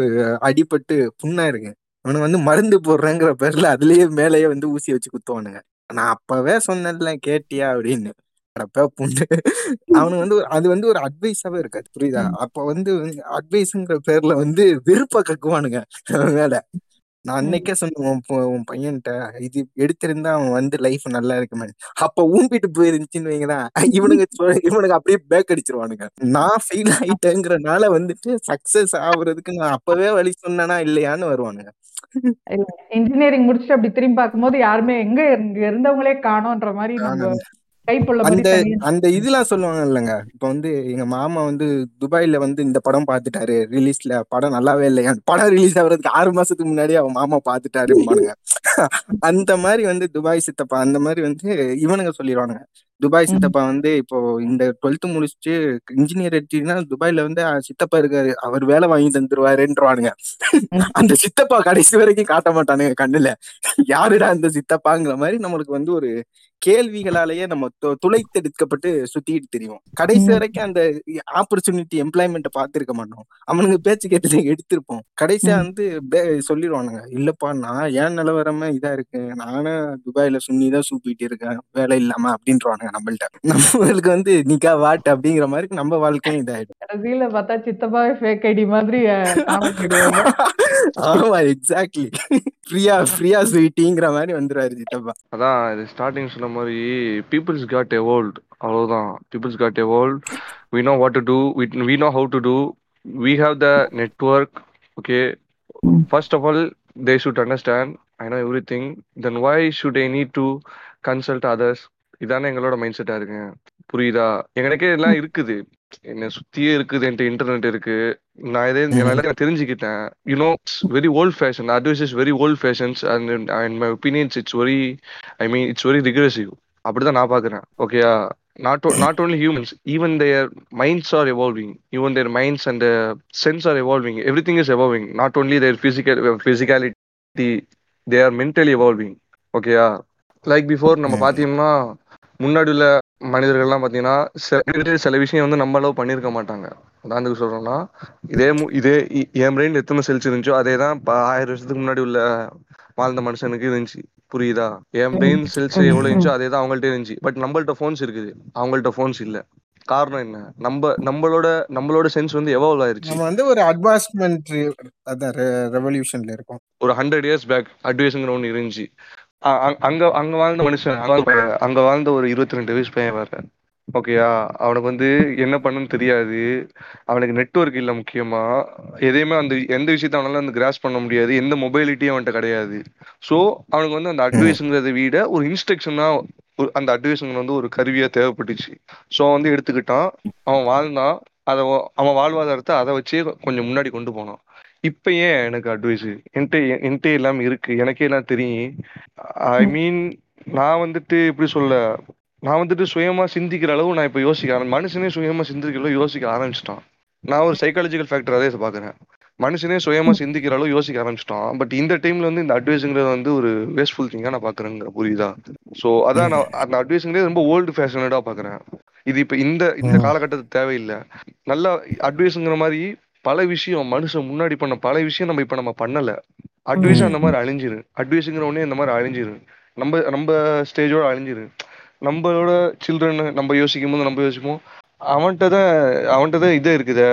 S3: அடிபட்டு புண்ணா இருக்கு அவனுக்கு வந்து மருந்து போடுறேங்கிற பேர்ல அதுலயே மேலேயே வந்து ஊசி வச்சு குத்துவானுங்க. நான் அப்பவே சொன்னேன்ல கேட்டியா அப்படின்னு. அப்ப புண்ணு. அவனுக்கு வந்து அது வந்து ஒரு அட்வைஸாவே இருக்காது புரியுதா. அப்ப வந்து அட்வைஸ்ங்கிற பேர்ல வந்து விருப்ப கக்குவானுங்க அவன் மேல. நான் அன்னைக்கே சொன்னேன் உன் பையன்கிட்ட இது எடுத்திருந்தா அவன் வந்து லைஃப் நல்லா இருக்குமே. அப்ப ஊம்பிட்டு போயிருந்துச்சுன்னு வைங்களேன் இவனுங்க இவனுங்க அப்படியே பேக் அடிச்சிருவானுங்க. நான் ஃபெயில் ஆயிட்டேங்கிறனால வந்துட்டு சக்சஸ் ஆகுறதுக்கு நான் அப்பவே வழி சொன்னேனா இல்லையான்னு வருவானுங்க.
S2: இன்ஜினியரிங் முடிச்சுட்டு அப்படி திரும்பி பார்க்கும்போது யாருமே எங்க இங்க இருந்தவங்களே காணோன்ற மாதிரி
S3: அந்த அந்த இதெல்லாம் சொல்லுவாங்க இல்லைங்க. இப்ப வந்து எங்க மாமா வந்து துபாயில வந்து இந்த படம் பார்த்துட்டாரு. ரிலீஸ்ல படம் நல்லாவே இல்லையா? படம் ரிலீஸ் ஆகுறதுக்கு ஆறு மாசத்துக்கு முன்னாடி அவன் மாமா பார்த்துட்டாருப்பானுங்க அந்த மாதிரி வந்து துபாய் சித்தப்பா அந்த மாதிரி வந்து இவனுங்க சொல்லிடுவானுங்க. துபாய். சித்தப்பா வந்து இப்போ இந்த டுவெல்த் முடிச்சுட்டு இன்ஜினியர் எடுத்தீங்கன்னா துபாய்ல வந்து "ஆ, சித்தப்பா இருக்காரு. அவர் வேலை வாங்கி தந்துருவாருன்றவானுங்க. அந்த சித்தப்பா கடைசி வரைக்கும் காட்ட மாட்டானுங்க கண்ணுல. யாருடா அந்த சித்தப்பாங்கிற மாதிரி நம்மளுக்கு வந்து ஒரு கேள்விகளாலேயே நம்ம துளைத்தெடுக்கப்பட்டு சுத்திட்டு தெரியும் கடைசி. வரைக்கும் அந்த ஆப்பர்ச்சுனிட்டி எம்ப்ளாய்மெண்ட் பார்த்திருக்க மாட்டோம். அவனுங்க பேச்சு கேட்டு எடுத்திருப்போம். கடைசியா. வந்து சொல்லிடுவானுங்க. இல்லப்பா நான் ஏன் நிலவரமே இதா இருக்கு நானும் துபாயில சுண்ணி தான் சூப்பிட்டு இருக்கேன். வேலை இல்லாம அப்படின்றவானுங்க. நம்மள்ட்ட. நம்மளுக்கு வந்து நிக்கா வாட் அப்படிங்கிற மாதிரி நம்ம வாழ்க்கையும் இதாயிடும்
S2: கடைசியில பார்த்தா சித்தப்பாவே ஃபேக் ஐடி மாதிரி
S3: ஆமா எக்ஸாக்ட்லி ஃப்ரீயா ஃப்ரீயா ஸ்வீட்டிங்கிற மாதிரி வந்துருவாரு சித்தப்பா.
S4: அதான் இது ஸ்டார்டிங் சொன்ன மாதிரி பீப்புள்ஸ் காட் எவால்வ்ட் அவ்வளவுதான். Peoples got evolve we know what to do we know how to do we have the network okay first of all they should understand I know everything then why should I need to consult others இதானே எங்களோட mind செட்டா இருக்கு. புரியுதா? எனக்கே எல்லாம் இருக்குது. என்ன சுத்தியே இருக்குது என்கிட்ட இன்டர்நெட் இருக்கு. நான் இதே என்னால தெரிஞ்சுக்கிட்டேன். You know very old fashion advice is very old fashions and and my opinions it's very I mean it's very regressive அப்படிதான் நான் பாக்குறேன் ஓகேயா not not only humans even their minds are evolving even their minds and sense are evolving every thing is evolving not only their physical physicality they are mentally evolving ஓகேயா like before நம்ம பாத்தீங்கன்னா முன்னாடி உள்ள மனிதர்கள்லாம் பாத்தீங்கன்னா சில சில விஷயம் வந்து நம்ம அளவு பண்ணியிருக்க மாட்டாங்க. உதாரணத்துக்கு சொல்றோம்னா இதே இதே என் பிரெயின் எத்தனை செல்ஸ் இருந்துச்சோ அதே தான் ஆயிரம் வருஷத்துக்கு முன்னாடி உள்ள வாழ்ந்த மனுஷனுக்கு இருந்துச்சு. புரியுதா? என் பிரெயின் செல்ஸ் எவ்வளவு இருந்துச்சோ அதே தான் அவங்கள்ட்ட இருந்துச்சு. பட் நம்மள்ட்ட ஃபோன்ஸ் இருக்குது. அவங்கள்ட்ட ஃபோன்ஸ் இல்ல. காரணம் என்ன? நம்ம நம்மளோட நம்மளோட சென்ஸ் வந்து எவால்வ் ஆயிருச்சு.
S3: நம்ம வந்து ஒரு அட்வான்ஸ்மெண்ட் அதான் ரெவல்யூஷன்ல இருக்கோம்.
S4: ஒரு ஹண்ட்ரட் இயர்ஸ் பேக் அட்வைஸுங்கிற ஒன்று இருந்துச்சு. அங்க அங்க வாழ்ந்த மனுஷன் அங்க- வாழ்ந்த ஒரு இருபத்தி ரெண்டு வயசு பையன் வேற. ஓகேயா அவனுக்கு வந்து என்ன பண்ணணும்னு தெரியாது. அவனுக்கு நெட்வொர்க் இல்ல முக்கியமா. எதையுமே அந்த எந்த விஷயத்த அவனால வந்து கிராஸ் பண்ண முடியாது. எந்த மொபைலிட்டியும் அவன்கிட்ட கிடையாது. ஸோ அவனுக்கு வந்து அந்த அட்வைஸுங்கிறத விட ஒரு இன்ஸ்ட்ரக்ஷனா அந்த அட்வைஸுங்க வந்து ஒரு கருவியா தேவைப்பட்டுச்சு. ஸோ வந்து எடுத்துக்கிட்டான். அவன் வாழ்ந்தான். அதை அவன் வாழ்வாதாரத்தை அதை வச்சே கொஞ்சம் முன்னாடி கொண்டு போனான். இப்ப ஏன் எனக்கு அட்வைஸ் என்கிட்ட என்கிட்ட எல்லாம் இருக்கு. எனக்கே எல்லாம் தெரியும். ஐ மீன் நான் வந்துட்டு எப்படி சொல்ல நான் வந்துட்டு சுயமா சிந்திக்கிற அளவு நான் இப்ப யோசிக்க ஆரம்பி மனுஷனே சுயமா சிந்திக்கிற அளவு யோசிக்க ஆரம்பிச்சிட்டான். நான் ஒரு சைக்காலஜிக்கல் ஃபேக்டர் அதே பாக்குறேன். மனுஷனே சுயமா சிந்திக்கிற அளவு யோசிக்க ஆரம்பிச்சிட்டான். பட் இந்த டைம்ல வந்து இந்த அட்வைஸுங்கிறது வந்து ஒரு வேஸ்ட்ஃபுல் திங்கா நான் பாக்குறேங்க புரியுதா? சோ அதான் நான் அந்த அட்வைஸுங்கிறது ரொம்ப ஓல்டு ஃபேஷனடா பாக்குறேன். இது இப்ப இந்த இந்த காலகட்டத்துக்கு தேவையில்லை. நல்ல அட்வைஸுங்கிற மாதிரி பல விஷயம் மனுஷன் முன்னாடி பண்ண பல விஷயம் நம்ம இப்ப நம்ம பண்ணல. அட்வைஸ் அந்த மாதிரி அழிஞ்சிரு அட்வைஸுங்கிற உடனே இந்த மாதிரி அழிஞ்சிரு நம்ம நம்ம ஸ்டேஜோட அழிஞ்சிரு நம்மளோட சில்ட்ரன் நம்ம யோசிக்கும் போது நம்ம யோசிப்போம். அவன்கிட்ட தான் அவன்கிட்ட தான் இது இருக்குது.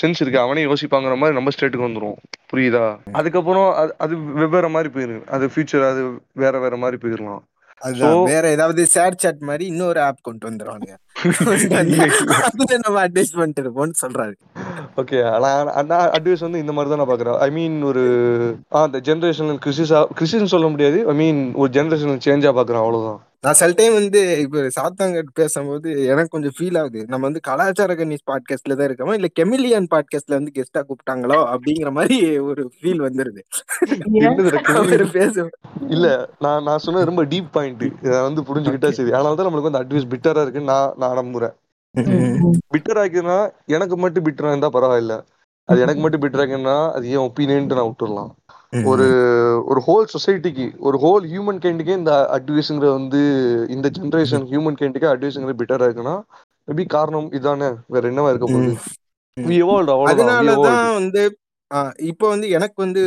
S4: சென்ஸ் இருக்கு. அவனே யோசிப்பாங்கிற மாதிரி நம்ம ஸ்டேட்டுக்கு வந்துரும். புரியுதா? அதுக்கப்புறம் அது அது வெவ்வேற மாதிரி போயிரும். அது ஃபியூச்சர் அது வேற வேற மாதிரி போயிடலாம்
S3: அதுதான். வேற ஏதாவது ஷேர் சாட் மாதிரி இன்னொரு ஆப் கொண்டு வந்துருவானுங்க. அதுல நம்ம அட்வைஸ் பண்ணிட்டு இருப்போம்னு சொல்றாரு
S4: ஓகே நான் அட்வைஸ் வந்து இந்த மாதிரி தான் நான் பாக்குறேன் ஐ மீன் ஒரு ஆ இந்த ஜென்ரேஷனல் கிறிசிஸா கிறிசிஸ் சொல்ல முடியாது. ஐ மீன் ஒரு ஜென்ரேஷனல் சேஞ்சா பாக்குறேன் அவ்வளவுதான்.
S3: நான் சில டைம் வந்து இப்ப சாத்தாங்கட் பேசும்போது எனக்கு கொஞ்சம் ஃபீல் ஆகுது. நம்ம வந்து கலாச்சார கன்னிஸ் பாட்காஸ்ட்ல தான் இருக்கோமா? இல்ல கெமிலியன் பாட்காஸ்ட்ல வந்து கெஸ்டா கூப்பிட்டாங்களோ? அப்படிங்கிற மாதிரி ஒரு ஃபீல் வந்துருது.
S4: இல்ல நான் நான் சொன்னது ரொம்ப டீப் பாயிண்ட் இதை வந்து புரிஞ்சுக்கிட்டா சரி. அதனால தான் நம்மளுக்கு வந்து அட்வைஸ் பிட்டரா இருக்குன்னு நான் நான் நம்புறேன். பிட்டர் ஆக்கினா எனக்கு மட்டும் பிட்டரா இருந்தா பரவாயில்ல. அது எனக்கு மட்டும் பிட்டர் ஆக்கினா அது ஏன் ஒப்பீனியன்ட்டு நான் விட்டுறலாம். ஒரு ஒரு ஹோல் சொசைட்டிக்கு ஒரு ஹோல் ஹியூமன் கைண்டுக்கே இந்த அட்வைஸுங்கிறது வந்து இந்த ஜென்ரேஷன் ஹியூமன் கைண்டுக்கே அட்வைஸுங்கிறது பெட்டரா இருக்குன்னா மேபி காரணம் இதானே வேற என்னவா இருக்க போகுது.
S3: அதனாலதான் வந்து ஆஹ் இப்போ வந்து எனக்கு வந்து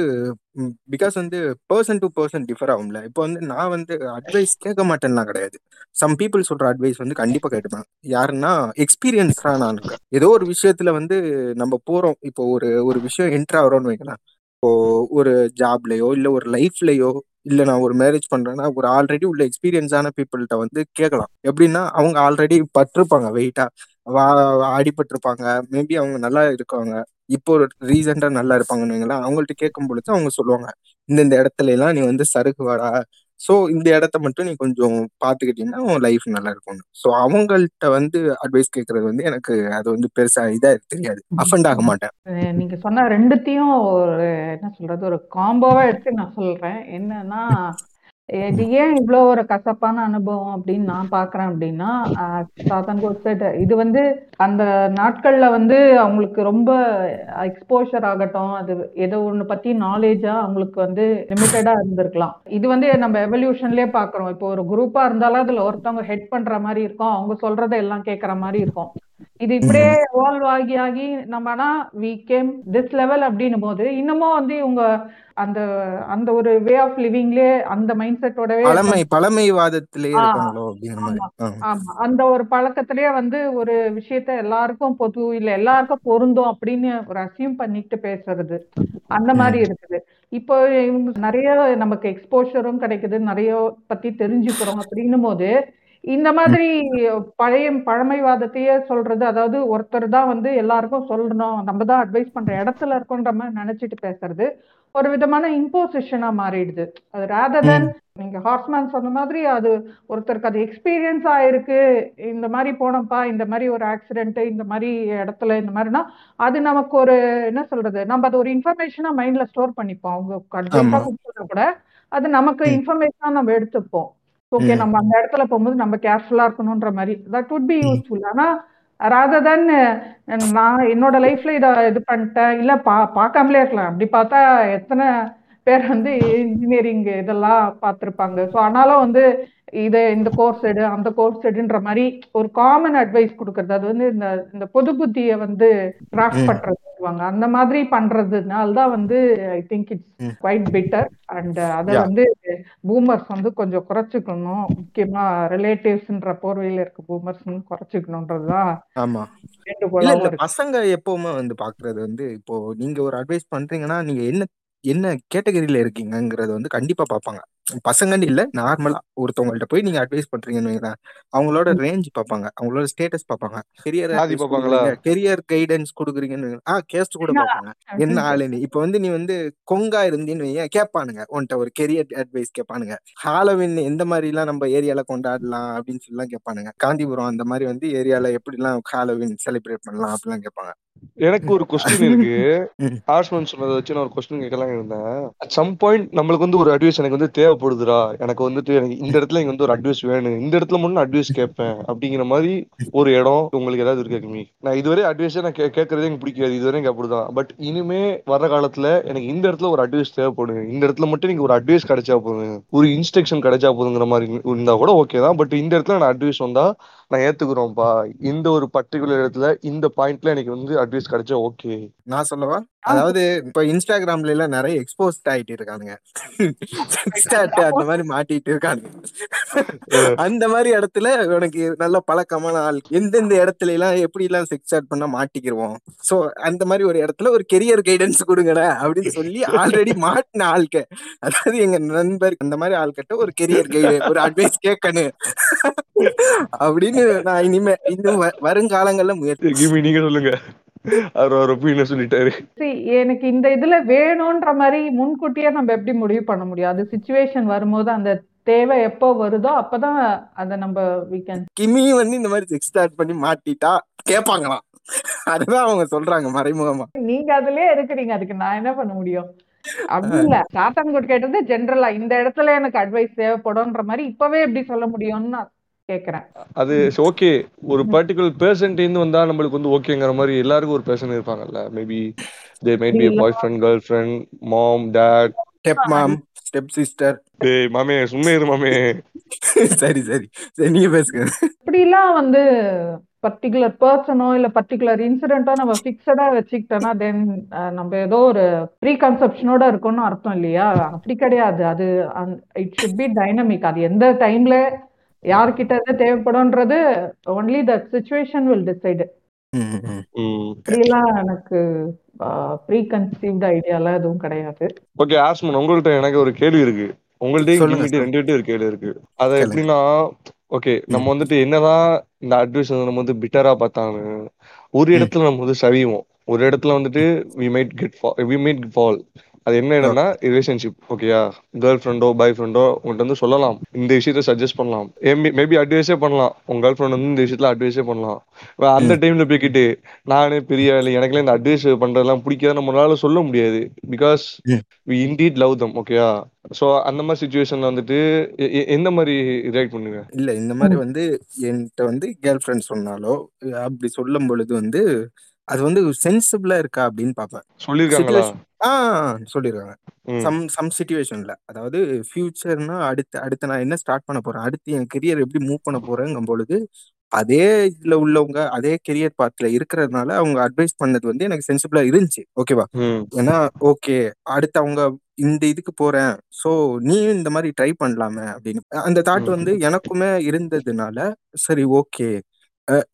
S3: பிகாஸ் வந்து பர்சன் டு பர்சன் டிஃபர் ஆகும்ல. இப்போ வந்து நான் வந்து அட்வைஸ் கேட்க மாட்டேன்லாம் கிடையாது. சம் பீப்புள் சொல்ற அட்வைஸ் வந்து கண்டிப்பா கேட்டுப்பேன். யாருன்னா எக்ஸ்பீரியன்ஸ்டா நான் இருக்கேன் ஏதோ ஒரு விஷயத்துல வந்து நம்ம போறோம். இப்போ ஒரு ஒரு விஷயம் என்ட்ரு ஆகிறோம்னு வைக்கலாம் இப்போ ஒரு ஜாப்லயோ இல்ல ஒரு லைஃப்லயோ இல்ல நான் ஒரு மேரேஜ் பண்றேன்னா ஒரு ஆல்ரெடி உள்ள எக்ஸ்பீரியன்ஸான பீப்புள்கிட்ட வந்து கேட்கலாம். எப்படின்னா அவங்க ஆல்ரெடி பட்டிருப்பாங்க வெயிட்டா வா அடிபட்டிருப்பாங்க மேபி அவங்க நல்லா இருக்காங்க. இப்போ ஒரு ரீசெண்டா நல்லா இருப்பாங்கன்னு வைங்களேன் அவங்கள்ட்ட கேட்கும் பொழுது அவங்க சொல்லுவாங்க இந்தந்த இடத்துல எல்லாம் நீ வந்து சருகு வாடா. ஸோ இந்த இடத்த மட்டும் நீ கொஞ்சம் பார்த்துக்கிட்டீங்கன்னா உன் லைஃப் நல்லா இருக்கும் ஸோ அவங்கள்ட்ட வந்து அட்வைஸ் கேட்கறது வந்து எனக்கு அது வந்து பெருசா இதா தெரியாது. அஃபண்ட் ஆக மாட்டேன்.
S2: நீங்க சொன்ன ரெண்டுத்தையும் ஒரு என்ன சொல்றது ஒரு காம்போவா எடுத்து நான் சொல்றேன். என்னன்னா இது ஏன் இவ்வளோ ஒரு கசப்பான அனுபவம் அப்படின்னு நான் பார்க்குறேன் அப்படின்னா சாத்தன் கோட்செட் இது வந்து அந்த நாட்கள்ல வந்து அவங்களுக்கு ரொம்ப எக்ஸ்போஷர் ஆகட்டும் அது ஏதோ ஒன்று பத்தி நாலேஜா அவங்களுக்கு வந்து லிமிட்டடா இருந்திருக்கலாம். இது வந்து நம்ம எவல்யூஷன்லயே பார்க்குறோம் இப்போ ஒரு குரூப்பா இருந்தாலும் அதுல ஒருத்தவங்க ஹெட் பண்ற மாதிரி இருக்கும் அவங்க சொல்றதை எல்லாம் கேட்கற மாதிரி இருக்கும். இது இப்படியே எவால்வ் ஆகி ஆகி நம்ம ஆனா வி கேம் திஸ் லெவல் அப்படின்னும் போது இன்னமும் வந்து இவங்க அந்த அந்த ஒரு வே ஆஃப் லிவிங்லயே அந்த மைண்ட் செட்டோடவே
S3: பழமை பழமைவாதத்திலே
S2: ஆ,
S3: இருக்காங்களோ அப்படிங்கிற மாதிரி.
S2: ஆமா அந்த ஒரு பழக்கத்திலேயே வந்து ஒரு விஷயத்த எல்லாருக்கும் பொது இல்ல எல்லாருக்கும் பொருந்தும் அப்படின்னு ஒரு அசியூம் பண்ணிட்டு பேசுறது. அந்த மாதிரி. இருக்குது. இப்போ நிறைய நமக்கு எக்ஸ்போஷரும் கிடைக்குது. நிறைய பத்தி தெரிஞ்சுக்கிறோம் அப்படின்னும் போது இந்த. மாதிரி பழைய பழமைவாதத்தையே சொல்றது அதாவது ஒருத்தர் தான் வந்து எல்லாருக்கும் சொல்லணும் நம்ம தான் அட்வைஸ் பண்ற இடத்துல இருக்கோன்ற மாதிரி நினைச்சிட்டு பேசுறது ஒரு விதமான இம்போசிஷனா மாறிடுது அது ரேதர் தென். நீங்க ஹார்ஸ்மேன் சொன்ன மாதிரி அது ஒருத்தருக்கு அது எக்ஸ்பீரியன்ஸ் ஆயிருக்கு இந்த மாதிரி போனப்பா இந்த மாதிரி ஒரு ஆக்சிடென்ட் இந்த மாதிரி இடத்துல இந்த மாதிரினா அது நமக்கு ஒரு என்ன சொல்றது நம்ம அது ஒரு இன்ஃபர்மேஷனா மைண்ட்ல ஸ்டோர் பண்ணிப்போம் அவங்க கூட அது நமக்கு. இன்ஃபர்மேஷனா நம்ம எடுத்துப்போம் ஓகே. நம்ம அந்த இடத்துல போகும்போது நம்ம கேர்ஃபுல்லா இருக்கணும்ன்ற மாதிரி தட் would பி. யூஸ்ஃபுல் ஆனா ராதர் தென் நான் என்னோட லைஃப்ல இத இது பண்ணிட்டேன் இல்ல பா பார்க்காமலே இருக்கலாம் அப்படி பார்த்தா எத்தனை பேர் வந்து இன்ஜினியரிங் இதெல்லாம் பார்த்திருப்பாங்க ஸோ ஆனாலும் வந்து இது இந்த கோர்ஸ் எடு அந்த கோர்ஸ் எடுன்ற மாதிரி ஒரு காமன் அட்வைஸ் கொடுக்கறது அது வந்து இந்த இந்த பொது புத்தியை வந்து கிராஃப்ட்
S3: ம்.
S2: பண்றது சொல்லுவாங்க அந்த மாதிரி பண்றதுனால தான் வந்து I think it's. Quite better and அதை வந்து பூமர்ஸ் வந்து கொஞ்சம் குறைச்சிக்கணும். முக்கியமா ரிலேட்டிவ்ஸ்ன்ற போர்வையில் இருக்க பூமர்ஸ்
S3: ஆமா.
S2: வேண்டுகோளாவும்
S3: இல்ல
S2: இருக்கு
S3: பசங்க எப்பவுமே வந்து பாக்குறது வந்து இப்போ நீங்க ஒரு அட்வைஸ் பண்றீங்கன்னா நீங்க என்ன என்ன கேட்டகரியில இருக்கீங்கங்கறத வந்து கண்டிப்பா பார்ப்பாங்க பசங்கன்னு இல்ல நார்மலா ஒருத்தவங்கள்ட்ட போய் நீங்க அட்வைஸ் பண்றீங்கன்னு வைங்களேன் அவங்களோட ரேஞ்ச் பார்ப்பாங்க. அவங்களோட ஸ்டேட்டஸ் பார்ப்பாங்க. கெரியர் கெரியர் கைடன்ஸ் கொடுக்குறீங்கன்னு. ஆ கேஸ்ட் கூட பார்ப்பாங்க. என்ன ஆளுன்னு இப்போ வந்து நீ வந்து கொங்கா இருந்தீன்னு வையேன் கேட்பானுங்க உன்கிட்ட ஒரு கெரியர் அட்வைஸ் கேட்பானுங்க ஹாலோவின் எந்த மாதிரி எல்லாம் நம்ம ஏரியால கொண்டாடலாம் அப்படின்னு சொல்லலாம் கேட்பானுங்க காந்திபுரம் அந்த மாதிரி வந்து ஏரியால எப்படிலாம் ஹாலோவின் செலிப்ரேட் பண்ணலாம் அப்படிலாம் கேட்பாங்க
S4: எனக்கு ஒரு கொஸ்டின் இருக்கு. ஆஷ்மன் சொன்னதை வச்சு நான் ஒரு கொஸ்டின் கேட்கலாம் இருந்தேன். சம் பாயிண்ட் நம்மளுக்கு வந்து ஒரு அட்வைஸ் எனக்கு வந்து தேவைப்படுதுடா. எனக்கு வந்துட்டு எனக்கு இந்த இடத்துல இங்க வந்து ஒரு அட்வைஸ் வேணும் இந்த இடத்துல மட்டும் அட்வைஸ் கேட்பேன். அப்படிங்கிற மாதிரி ஒரு இடம் உங்களுக்கு ஏதாவது இருக்கு கம்மி நான் இதுவரை அட்வைஸே நான் கே- கேட்கறதே எனக்கு பிடிக்காது. இதுவரை எனக்கு அப்படிதான். பட் இனிமே வர காலத்துல எனக்கு இந்த இடத்துல ஒரு அட்வைஸ் தேவைப்படுது இந்த இடத்துல மட்டும் நீங்க ஒரு அட்வைஸ் கிடைச்சா போதும். ஒரு இன்ஸ்ட்ரக்ஷன் கிடைச்சா போதுங்கிற மாதிரி இருந்தா கூட ஓகே தான். பட் இந்த இடத்துல நான் அட்வைஸ் வந்தா நான் ஏத்துக்கிறோம்ப்பா இந்த ஒரு பர்டிகுலர் இடத்துல இந்த பாயிண்ட்ல எனக்கு வந்து அட்வைஸ் கிடைச்சா ஓகே
S3: நான் சொல்லவா? அதாவது இப்ப இன்ஸ்டாகிராம்ல எல்லாம் நிறைய எக்ஸ்போஸ்ட் ஆயிட்டு இருக்கானுங்க. அந்த மாதிரி மாட்டிட்டு இருக்கானுங்க. அந்த மாதிரி இடத்துல உனக்கு நல்ல பழக்கமான ஆள் எந்தெந்த இடத்துல எல்லாம் எப்படி எல்லாம் செக்ஸ் ஸ்டார்ட் பண்ணா மாட்டிக்கிருவோம். சோ அந்த மாதிரி ஒரு இடத்துல ஒரு கெரியர் கைடன்ஸ் கொடுங்கடா அப்படின்னு சொல்லி ஆல்ரெடி மாட்டின ஆள்க. அதாவது எங்க நண்பர் அந்த மாதிரி ஆள்கிட்ட ஒரு கெரியர் கைடு ஒரு அட்வைஸ் கேட்கணும். அப்படின்னு நான் இனிமே இன்னும் வருங்காலங்கள்ல முயற்சி
S4: கிமி நீங்க சொல்லுங்க.
S2: எனக்கு இந்த இதுல வேணும்ன்ற மாதிரி முன்கூட்டியே நம்ம எப்படி முடிவு பண்ண முடியும்? அது சுச்சுவேஷன் வரும்போது அந்த தேவை எப்போ வருதோ அப்பதான் அதை நம்ம we can
S3: கிமி வந்து இந்த மாதிரி செக்ஸ் ஸ்டார்ட் பண்ணி மாட்டிட்டா கேட்பாங்களாம் அதுதான் அவங்க சொல்றாங்க மறைமுகமா.
S2: நீங்க அதுலயே இருக்கிறீங்க அதுக்கு நான் என்ன பண்ண முடியும்? அப்படி இல்ல. சாத்தான்குட் கேட்டது ஜென்ரலா இந்த இடத்துல எனக்கு அட்வைஸ் தேவைப்படும்ன்ற மாதிரி இப்பவே எப்படி சொல்ல முடியும்னு கேக்குறேன்.
S4: அது ஓகே ஒரு பர்டிகுலர் பேர்சன்ட் இருந்து வந்தா நம்மளுக்கு வந்து ஓகேங்கிற மாதிரி எல்லாருக்கும் ஒரு பேர்சன் இருப்பாங்கல்ல. Maybe they might be boyfriend girlfriend mom dad
S3: step mom step sister
S4: டேய் மாமே சும்மா இரு மாமே.
S3: சரி சரி. சரி நீங்க பேசுங்க.
S2: இப்படிலாம் வந்து பர்டிகுலர் பர்சனோ இல்ல பர்டிகுலர் இன்சிடென்ட்டோ நம்ம ஃபிக்ஸடா வச்சுக்கிட்டோம்னா தென் நம்ம ஏதோ ஒரு ப்ரீ கன்செப்ஷனோட இருக்கோம்னு அர்த்தம் இல்லையா? அப்படி கிடையாது. அது இட் ஷுட் பி டைனமிக் அது எந்த டைம்ல யார்கிட்ட இருந்து தேவைப்படும்ன்றது only the situation will decide எனக்கு ப்ரீ கன்சீவ்டு ஐடியாலாம் எதுவும் கிடையாது.
S4: ஓகே ஆஸ்மன் உங்கள்ட்ட எனக்கு ஒரு கேள்வி இருக்கு.
S3: சொல்லுங்க.
S4: ரெண்டு பேர்ட்டையும் ஒரு கேள்வி இருக்கு. அது. எப்படின்னா ஓகே நம்ம வந்துட்டு என்னதான் இந்த அட்வைஸ் வந்து நம்ம வந்து பிட்டரா பார்த்தாலும் ஒரு. இடத்துல நம்ம வந்து சவிவோம். ஒரு இடத்துல வந்துட்டு we might get we might fall அது என்ன இடம்னா ரிலேஷன்ஷிப் ஓகேயா கேர்ள் ஃப்ரெண்டோ பாய் ஃப்ரெண்டோ உங்கள்கிட்ட வந்து சொல்லலாம். இந்த விஷயத்த சஜஸ்ட் பண்ணலாம். மேபி அட்வைஸே பண்ணலாம். உங்க கேர்ள் ஃப்ரெண்ட் வந்து இந்த விஷயத்துல அட்வைஸே பண்ணலாம். அந்த. டைம்ல போய்கிட்டு நானே பெரிய ஆளு எனக்குலாம் இந்த அட்வைஸ் பண்றதெல்லாம் பிடிக்காது நம்மளால சொல்ல முடியாது. Because. We indeed love them ஓகேயா சோ அந்த மாதிரி சுச்சுவேஷன்ல வந்துட்டு எந்த மாதிரி ரியாக்ட் பண்ணுங்க
S3: இல்ல இந்த மாதிரி வந்து என்கிட்ட வந்து கேர்ள் ஃப்ரெண்ட் சொன்னாலோ அப்படி சொல்லும் பொழுது வந்து அது வந்து சென்சிபிளா இருக்கா அப்படின்னு பார்ப்பேன்.
S4: சொல்லிருக்காங்களா?
S3: ஆ சொல்லிடுறாங்க
S4: ம்.
S3: சம் சம் சுச்சுவேஷன்ல அதாவது ஃபியூச்சர்னா அடுத்து அடுத்து நான் என்ன ஸ்டார்ட் பண்ண போறேன்? அடுத்து என் கெரியர் எப்படி மூவ் பண்ண போறேங்கும் பொழுது அதே இதுல உள்ளவங்க அதே கெரியர் பாத்ல இருக்கிறதுனால அவங்க அட்வைஸ் பண்ணது வந்து எனக்கு சென்சிபிளா இருந்துச்சு. ஓகேவா? ஏன்னா ஓகே அடுத்து அவங்க இந்த இதுக்கு போறேன். சோ நீ இந்த மாதிரி ட்ரை பண்ணலாமே அப்படின்னு. அந்த தாட் வந்து எனக்குமே இருந்ததுனால சரி ஓகே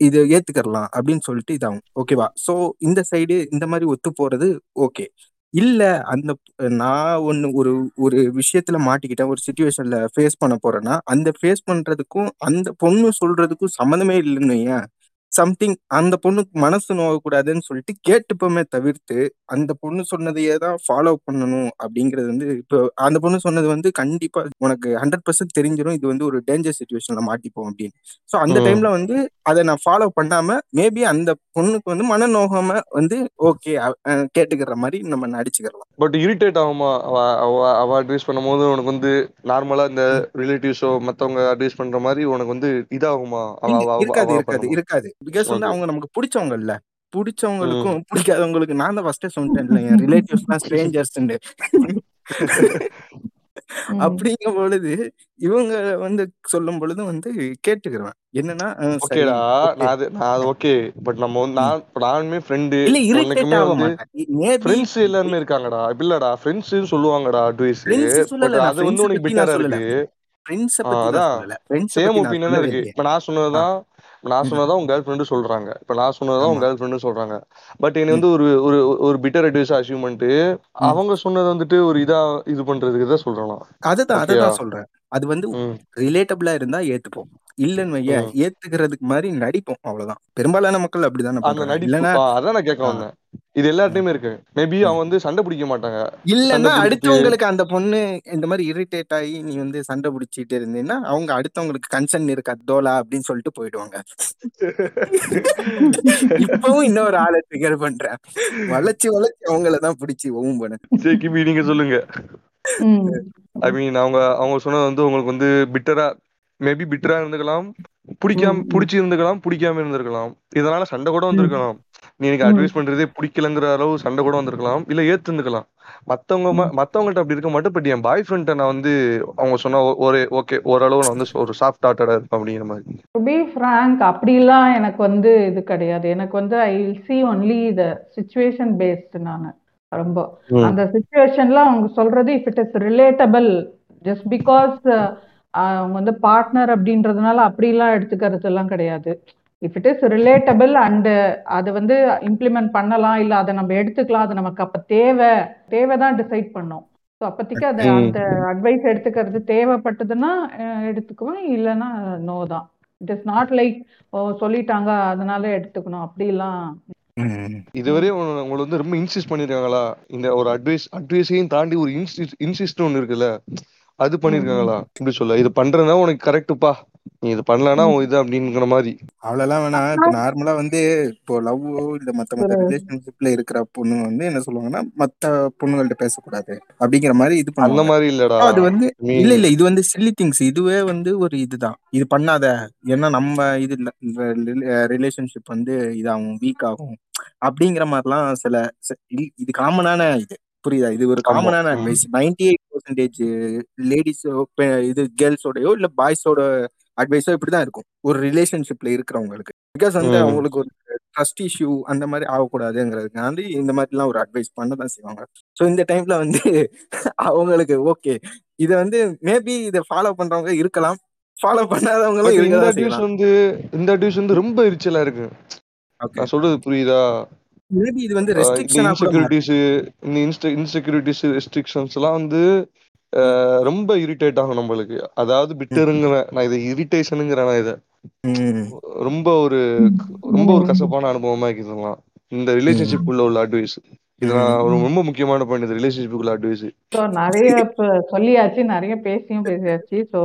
S3: இது ஏத்துக்கறலாம் அப்படின்னு சொல்லிட்டு இதாகும். ஓகேவா? சோ இந்த சைடு இந்த மாதிரி ஒத்து போறது ஓகே. இல்ல அந்த நான் ஒண்ணு ஒரு ஒரு விஷயத்துல மாட்டிக்கிட்டேன். ஒரு சுச்சுவேஷன்ல ஃபேஸ் பண்ண போறேன்னா அந்த ஃபேஸ் பண்றதுக்கும் அந்த பொண்ணு சொல்றதுக்கும் சம்மந்தமே இல்லைன்னு ஏன் சம்திங் அந்த பொண்ணுக்கு மனசு நோகக்கூடாதுன்னு சொல்லிட்டு கேட்டுப்போமே தவிர்த்து அந்த பொண்ணு சொன்னதையே தான் ஃபாலோ பண்ணணும் அப்படிங்கிறது வந்து இப்போ அந்த பொண்ணு சொன்னது வந்து கண்டிப்பா உனக்கு ஹண்ட்ரட் பர்சன்ட் தெரிஞ்சிடும் இது வந்து ஒரு டேஞ்சர் சுச்சுவேஷன்ல மாட்டிப்போம் அப்படின்னு. ஸோ அந்த டைம்ல வந்து அதை நான் ஃபாலோ பண்ணாம மேபி அந்த பொண்ணுக்கு வந்து மனநோகாம வந்து ஓகே கேட்டுக்கிற மாதிரி நம்ம நடிச்சுக்கலாம்
S4: பட் இரிட்டேட் ஆகுமா? அவ அட்வைஸ் பண்ணும்போது உனக்கு வந்து நார்மலா இந்த ரிலேட்டிவ்ஸோ மத்தவங்க அட்வைஸ் பண்ற மாதிரி உனக்கு வந்து இதாகுமா?
S3: இருக்காது இருக்காது இருக்காது. பிகாஸ் வந்து அவங்க நமக்கு பிடிச்சவங்க இல்ல. பிடிச்சவங்களுக்கும் பிடிக்காதவங்களுக்கு நான் தான் ஃபர்ஸ்டே சொல்லிட்டேன்ல என் ரிலேட்டிவ்ஸ் தான் ஸ்ட்ரேஞ்சர்ஸ். அப்படிங்கும் பொழுது இவங்க வந்து சொல்லும் பொழுது வந்து கேட்டுக்கிறேன் என்னன்னா
S4: ஓகேடா
S3: ஓகே
S4: நான் அது நான் ஓகே பட் நம்ம நான் நானுமே ஃப்ரெண்டு
S3: இல்ல இரிட்டேட் ஆக மாட்டேன்.
S4: ஃப்ரெண்ட்ஸ் எல்லாருமே இருக்காங்கடா. இல்லடா. ஃப்ரெண்ட்ஸ் சொல்லுவாங்கடா அட்வைஸ் அது வந்து உனக்கு பெட்டரா இருக்கு.
S3: ஃப்ரெண்ட்ஸை பத்தி நான் சொல்லல.
S4: சேம்
S3: சொல்லவே
S4: இருக்கு. இப்ப நான் சொன்னதுதான் நான்
S3: ம்,
S4: சொன்னதான் உங்க கேர்ள் ஃப்ரெண்டு சொல்றாங்க. இப்ப நான் சொன்னதான் உங்க கேர்ள் ஃப்ரெண்டு சொல்றாங்க. பட் என்னை வந்து ஒரு ஒரு ஒரு பிட்டர் அட்வைஸ்
S3: ம்.
S4: அவங்க சொன்னதை வந்துட்டு ஒரு இதா இது பண்றதுக்கு தான் சொல்றேன் நான்
S3: அதுதான்
S4: ஓகேயா
S3: அதுதான் சொல்றேன். அது வந்து ரிலேட்டபிளா இருந்தா ஏத்துப்போம். இல்லைன்னு வைய ஏத்துக்கிறதுக்கு மாதிரி நடிப்போம் அவ்வளவுதான். பெரும்பாலான மக்கள் அப்படிதானே இல்லைன்னா
S4: அதான் நான் கேட்க
S3: ஆ,
S4: வந்தேன். இது எல்லார்ட்டையுமே இருக்கு. மேபி. அவன் வந்து சண்டை பிடிக்க மாட்டாங்க.
S3: இல்லைன்னா அடுத்தவங்களுக்கு அந்த பொண்ணு இந்த மாதிரி இரிட்டேட் ஆகி நீ வந்து சண்டை பிடிச்சிட்டு இருந்தீங்கன்னா அவங்க அடுத்தவங்களுக்கு கன்சர்ன் இருக்கா தோலா அப்படின்னு சொல்லிட்டு போயிடுவாங்க. இப்பவும் இன்னொரு ஆளை ட்ரிகர் பண்றேன். வளைச்சு வளைச்சு அவங்கள தான் பிடிச்சி ஓவும் பண்ண.
S4: நீங்க சொல்லுங்க. ஐ மீன் அவங்க அவங்க சொன்னது வந்து உங்களுக்கு வந்து பிட்டரா மேபி பிட்டரா இருந்துக்கலாம் பிடிக்காம
S2: ம்,
S4: பிடிச்சி இருந்துக்கலாம் பிடிக்காம இருந்திருக்கலாம். இதனால சண்டை கூட வந்திருக்கலாம். நீ எனக்கு அட்வைஸ் பண்றதே பிடிக்கலங்கிற அளவு சண்டை கூட வந்திருக்கலாம். இல்ல ஏத்து இருந்துக்கலாம் மத்தவங்க. மத்தவங்கள்ட்ட அப்படி இருக்க மாட்டேன். பட் என் பாய் ஃப்ரெண்ட்ட நான் வந்து அவங்க சொன்ன ஒரு ஓகே ஓரளவு நான் வந்து ஒரு சாஃப்ட் ஹார்ட்டடா இருப்பேன் அப்படிங்கிற மாதிரி.
S2: டு பி ஃப்ராங்க் அப்படிலாம் எனக்கு வந்து இது கிடையாது. எனக்கு வந்து I see only the situation based நான். ரொம்ப. அந்த சுச்சுவேஷன்ல அவங்க சொல்றது if it is relatable just because அவங்க வந்து பார்ட்னர் அப்படின்றதுனால அப்படிலாம் எடுத்துக்கிறது எல்லாம் கிடையாது. If it is relatable and அது வந்து இம்ப்ளிமெண்ட் பண்ணலாம் இல்லை அதை நம்ம எடுத்துக்கலாம் அது நமக்கு அப்போ தேவை. தேவை தான் டிசைட் பண்ணோம். ஸோ அப்போதைக்கு அது அந்த அட்வைஸ் எடுத்துக்கிறது தேவைப்பட்டதுன்னா எடுத்துக்குவேன். இல்லைன்னா நோ தான். It is not like oh சொல்லிட்டாங்க அதனால எடுத்துக்கணும். அப்படிலாம்
S4: இதுவரையும் உங்களை வந்து ரொம்ப இன்சிஸ்ட் பண்ணிருக்காங்களா? இந்த ஒரு அட்வைஸ் அட்வைஸையும் தாண்டி ஒரு இன்சிஸ்ட் இன்சிஸ்ட் ஒன்று இருக்குல்ல? அது பண்ணிருக்காங்களா? இப்படி சொல்ல. இது பண்றதுனா உனக்கு கரெக்டுப்பா நீ இது. உன் இது அப்படிங்கிற மாதிரி.
S3: அவ்வளவுலாம் வேணாம். இப்போ நார்மலா வந்து இப்போ லவ்வோ இல்ல மத்த மத்த ரிலேஷன்ஷிப்ல இருக்கிற பொண்ணுங்க வந்து என்ன சொல்லுவாங்கன்னா மத்த பொண்ணுங்கள்ட்ட பேசக்கூடாது. அப்படிங்கிற மாதிரி இது
S4: அந்த
S3: பண்ணுவாங்க
S4: மாதிரி இல்லடா.
S3: அது வந்து இல்ல இல்ல. இது வந்து சில்லி திங்ஸ் இதுவே வந்து ஒரு இதுதான். இது பண்ணாத. ஏன்னா நம்ம இது ரிலேஷன்ஷிப் வந்து இதாகும் வீக் ஆகும். அப்படிங்கிற மாதிரிலாம் சில இது காமனான இது. புரியுதா? இது ஒரு காமனான அட்வைஸ் நைன்டி எயிட் பர்சன்டேஜ் லேடிஸோ இது கேர்ள்ஸோடயோ இல்ல பாய்ஸோட அட்வைஸோ இப்படிதான் இருக்கும். ஒரு ரிலேஷன்ஷிப்ல இருக்கிறவங்களுக்கு. பிகாஸ் வந்து அவங்களுக்கு ஒரு ட்ரஸ்ட் இஷ்யூ அந்த மாதிரி ஆகக்கூடாதுங்கிறதுக்காண்டி இந்த மாதிரிலாம் ஒரு அட்வைஸ் பண்ண தான் செய்வாங்க. ஸோ இந்த டைம்ல வந்து அவங்களுக்கு ஓகே இதை வந்து மேபி இதை ஃபாலோ பண்றவங்க இருக்கலாம். ஃபாலோ பண்ணாதவங்களும்
S4: இந்த
S3: செய்யலாம்.
S4: வந்து இந்த அட்வைஸ் வந்து ரொம்ப எரிச்சலா இருக்கு. நான் சொல்றது புரியுதா?
S3: மேபி இது வந்து ரெஸ்ட்ரிக்ஷனா
S4: இன்செக்யூரிட்டிஸ் இந்த இன்ஸ்ட இன்செக்யூரிட்டிஸ் ரெஸ்ட்ரிக்ஷன்ஸ் எல்லாம் வந்து ஆஹ் ரொம்ப இரிட்டேட் ஆகும் நம்மளுக்கு. அதாவது பிட்டருங்கிறேன் நான் இதை இரிட்டேஷனுங்கிறேன் நான் இதை. ரொம்ப ஒரு ரொம்ப ஒரு கசப்பான அனுபவமா இதெல்லாம். இந்த ரிலேஷன்ஷிப் உள்ள உள்ள அட்வைஸ் இது நான்
S3: ம்.
S4: ஒரு ரொம்ப முக்கியமான பாயிண்ட் இந்த ரிலேஷன்ஷிப் உள்ள அட்வைஸ்
S2: ஸோ நிறைய சொல்லியாச்சு நிறைய பேசியும் பேசியாச்சு. ஸோ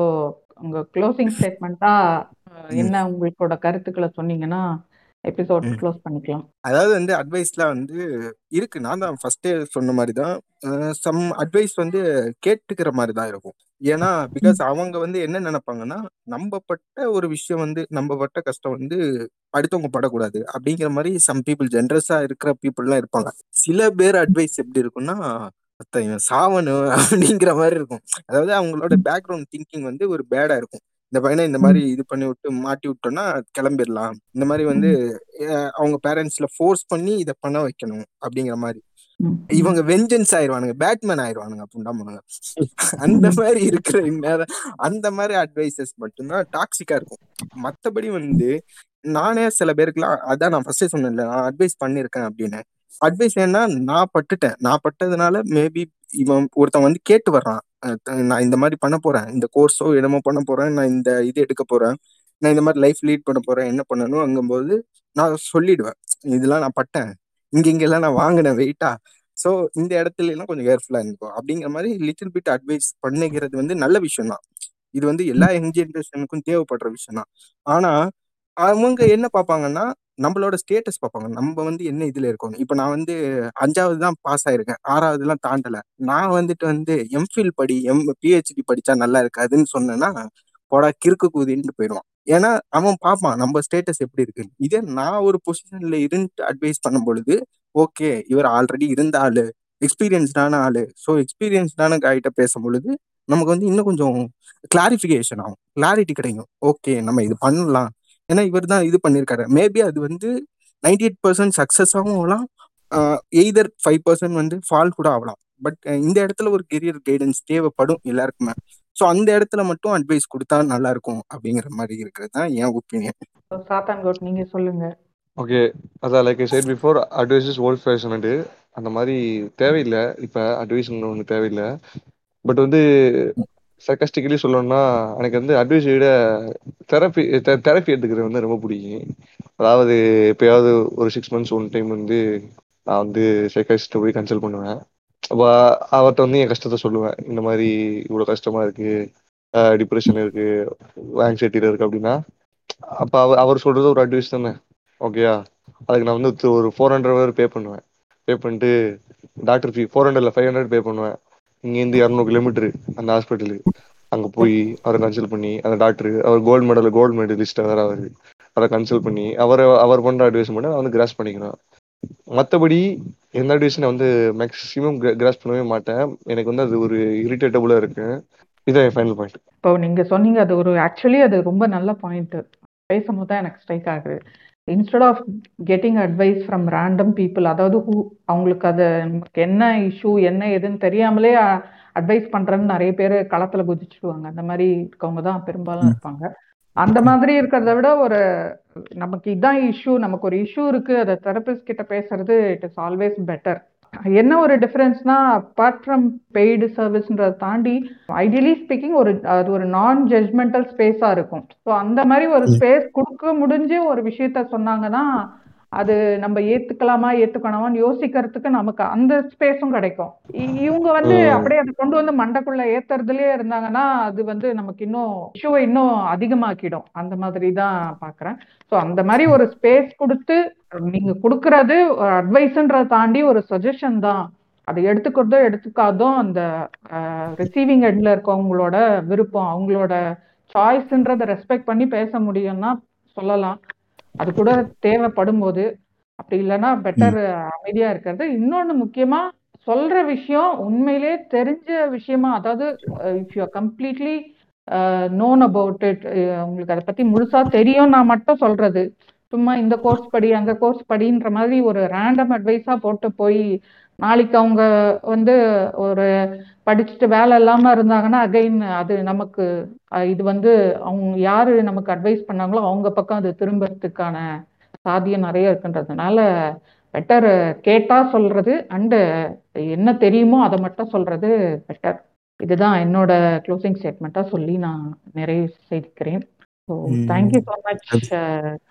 S2: உங்க க்ளோசிங் ஸ்டேட்மெண்ட்டா என்ன உங்களோட கருத்துக்களை சொன்னீங்கன்னா எபிசோட். க்ளோஸ் பண்ணிக்கலாம்.
S3: அதாவது வந்து அட்வைஸ்லாம் வந்து இருக்கு. நான் தான் ஃபர்ஸ்டே சொன்ன மாதிரி தான் சம் அட்வைஸ் வந்து கேட்டுக்கிற மாதிரி தான் இருக்கும். ஏன்னா பிகாஸ் அவங்க வந்து என்ன நினைப்பாங்கன்னா நம்ம பட்ட ஒரு விஷயம் வந்து நம்ம பட்ட கஷ்டம் வந்து அடுத்தவங்க படக்கூடாது. அப்படிங்கிற மாதிரி சம் பீப்புள் ஜென்ரஸா இருக்கிற பீப்புள்லாம் இருப்பாங்க. சில பேர் அட்வைஸ் எப்படி இருக்கும்னா "அத்த, இவன் சாவணும் அப்படிங்கிற மாதிரி இருக்கும். அதாவது அவங்களோட பேக்ரவுண்ட் திங்கிங் வந்து ஒரு பேடா இருக்கும். இந்த பையனை இந்த மாதிரி இது பண்ணி விட்டு மாட்டி விட்டோம்னா கிளம்பிடலாம். இந்த மாதிரி வந்து அவங்க பேரண்ட்ஸ்ல ஃபோர்ஸ் பண்ணி இதை பண்ண வைக்கணும் அப்படிங்கிற மாதிரி. இவங்க வெஞ்சன்ஸ் ஆயிடுவானுங்க பேட்மேன் ஆயிடுவானுங்க புண்டாமனுங்க அந்த மாதிரி இருக்கிற நேரம் அந்த மாதிரி அட்வைசஸ் மட்டும்தான் டாக்ஸிக்கா இருக்கும். மத்தபடி வந்து நானே சில பேருக்குலாம் அதான் நான் ஃபர்ஸ்டே சொன்னேன்ல நான் அட்வைஸ் பண்ணியிருக்கேன் அப்படின்னு. அட்வைஸ் ஏன்னா நான் பட்டுட்டேன். நான் பட்டதுனால மேபி இவன் ஒருத்தன் வந்து கேட்டு வர்றான். நான் இந்த மாதிரி பண்ண போறேன். இந்த கோர்ஸோ என்னமோ பண்ண போறேன். நான் இந்த இது எடுக்க போறேன். நான் இந்த மாதிரி லைஃப் லீட் பண்ண போறேன். என்ன பண்ணணும் அங்கும்போது நான் சொல்லிடுவேன். இதெல்லாம் நான் பட்டேன். இங்க இங்கெல்லாம் நான் வாங்கினேன். வெயிட்டா ஸோ இந்த இடத்துல எல்லாம் கொஞ்சம் கேர்ஃபுல்லா இருந்துக்கும் அப்படிங்கிற மாதிரி லிட்டில் பிட் அட்வைஸ் பண்ணிக்கிறது வந்து நல்ல விஷயம் தான். இது வந்து எல்லா யங் ஜென்ரேஷனுக்கும் தேவைப்படுற விஷயம் தான். ஆனா அவங்க என்ன பார்ப்பாங்கன்னா நம்மளோட ஸ்டேட்டஸ் பார்ப்பாங்க. நம்ம வந்து என்ன இதுல இருக்கணும் இப்போ நான் வந்து அஞ்சாவது தான் பாஸ் ஆயிருக்கேன். ஆறாவதுலாம் தாண்டல. நான் வந்துட்டு வந்து எம்ஃபில் படி எம் பிஹெச்டி படிச்சா நல்லா இருக்காதுன்னு சொன்னேன்னா போடா கிறுக்கு கூதின்ட்டு போயிடுவான் ஏன்னா அவன் பார்ப்பான் நம்ம ஸ்டேட்டஸ் எப்படி இருக்கு இதே நான் ஒரு பொசிஷன்ல இருந்து அட்வைஸ் பண்ணும் பொழுது ஓகே இவர் ஆல்ரெடி இருந்த ஆளு. எக்ஸ்பீரியன்ஸ்டான ஆளு. ஸோ எக்ஸ்பீரியன்ஸ்டான காய்கிட்ட பேசும் பொழுது நமக்கு வந்து இன்னும் கொஞ்சம் கிளாரிஃபிகேஷன் ஆகும். கிளாரிட்டி கிடைக்கும். ஓகே நம்ம இது பண்ணலாம். ஏன்னா இவர் தான் இது பண்ணியிருக்காரு மேபி அது வந்து நைன்டி எயிட் பர்சன்ட் சக்ஸஸாகவும் ஆகலாம். எய்தர் ஃபைவ் பர்சன்ட் வந்து ஃபால் கூட ஆகலாம். பட் இந்த இடத்துல ஒரு கெரியர் கைடன்ஸ் தேவைப்படும் எல்லாருக்குமே. ஸோ அந்த இடத்துல மட்டும் அட்வைஸ் கொடுத்தா நல்லா இருக்கும் அப்படிங்கிற மாதிரி இருக்கிறது தான் என் ஒப்பீனியன்
S2: சாத்தான் கோட் நீங்க சொல்லுங்க.
S4: ஓகே அதான் like said before advice is old fashioned அந்த மாதிரி தேவையில்லை. இப்போ அட்வைஸ் ஒன்று தேவையில்லை. பட் வந்து சர்க்கஸ்டிக்கலி சொல்லணும்னா எனக்கு வந்து அட்வைஸ் விட தெரப்பி தெரப்பி எடுத்துக்கிறது வந்து ரொம்ப பிடிக்கும். அதாவது எப்பயாவது ஒரு சிக்ஸ் மந்த்ஸ் ஒன் டைம் வந்து நான் வந்து சைக்காஸ்ட்டை போய் கன்சல்ட் பண்ணுவேன். அப்போ அவர்கிட்ட வந்து என் கஷ்டத்தை சொல்லுவேன். இந்த மாதிரி இவ்வளோ கஷ்டமா இருக்கு டிப்ரெஷன் இருக்கு ஆங்ஸைட்டியில் இருக்கு அப்படின்னா அப்போ அவர் அவர் சொல்றது ஒரு அட்வைஸ் தானே. ஓகேயா அதுக்கு நான் வந்து ஒரு ஃபோர் ஹண்ட்ரட் பே பண்ணுவேன். பே பண்ணிட்டு டாக்டர் ஃபீ ஃபோர் ஹண்ட்ரட்ல ஃபைவ் ஹண்ட்ரட் பே பண்ணுவேன். இங்கேருந்து இரநூறு கிலோமீட்டர் அந்த ஹாஸ்பிட்டலுக்கு அங்கே போய் அவரை கன்சல்ட் பண்ணி அந்த டாக்டர் அவர் கோல்டு மெடல் கோல்டு மெடலிஸ்ட் வேற அவர். அவரை கன்சல்ட் பண்ணி அவரை அவர் பண்ணுற அட்வைஸ் மட்டும் நான் வந்து கிராஸ் பண்ணிக்கிறேன் மற்றபடி எந்த அட்வைஸ் நான் வந்து மேக்ஸிமம் கிராஸ் பண்ணவே மாட்டேன். எனக்கு வந்து அது ஒரு இரிட்டேட்டபுளாக இருக்கு. இதான் என் ஃபைனல் பாயிண்ட்
S2: இப்போ நீங்க சொன்னீங்க அது ஒரு ஆக்சுவலி அது ரொம்ப நல்ல பாயிண்ட் பேசும்போது தான் எனக்கு ஸ்ட்ரைக் ஆகுது. Instead of getting advice from random people அதாவது who அவங்களுக்கு அது நமக்கு என்ன இஷ்யூ என்ன எதுன்னு தெரியாமலே அட்வைஸ் பண்றேன்னு நிறைய பேர் களத்துல குதிச்சுடுவாங்க. அந்த மாதிரி இருக்கவங்க தான் பெரும்பாலும் இருப்பாங்க. அந்த மாதிரி இருக்கிறத விட ஒரு நமக்கு இதான் இஷ்யூ நமக்கு ஒரு இஷ்யூ இருக்கு. அதை தெரபிஸ்ட் கிட்ட பேசுறது இட் இஸ் ஆல்வேஸ் பெட்டர் என்ன ஒரு டிஃபரன்ஸ்னா அப்பார்ட் ஃப்ரம் பெய்டு சர்வீஸ்ன்றதை தாண்டி ஐடியலி ஸ்பீக்கிங் ஒரு அது ஒரு நான் ஜட்மெண்டல் ஸ்பேஸா இருக்கும். ஸோ அந்த மாதிரி ஒரு ஸ்பேஸ் கொடுக்க முடிஞ்சு ஒரு விஷயத்த சொன்னாங்கன்னா அது நம்ம ஏத்துக்கலாமா ஏத்துக்கணுமான்னு யோசிக்கிறதுக்கு நமக்கு அந்த ஸ்பேஸும் கிடைக்கும். இவங்க வந்து. அப்படியே அதை கொண்டு வந்து மண்டைக்குள்ள ஏத்துறதுலயே இருந்தாங்கன்னா அது வந்து நமக்கு இன்னும் இஷ்யூவை இன்னும் அதிகமாக்கிடும். அந்த மாதிரி தான் பாக்குறேன். ஸோ அந்த மாதிரி ஒரு ஸ்பேஸ் கொடுத்து நீங்க கொடுக்கறது அட்வைஸ்ன்றதை தாண்டி ஒரு சஜஷன் தான். அதை எடுத்துக்கிறதோ எடுத்துக்காதோ அந்த ரிசீவிங் எண்ட்ல இருக்கவங்களோட விருப்பம் அவங்களோட சாய்ஸ்ன்றதை ரெஸ்பெக்ட் பண்ணி பேச முடியும்னா சொல்லலாம். அது கூட தேவைப்படும் போது அப்படி இல்லைன்னா பெட்டர் அமைதியா இருக்கிறது. இன்னொன்னு முக்கியமா சொல்ற விஷயம் உண்மையிலே தெரிஞ்ச விஷயமா அதாவது if you completely known about it உங்களுக்கு அதை பத்தி முழுசா தெரியும் நான் மட்டும் சொல்றது. சும்மா இந்த கோர்ஸ் படி அந்த கோர்ஸ் படின்ற மாதிரி ஒரு ரேண்டம் அட்வைஸா போட்டு போய் நாளைக்கு அவங்க வந்து ஒரு படிச்சுட்டு வேலை இல்லாம இருந்தாங்கன்னா அகைன் அது நமக்கு இது வந்து அவங்க யாரு நமக்கு அட்வைஸ் பண்ணாங்களோ அவங்க பக்கம் அது திரும்புறதுக்கான சாத்தியம் நிறைய இருக்குன்றதுனால பெட்டர் கேட்டா சொல்றது அண்டு என்ன தெரியுமோ அதை மட்டும் சொல்றது பெட்டர் இதுதான் என்னோட க்ளோசிங் ஸ்டேட்மெண்ட்டாக சொல்லி நான் நிறைவு செய்திக்கிறேன். ஸோ
S3: ம்.
S2: Thank you so much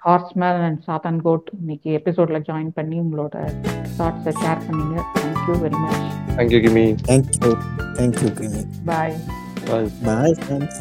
S2: Horseman and சாத்தான் கோட் இன்னைக்கு எபிசோட்ல ஜாயின் பண்ணி உங்களோட தாட்ஸை ஷேர் பண்ணீங்க. Thank you very much
S4: thank you Kimi
S3: thank you thank you Kimi
S2: bye
S4: bye
S3: bye friends